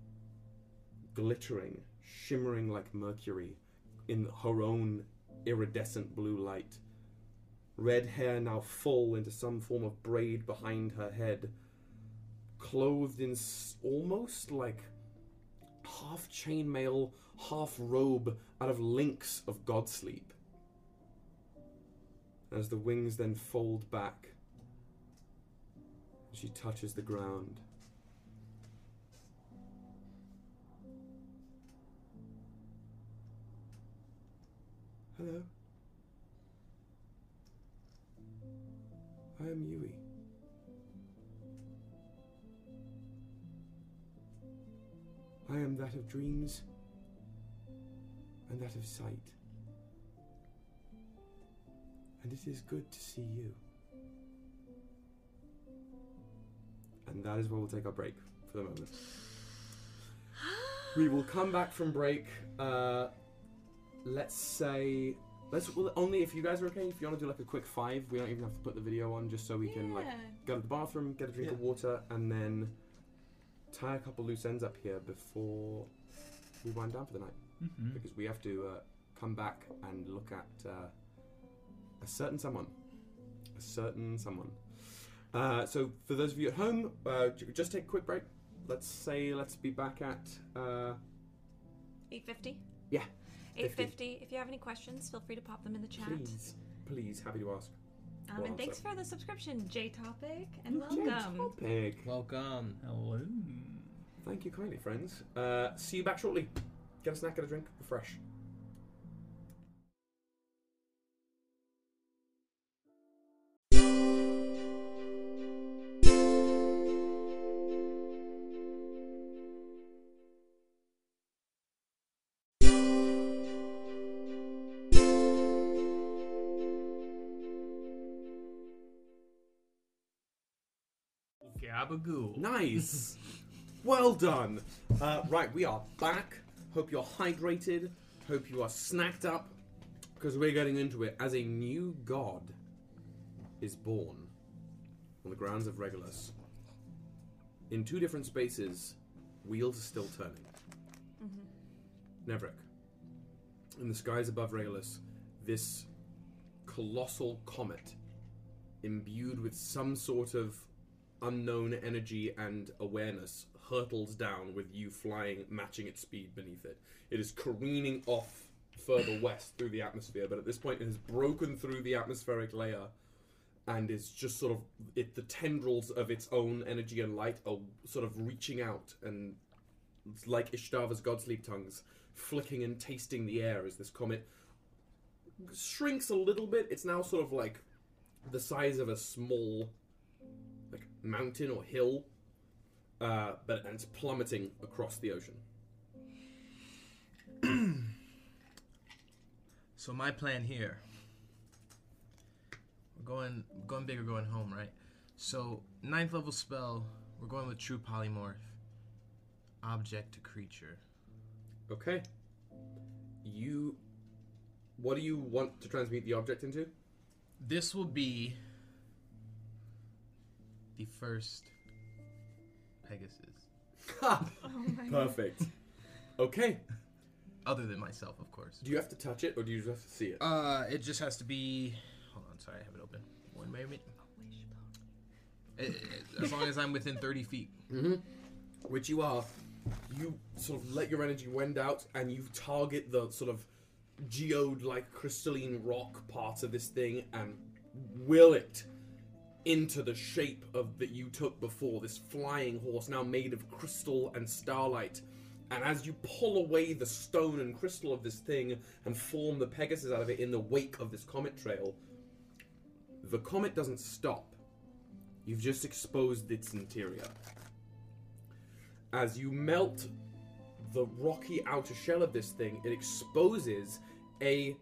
glittering, shimmering like mercury in her own iridescent blue light, red hair now full into some form of braid behind her head, clothed in almost like half chainmail, half robe out of links of godsleep. As the wings then fold back, she touches the ground. Hello. I am Yui. I am that of dreams and that of sight. And it is good to see you. And that is where we'll take our break for the moment. We will come back from break. Uh, let's say, let's well, only if you guys are okay. If you want to do like a quick five, we don't even have to put the video on, just so we can like go to the bathroom, get a drink of water, and then tie a couple loose ends up here before we wind down for the night. Mm-hmm. Because we have to uh, come back and look at uh, a certain someone. A certain someone. Uh, so, for those of you at home, uh, just take a quick break. Let's say, let's be back at. Uh, 850? Yeah, 850. If you have any questions, feel free to pop them in the chat. please, please, happy to ask. Um, Well, and thanks so- for the subscription, J Topic, and Jane welcome. Topic. Welcome. Hello. Thank you kindly, friends. Uh, see you back shortly. Get a snack, get a drink, refresh. Gabagoo. Nice. well done. Uh, right, we are back. Hope you're hydrated. Hope you are snacked up. Because we're getting into it as a new god is born on the grounds of Regulus. In two different spaces, wheels are still turning. Nevrik. In the skies above Regulus, this colossal comet, imbued with some sort of unknown energy and awareness hurtles down with you flying, matching its speed beneath it. It is careening off further west through the atmosphere, but at this point it has broken through the atmospheric layer and is just sort of it the tendrils of its own energy and light are sort of reaching out and like Ishtava's godsleep tongues flicking and tasting the air as this comet shrinks a little bit. It's now sort of like the size of a small mountain or hill, uh, but and it's plummeting across the ocean. So my plan here. We're going going big or going home, right? So ninth level spell, we're going with true polymorph. Object to creature. Okay. You, what do you want to transmute the object into? This will be the first Pegasus. Oh my Perfect. Okay. Other than myself, of course. Do you have to touch it or do you just have to see it? Uh, it just has to be. Hold on, Sorry, I have it open. One moment. Eh, As long as I'm within 30 feet. Mm-hmm. Which you are. You sort of let your energy wend out and you target the sort of geode like crystalline rock part of this thing and will it into the shape of that you took before this flying horse now made of crystal and starlight. And as you pull away the stone and crystal of this thing and form the pegasus out of it in the wake of this comet trail the comet doesn't stop. You've just exposed its interior. As you melt the rocky outer shell of this thing, it exposes a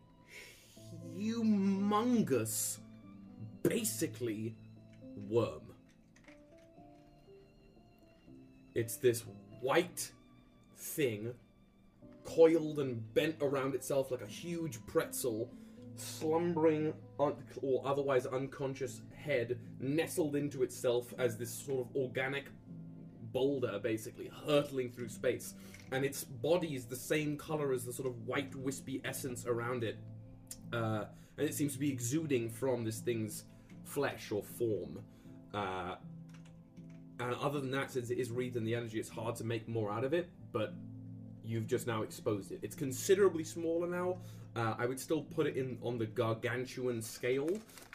humongous, basically, worm. It's this white thing, coiled and bent around itself like a huge pretzel, slumbering un- or otherwise unconscious head nestled into itself as this sort of organic boulder basically hurtling through space. And its body is the same color as the sort of white wispy essence around it. Uh, and it seems to be exuding from this thing's flesh or form uh, and other than that since it is wreathed in the energy it's hard to make more out of it but you've just now exposed it. It's considerably smaller now. Uh, i would still put it in on the gargantuan scale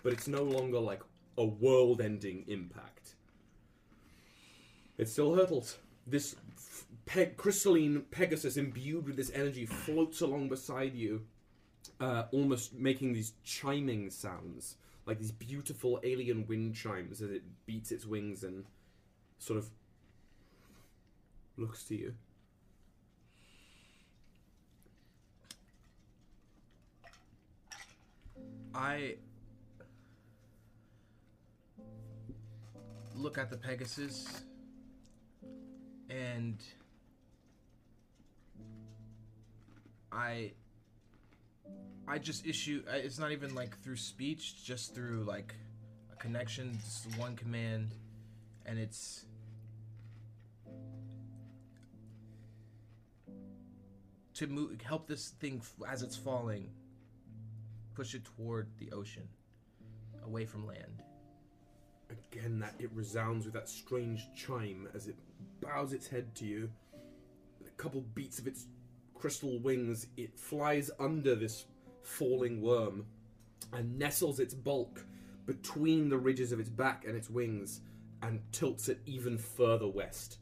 but it's no longer like a world-ending impact. It still hurtles. This pe- crystalline Pegasus, imbued with this energy, floats along beside you, uh, almost making these chiming sounds, like these beautiful alien wind chimes as it beats its wings and sort of looks to you. I look at the Pegasus and I I just issue it's not even like through speech just through like a connection just one command and it's to move help this thing as it's falling push it toward the ocean away from land Again, that it resounds with that strange chime as it bows its head to you. A couple beats of its crystal wings, it flies under this falling worm and nestles its bulk between the ridges of its back and its wings and tilts it even further west.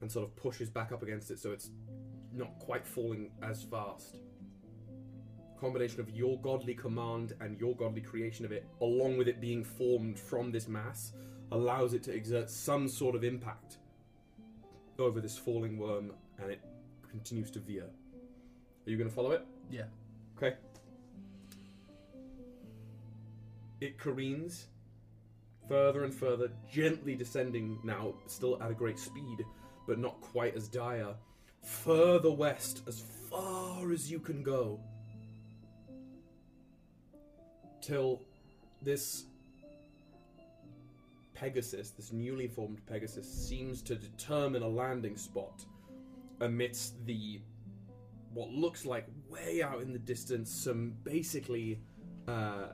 And sort of pushes back up against it so it's not quite falling as fast combination of your godly command and your godly creation of it, along with it being formed from this mass, allows it to exert some sort of impact over this falling worm, and it continues to veer. Are you going to follow it? Yeah. Okay. It careens further and further, gently descending now, still at a great speed, but not quite as dire. Further west, as far as you can go till this Pegasus, this newly formed Pegasus, seems to determine a landing spot amidst the what looks like way out in the distance some basically uh,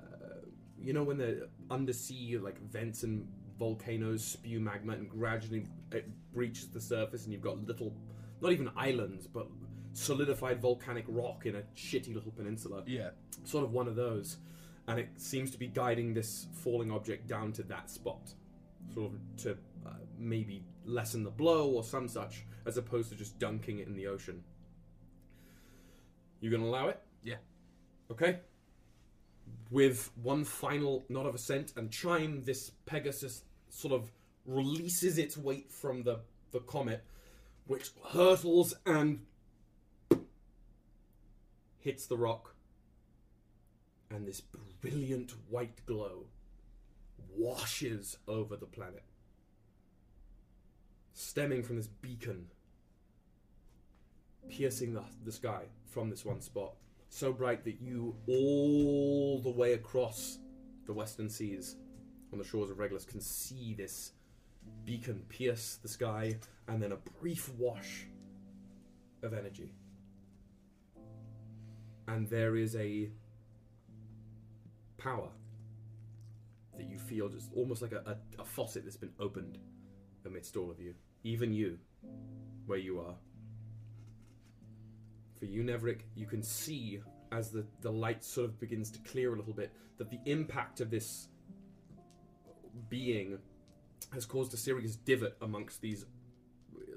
you know when the undersea like vents and volcanoes spew magma and gradually it breaches the surface and you've got little not even islands but solidified volcanic rock in a shitty little peninsula Yeah. sort of one of those and it seems to be guiding this falling object down to that spot, sort of to uh, maybe lessen the blow or some such, as opposed to just dunking it in the ocean. You gonna allow it? Yeah. Okay. With one final nod of assent and chime, this Pegasus sort of releases its weight from the, the comet, which hurtles and hits the rock and this brilliant white glow washes over the planet, stemming from this beacon, piercing the, the sky from this one spot, so bright that you, all the way across the western seas, on the shores of Regulus, can see this beacon pierce the sky, and then a brief wash of energy. And there is a power that you feel just almost like a, a, a faucet that's been opened amidst all of you, even you, where you are. For you, Nevrik, you can see as the, the light sort of begins to clear a little bit that the impact of this being has caused a serious divot amongst these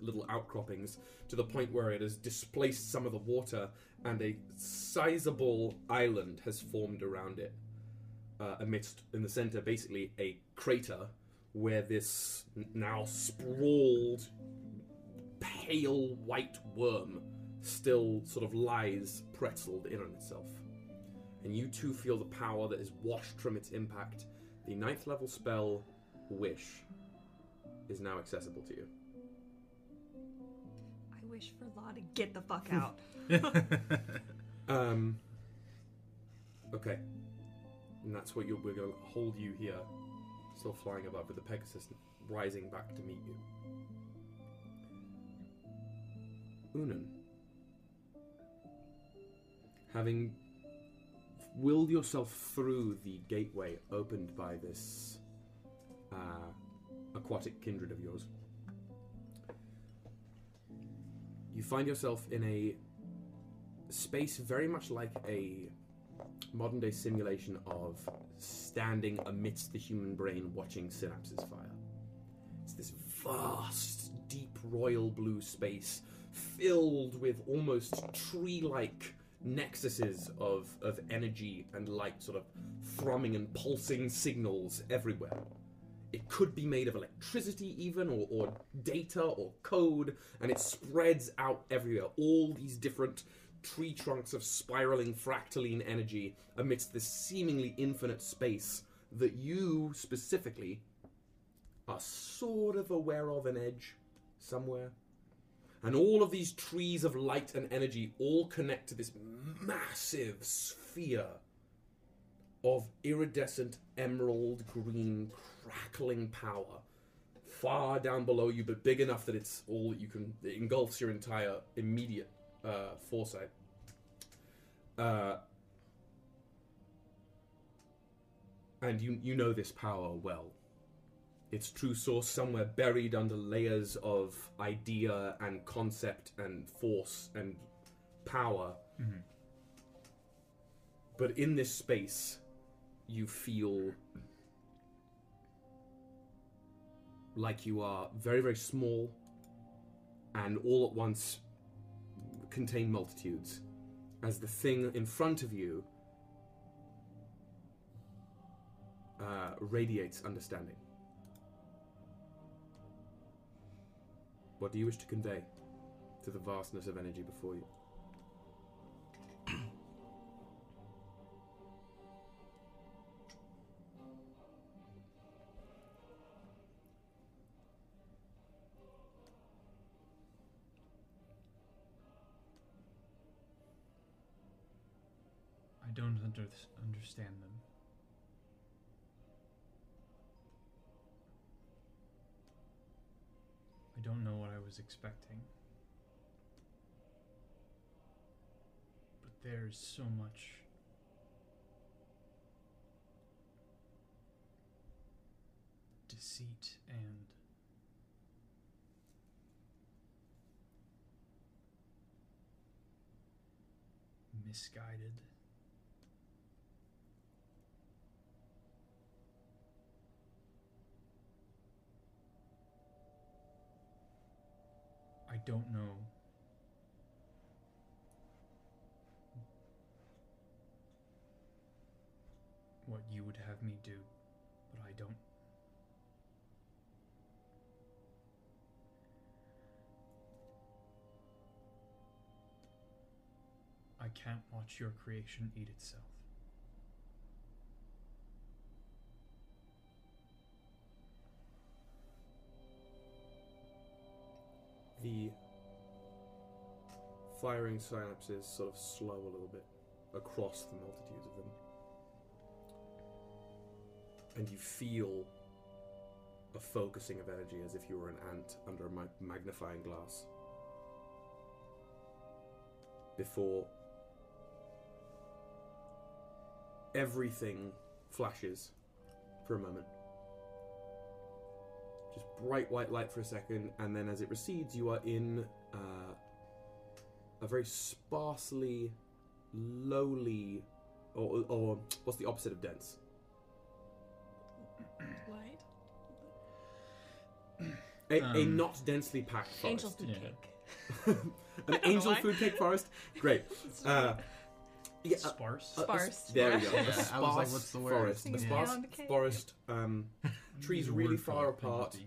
little outcroppings to the point where it has displaced some of the water and a sizable island has formed around it uh, amidst in the center basically a crater where this now sprawled pale white worm still sort of lies pretzeled in on itself and you too feel the power that is washed from its impact the ninth level spell wish is now accessible to you I wish for Law to get the fuck out. Um. Okay. And that's what you're, we're going to hold you here, still flying above, with the Pegasus rising back to meet you. Unan. Having willed yourself through the gateway opened by this uh, aquatic kindred of yours, you find yourself in a space very much like a modern day simulation of standing amidst the human brain watching synapses fire. It's this vast, deep royal blue space filled with almost tree like nexuses of, of energy and light, sort of thrumming and pulsing signals everywhere. It could be made of electricity, even, or, or data, or code, and it spreads out everywhere. All these different tree trunks of spiraling fractaline energy amidst this seemingly infinite space that you specifically are sort of aware of an edge somewhere. And all of these trees of light and energy all connect to this massive sphere of iridescent emerald green crackling power far down below you, but big enough that it's all that you can, it engulfs your entire immediate uh, foresight. Uh, and you you know this power well. Its true source somewhere buried under layers of idea and concept and force and power. Mhm. But in this space, you feel like you are very, very small and all at once contain multitudes as the thing in front of you uh, radiates understanding. What do you wish to convey to the vastness of energy before you? I don't under- understand them. I don't know was expecting. But there's so much. Deceit and misguided. I don't know. What you would have me do, but I don't. I can't watch your creation eat itself. The firing synapses sort of slow a little bit across the multitudes of them. And you feel a focusing of energy as if you were an ant under a ma- magnifying glass. Before everything flashes for a moment. Just bright white light for a second, and then as it recedes, you are in uh, a very sparsely, lowly, or, or what's the opposite of dense? Light. A, a Um, not densely packed forest. Angel food Yeah. cake. An know angel why. food cake forest. Great. Uh, yeah, uh, Sparse. uh, uh, Sparse. there we go. Yeah, A I was like, sparse what's the word? forest. A Yeah. sparse Pound cake. forest. Um, trees really far it, apart.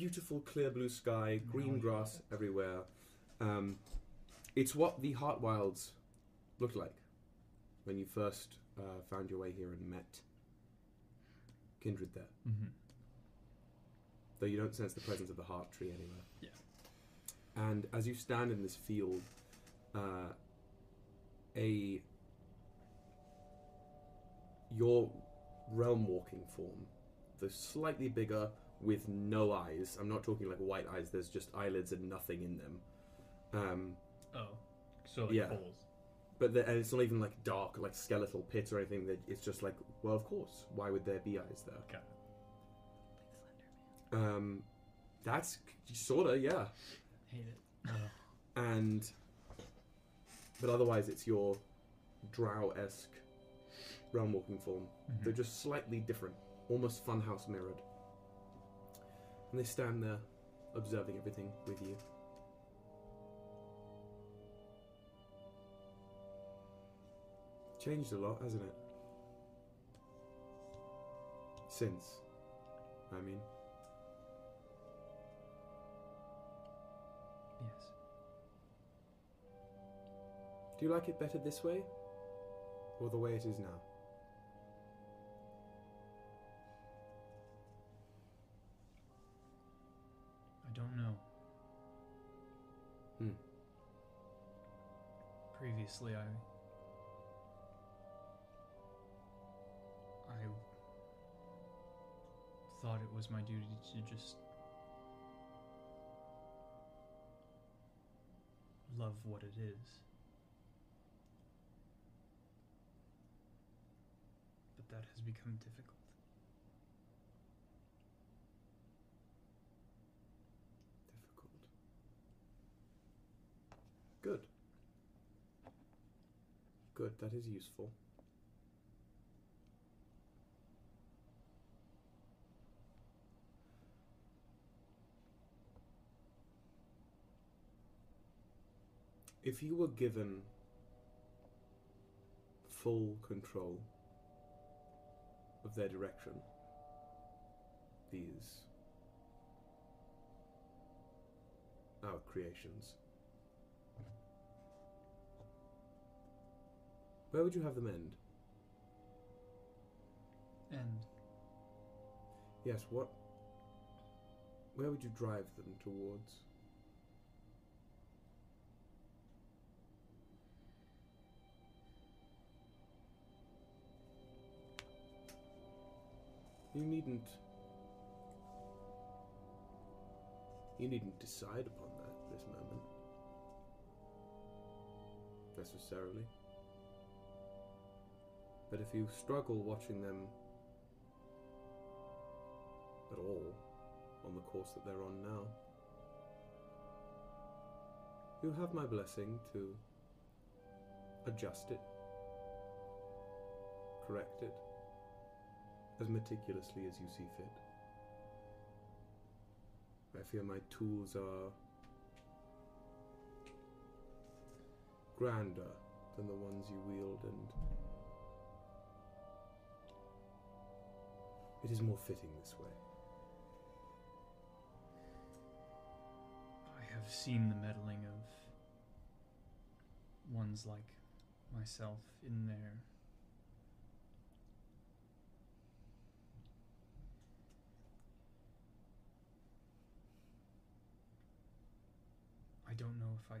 Beautiful clear blue sky. Green grass everywhere. Um, it's what the Heart Wilds looked like when you first uh, found your way here and met Kindred there. Mhm. Though you don't sense the presence of the heart tree anywhere. Yeah. And as you stand in this field, uh, a your realm walking form, the slightly bigger with no eyes. I'm not talking like white eyes. There's just eyelids and nothing in them. Um, Oh, so like Yeah. holes. but the, and it's not even like dark, like skeletal pits or anything. That it's just like, well, of course. Why would there be eyes there? Got Um, that's sorta yeah. Hate it. and but otherwise it's your drow-esque realm walking form Mhm. they're just slightly different almost funhouse mirrored and they stand there observing everything with you changed a lot hasn't it since i mean Yes. Do you like it better this way? Or the way it is now? Hmm. Previously, I. I thought it was my duty to just love what it is. But that has become difficult. Difficult. Good. Good, that is useful. If you were given full control of their direction, these our creations. Where would you have them end? End. Yes, what. Where would you drive them towards? You needn't. You needn't decide upon that at this moment. Necessarily. But if you struggle watching them at all on the course that they're on now, you have my blessing to adjust it, correct it, as meticulously as you see fit. I fear my tools are grander than the ones you wield, and it is more fitting this way. I have seen the meddling of ones like myself in there. I don't know if I.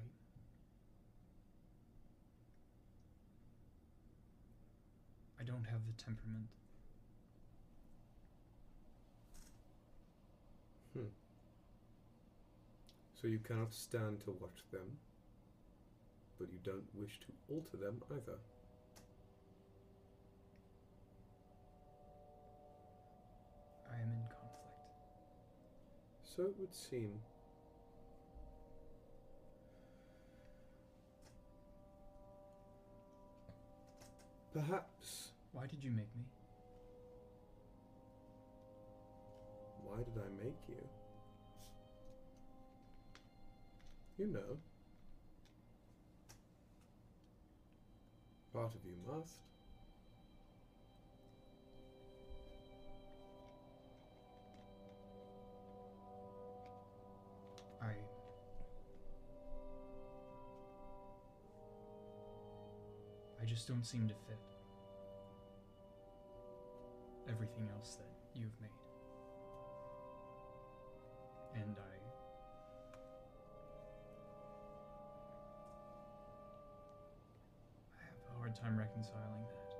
I don't have the temperament. Hmm. So you cannot stand to watch them, but you don't wish to alter them either. I am in conflict. So it would seem. Perhaps. Why did you make me? Why did I make you? You know. Part of you must. I. I just don't seem to fit everything else that you've made. Reconciling that.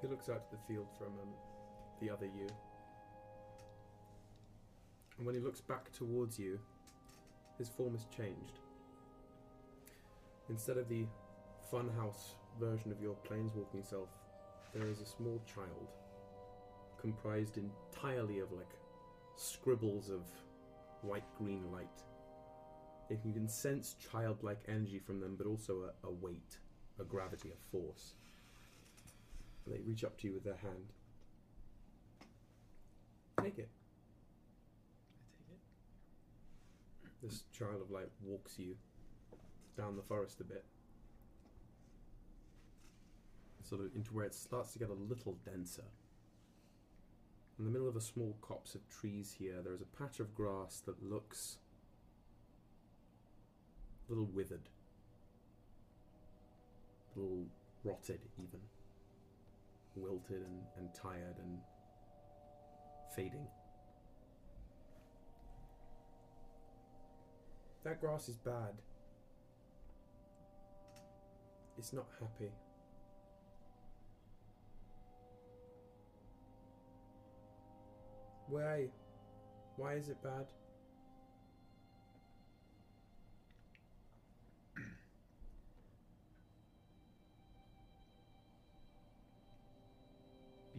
He looks out to the field for a moment, the other you. And when he looks back towards you, his form has changed. Instead of the funhouse version of your planeswalking self, there is a small child comprised entirely of like scribbles of white green light. You can sense childlike energy from them, but also a, a weight, a gravity, a force. They reach up to you with their hand. Take it. I take it. This child of light walks you down the forest a bit. Sort of into where it starts to get a little denser. In the middle of a small copse of trees here, there is a patch of grass that looks little withered, little rotted, even. Wilted and, and tired and fading. That grass is bad. It's not happy. Why? Why is it bad?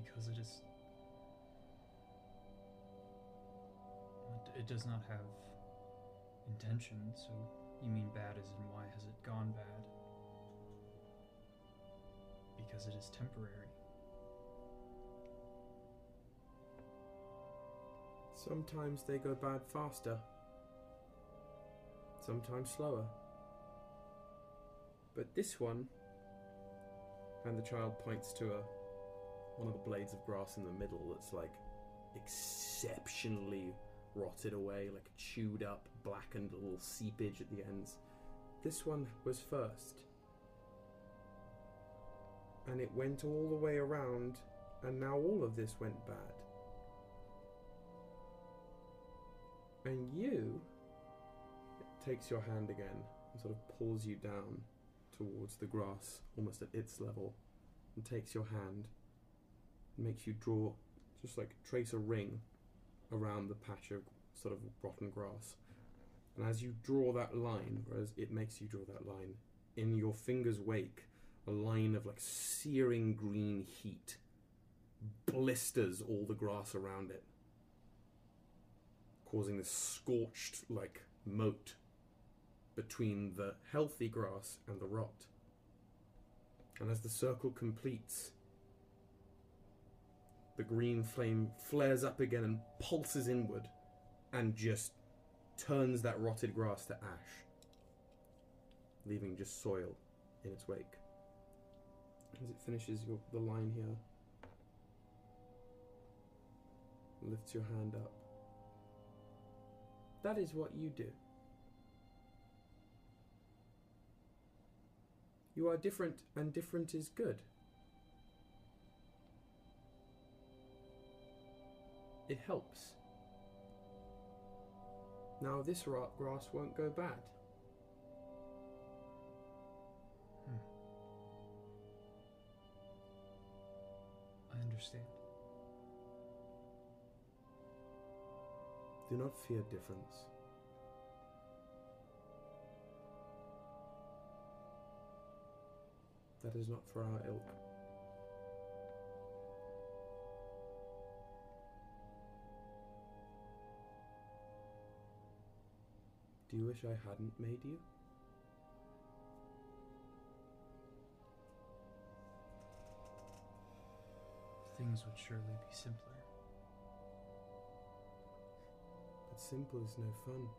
Because it is. It, does not have intention, so you mean bad as in why has it gone bad? Because it is temporary. Sometimes they go bad faster. Sometimes slower. But this one, and the child points to a one of the blades of grass in the middle that's like exceptionally rotted away, like chewed up, blackened little seepage at the ends. This one was first. And it went all the way around, and now all of this went bad. And you it takes your hand again and sort of pulls you down towards the grass, almost at its level, and takes your hand and makes you draw, just like trace a ring around the patch of sort of rotten grass. And as you draw that line, or as it makes you draw that line, in your finger's wake, a line of like searing green heat blisters all the grass around it causing this scorched like moat between the healthy grass and the rot. And as the circle completes, the green flame flares up again and pulses inward and just turns that rotted grass to ash, leaving just soil in its wake. As it finishes your, the line here, lifts your hand up. That is what you do. You are different, and different is good. It helps. Now, this rot grass won't go bad. Hmm. I understand. Do not fear difference. That is not for our ilk. Do you wish I hadn't made you? Things would surely be simpler. But simple is no fun.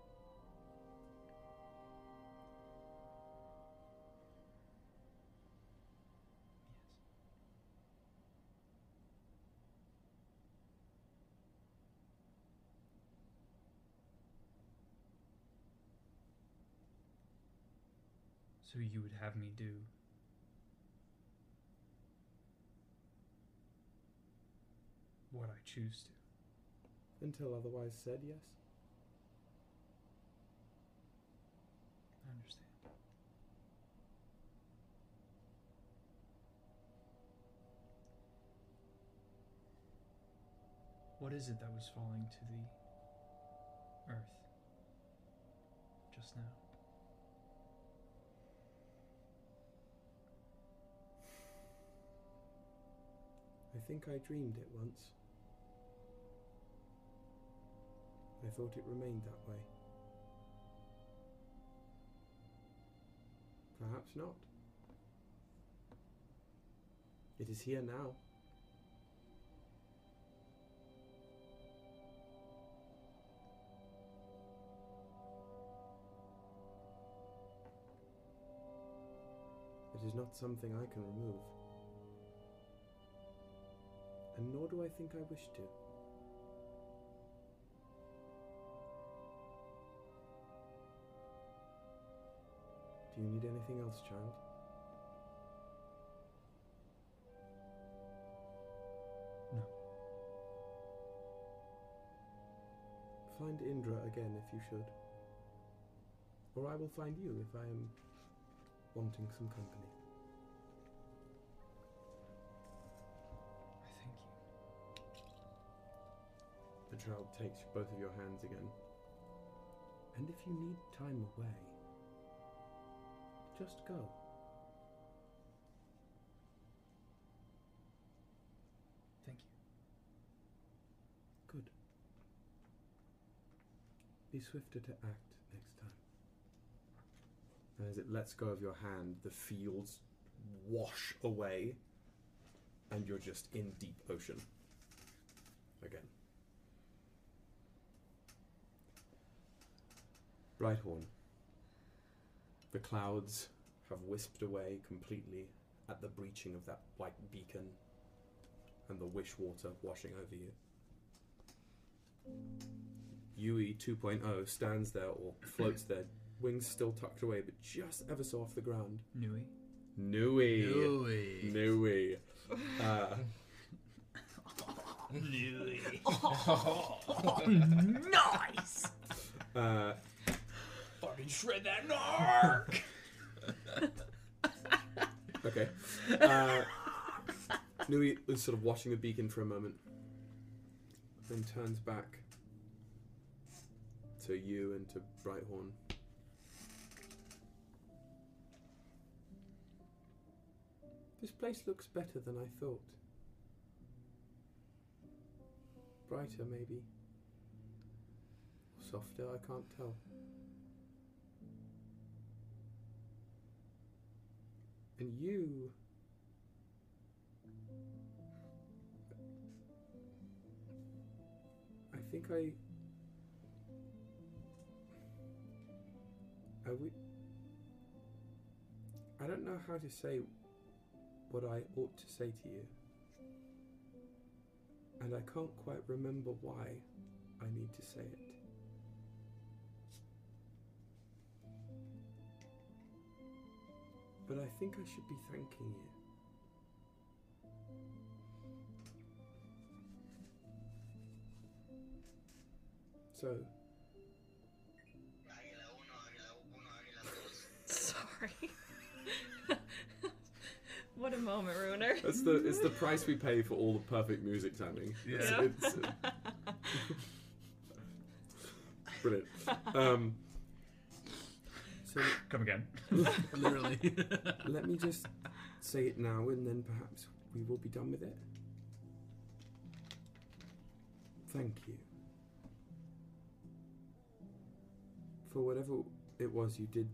So you would have me do what I choose to. Until otherwise said, yes. I understand. What is it that was falling to the earth just now? I think I dreamed it once. I thought it remained that way. Perhaps not. It is here now. It is not something I can remove. And nor do I think I wish to. Do you need anything else, child? No. Find Indra again if you should. Or I will find you if I am wanting some company. Child takes both of your hands again. And if you need time away, just go. Thank you. Good. Be swifter to act next time. And as it lets go of your hand, the fields wash away, and you're just in deep ocean again. Brighthorn. The clouds have wisped away completely at the breaching of that white beacon and the wish water washing over you. Yui 2.0 stands there or floats there, wings still tucked away, but just ever so off the ground. Nui. Nui. Nui. Nui. Uh, nice! uh, Fucking shred that narc! okay. Uh, Nui is sort of watching the beacon for a moment, then turns back to you and to Brighthorn. This place looks better than I thought. Brighter, maybe. Softer, I can't tell. And you. I think I. I we. I don't know how to say what I ought to say to you. And I can't quite remember why I need to say it. But I think I should be thanking you. So, Sorry. what a moment, Ruiner. That's the it's the price we pay for all the perfect music timing. It's, Yeah. it's, uh, brilliant. Um, so Come again. Literally. let me just say it now, and then perhaps we will be done with it. Thank you for whatever it was you did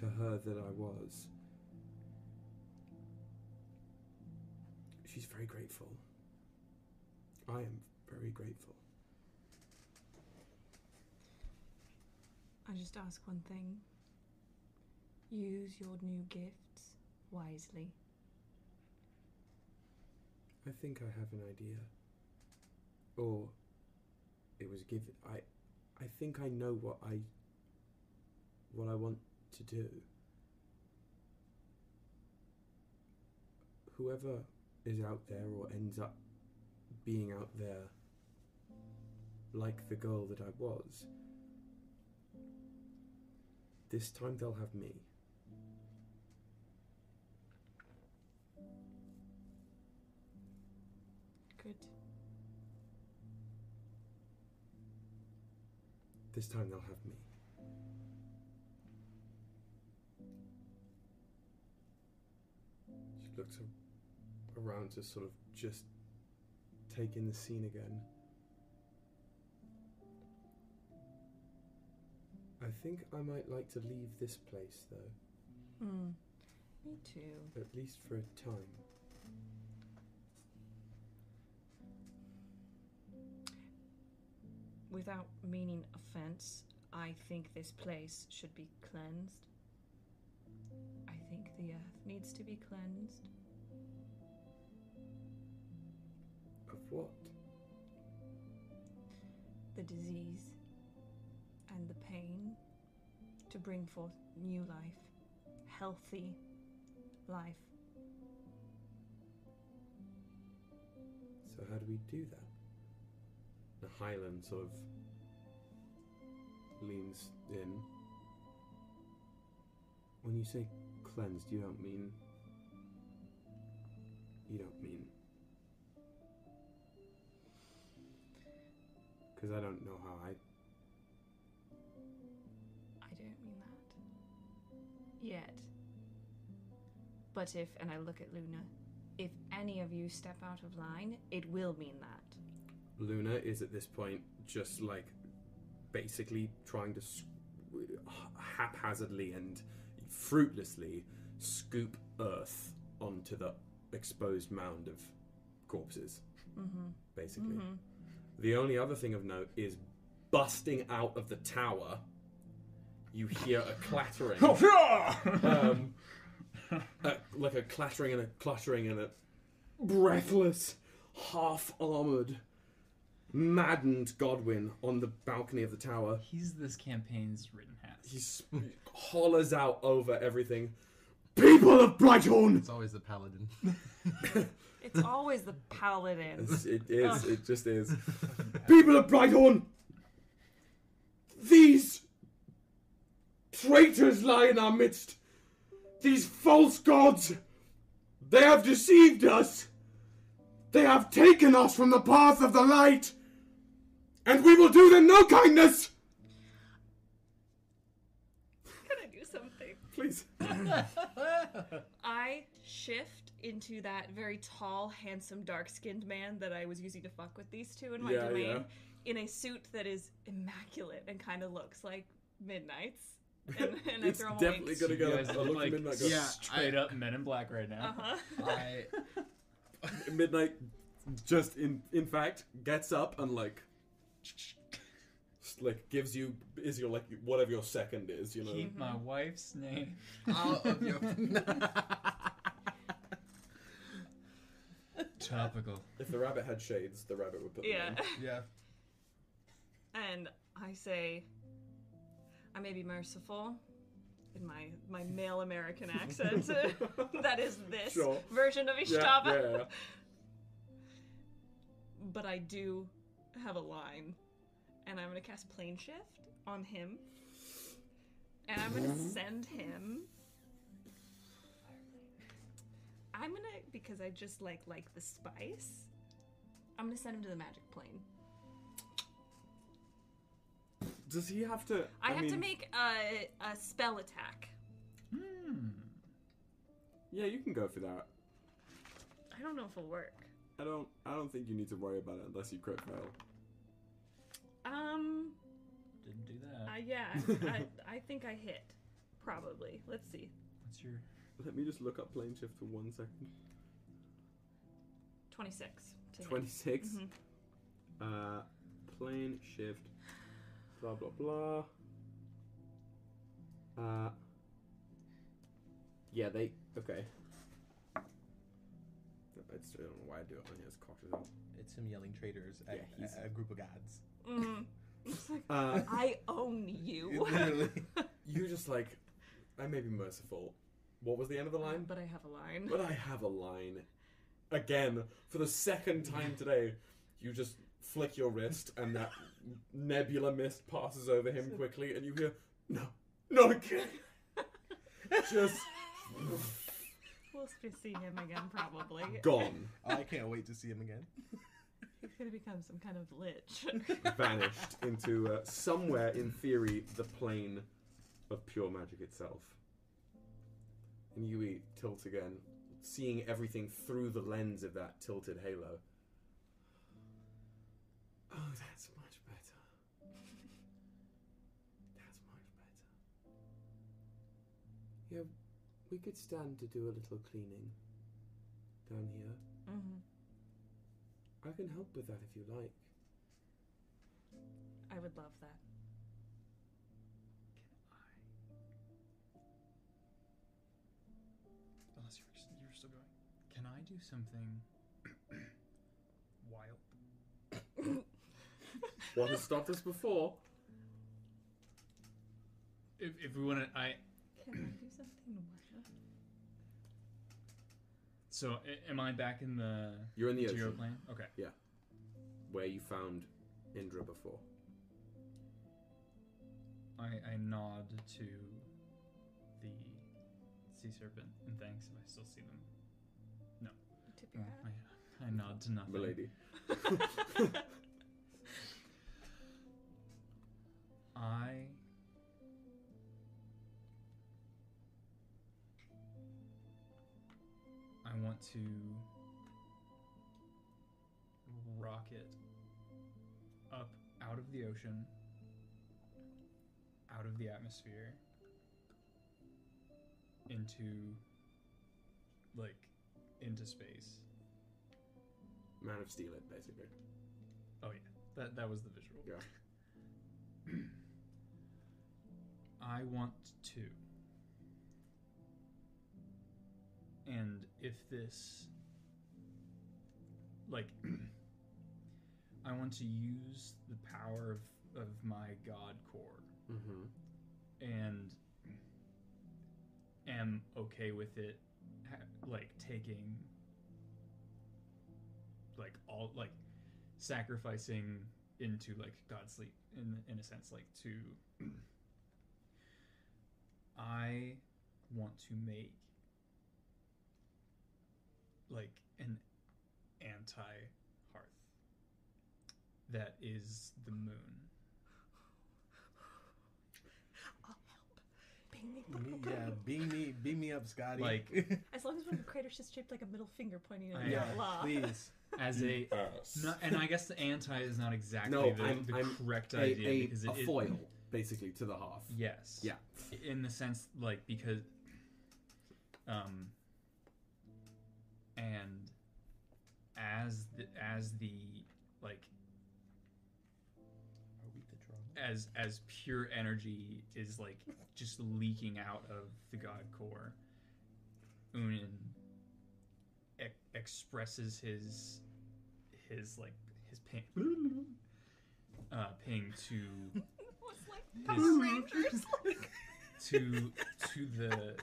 to her that I was. She's very grateful. I am very grateful. I just ask one thing. Use your new gifts wisely. I think I have an idea. Or it was given I I think I know what I what I want to do. Whoever is out there or ends up being out there like the girl that I was, this time they'll have me. Good. This time they'll have me. She looks around to sort of just take in the scene again. I think I might like to leave this place, though, Hmm. Me too. at least for a time. Without meaning offense, I think this place should be cleansed. I think the earth needs to be cleansed. Of what? The disease and the pain to bring forth new life, healthy life. So, how do we do that? The Hylan sort of leans in. When you say cleansed, you don't mean. You don't mean. Because I don't know how I. I don't mean that. Yet. But if, and I look at Luna, if any of you step out of line, it will mean that. Luna is at this point just like basically trying to s- haphazardly and fruitlessly scoop earth onto the exposed mound of corpses, Mm-hmm. basically. Mm-hmm. The only other thing of note is busting out of the tower, you hear a clattering. um, a- like a clattering and a cluttering and a breathless, half armored, maddened Godwin on the balcony of the tower. He's this campaign's Rittenhouse. He s- hollers out over everything. People of Brighthorn! It's always the paladin. It's always the paladin. It's- It is. It just is. People of Brighthorn! These traitors lie in our midst. These false gods. They have deceived us. They have taken us from the path of the light. And we will do them no kindness. Can I do something? Please. I shift into that very tall, handsome, dark-skinned man that I was using to fuck with these two in my Yeah, domain, yeah. in a suit that is immaculate and kind of looks like Midnight's. And, and I It's throw him definitely gonna You go. guys a look look like midnight go. Yeah. straight up Men in Black right now. Uh-huh. I Midnight, just in in fact, gets up and like, like gives you is your like whatever your second is, you know. Keep my mm-hmm. wife's name. out of your. Topical. If the rabbit had shades, the rabbit would put them Yeah. on. yeah. And I say, I may be merciful in my my male American accent. that is this Sure. version of Yeah, Ishtava. yeah, yeah. But I do have a line. And I'm gonna cast plane shift on him. And I'm gonna send him. I'm gonna because I just like like the spice. I'm gonna send him to the magic plane. Does he have to? I, have to mean, make a, a spell attack. Hmm. Yeah, you can go for that. I don't know if it'll work. I don't. I don't think you need to worry about it unless you crit fail. Um, Didn't do that. Uh, yeah, I, I think I hit. Probably. Let's see. What's your Let me just look up plane shift for one second. 26. to hit. 26. Mhm. Uh, plane shift. Blah blah blah. Uh. Yeah, they okay. I just don't know why I do it when he has cocked it. It's him yelling traitors at, Yeah, he's- at a group of gods. It's like, Uh, I own you. Literally. you just like, I may be merciful. What was the end of the line? but I have a line. But I have a line. Again, for the second time today, you just flick your wrist and that nebula mist passes over him quickly, and you hear, no, not again. just We'll see him again probably. gone, I can't wait to see him again. He's gonna become some kind of lich. vanished into uh, somewhere, in theory, the plane of pure magic itself. And Yui tilts again, seeing everything through the lens of that tilted halo. Oh, that's much we could stand to do a little cleaning down here. hmm I can help with that if you like. I would love that. Can I? Unless you're, you're still going. Can I do something wild? What has stopped us before? If, if we want to, I Can so a- am I back in the You're in the geo ocean. plane? Okay. Yeah. Where you found Indra before. I, I nod to the sea serpent and thanks if I still see them. You tip your mm, hat. I, I nod to nothing. Milady. to rocket up out of the ocean, out of the atmosphere, into like into space. Man of Steel it, basically. Oh yeah, that that was the visual. Yeah. I want to. And if this like I want to use the power of, of my god core Mm-hmm. and am okay with it ha- like taking like all like sacrificing into like god sleep in in a sense like to i want to make like an anti hearth that is the moon I'll help. Bang me. yeah, beam me, beam me up, Scotty. Like- As long as one of the craters is shaped like a middle finger pointing at I- you yeah, out please. as a No, and I guess the anti is not exactly No, the, I'm- the I'm correct A, idea a, because it, a it- foil, basically, to the half. yes. Yeah. In the sense, like because, um, and as the as the like Are we the drama? as as pure energy is like just leaking out of the god core, Unan e- expresses his his like his ping uh ping to like His- Power Rangers. like- to to the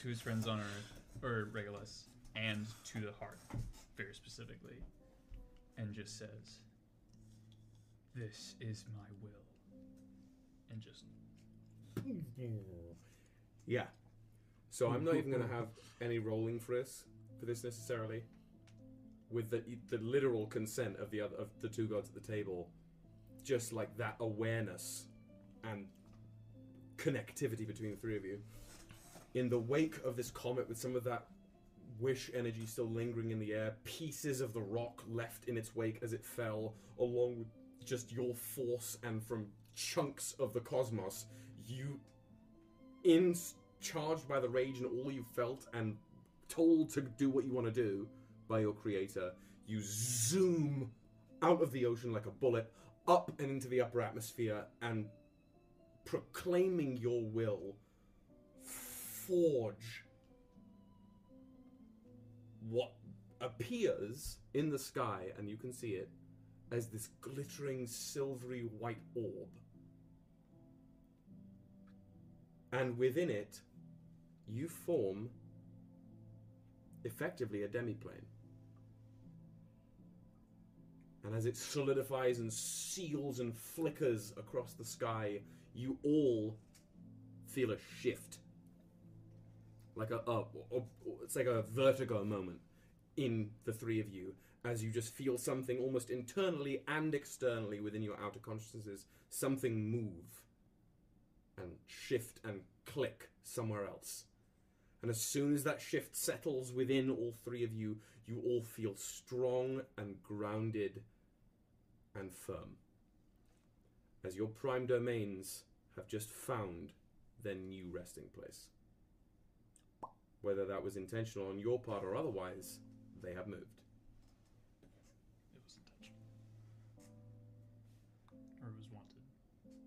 to his friends on Earth or Regulus and to the heart very specifically and just says this is my will and just Yeah. So I'm not even going to have any rolling for this for this necessarily. With the the literal consent of the other of the two gods at the table, just like that awareness and connectivity between the three of you. In the wake of this comet, with some of that wish energy still lingering in the air, pieces of the rock left in its wake as it fell, along with just your force and from chunks of the cosmos, you, in charged by the rage and all you felt and told to do what you want to do by your creator, you zoom out of the ocean like a bullet, up and into the upper atmosphere, and proclaiming your will, forge what appears in the sky, and you can see it, as this glittering silvery white orb. And within it, you form effectively a demiplane. And as it solidifies and seals and flickers across the sky, you all feel a shift. Like a, a, a, it's like a vertigo moment in the three of you as you just feel something almost internally and externally within your outer consciousnesses, something move and shift and click somewhere else. And as soon as that shift settles within all three of you, you all feel strong and grounded and firm. As your prime domains have just found their new resting place. Whether that was intentional on your part or otherwise, they have moved. It was intentional. Or it was wanted.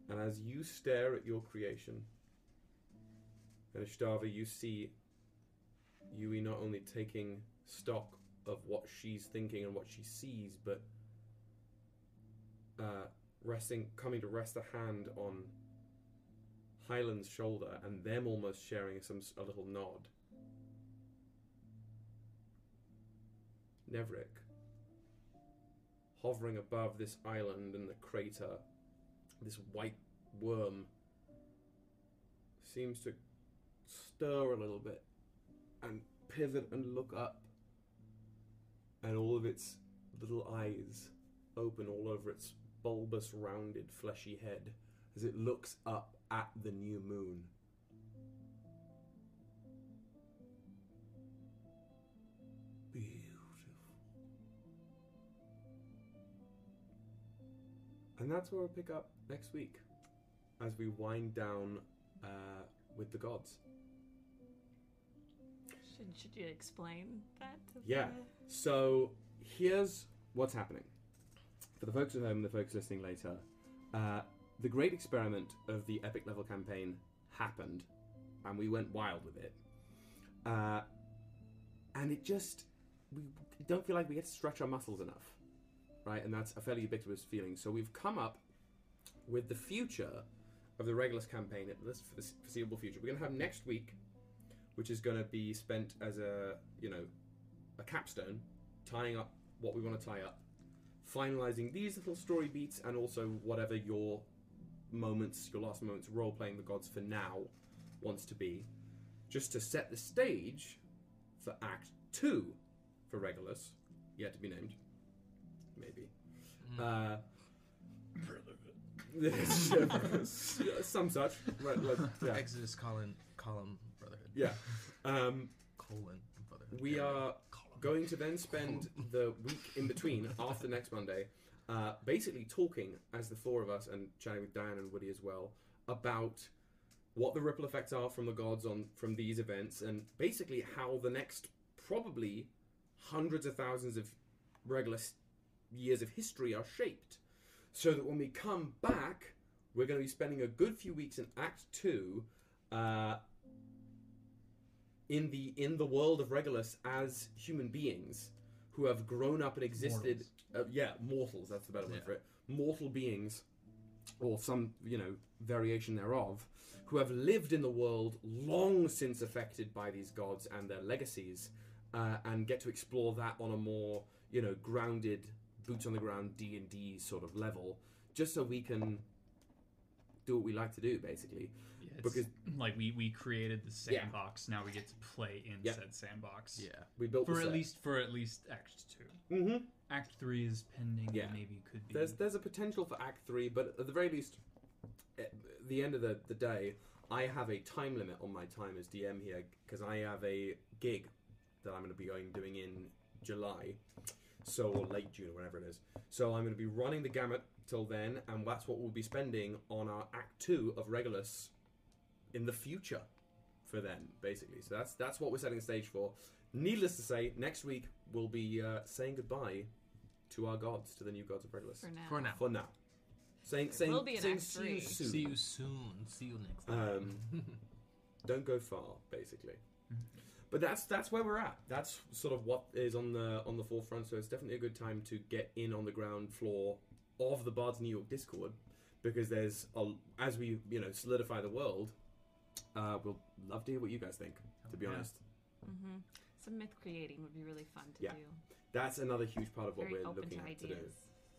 And as you stare at your creation, and Ishtava, you see Yui not only taking stock of what she's thinking and what she sees, but uh, resting, coming to rest a hand on Hylan's shoulder, and them almost sharing some a little nod. Nevrik, hovering above this island and the crater, this white worm seems to stir a little bit and pivot and look up, and all of its little eyes open all over its bulbous, rounded, fleshy head as it looks up at the new moon. And that's where we'll pick up next week as we wind down uh, with the gods. Should, should you explain that? To Yeah. the- So here's what's happening. For the folks at home, the folks listening later, uh, the great experiment of the epic level campaign happened, and we went wild with it. Uh, and it just we don't feel like we get to stretch our muscles enough, right? And that's a fairly ubiquitous feeling. So we've come up with the future of the Regulus campaign at this foreseeable future. We're going to have next week, which is going to be spent as a you know a capstone, tying up what we want to tie up, finalizing these little story beats, and also whatever your moments, your last moments role playing the gods for now wants to be, just to set the stage for Act Two for Regulus, yet to be named, maybe. Uh, some such. Right, let- yeah. Exodus colon column brotherhood. yeah. Um, Colon brotherhood. we are going to then spend the week in between after next Monday, uh, basically talking as the four of us and chatting with Diane and Woody as well about what the ripple effects are from the gods on from these events and basically how the next probably hundreds of thousands of regular years of history are shaped so that when we come back we're going to be spending a good few weeks in act 2 uh, in the in the world of Regulus as human beings who have grown up and existed. Uh, yeah, mortals. That's the better word Yeah. for it. Mortal beings, or some you know variation thereof, who have lived in the world long since affected by these gods and their legacies, uh, and get to explore that on a more you know grounded, boots on the ground D and D sort of level, just so we can do what we like to do, basically. Yeah, Because- like we we created the Yeah. sandbox. Now we get to play in Yeah. said sandbox. Yeah. We built For the at set. least for at least Act Two. Mm-hmm. Act Three is pending. Yeah. Maybe could be. There's there's a potential for Act Three, but at the very least, at the end of the, the day, I have a time limit on my time as DM here because I have a gig that I'm going to be going doing in July, so or late June or whenever it is. So I'm going to be running the gamut till then, and that's what we'll be spending on our Act Two of Regulus in the future for them, basically. So that's that's what we're setting the stage for. Needless to say, next week we'll be uh, saying goodbye to our gods, to the new gods of Regulus. For now. For now. For now. Saying, saying, will be in saying Act see you three. soon. See you soon. See you next time. Um, don't go far, basically. But that's that's where we're at. That's sort of what is on the on the forefront. So it's definitely a good time to get in on the ground floor of the Bards New York Discord because there's a, as we you know solidify the world. Uh, we'll love to hear what you guys think. To be Yeah. honest, Mm-hmm. Some myth creating would be really fun to Yeah. do. that's another huge part of what Very we're looking to at to do.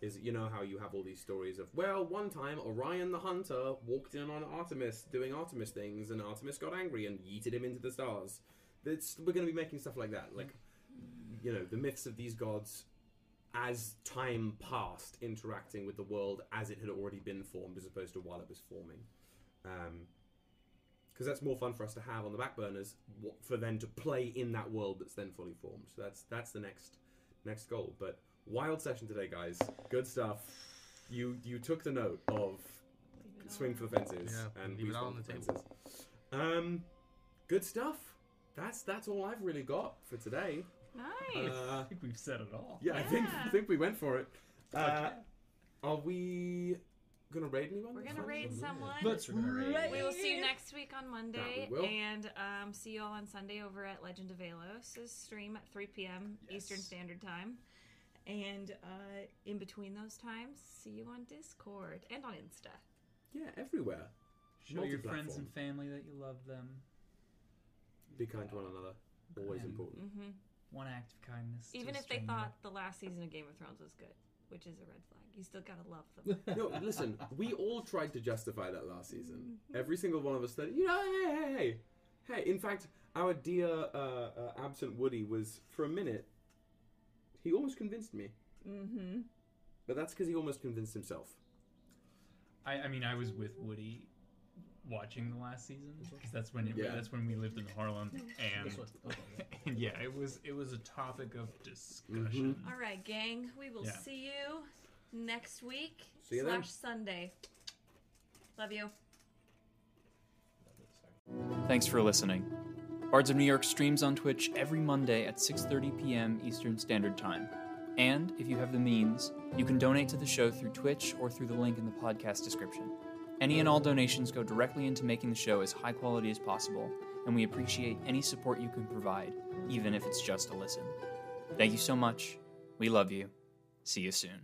Is you know how you have all these stories of well, one time Orion the Hunter walked in on Artemis doing Artemis things, and Artemis got angry and yeeted him into the stars. That's we're going to be making stuff like that, like you know the myths of these gods as time passed, interacting with the world as it had already been formed, as opposed to while it was forming. Because that's more fun for us to have on the back burners, for then to play in that world that's then fully formed. So that's that's the next next goal. But wild session today, guys. Good stuff. You you took the note of swing for the fences Yeah, and leave we it all on for the fences. Um, good stuff. That's that's all I've really got for today. Nice. Uh, I think we've said it all. yeah, I think I Yeah. think we went for it. Uh, Okay. Are we gonna raid anyone? We're gonna raid someone. Let's raid. We will see you next week on Monday, we will. and um, see you all on Sunday over at Legend of Alos' stream at 3 p.m. Eastern Standard Time. And uh, in between those times, see you on Discord and on Insta. Yeah, everywhere. Show your friends Multi-platform. and family that you love them. Be kind to one another. Always And important. hmm One act of kindness. to Even if they stranger. thought the last season of Game of Thrones was good, which is a red flag, you still gotta love them. no, listen. We all tried to justify that last season. Every single one of us said, you know, hey, hey, hey, hey. In fact, our dear uh, uh, absent Woody was for a minute. He almost convinced me, mm-hmm. but that's because he almost convinced himself. I, I mean, I was with Woody watching the last season because that's when it, Yeah. that's when we lived in Harlem, and, This one. Okay. and yeah, it was it was a topic of discussion. Mm-hmm. All right, gang. We will Yeah. see you next week See you then. slash Sunday. Love you. Thanks for listening. Bards of New York streams on Twitch every Monday at 6:30 p.m. Eastern Standard Time. And if you have the means, you can donate to the show through Twitch or through the link in the podcast description. Any and all donations go directly into making the show as high quality as possible, and we appreciate any support you can provide, even if it's just a listen. Thank you so much. We love you. See you soon.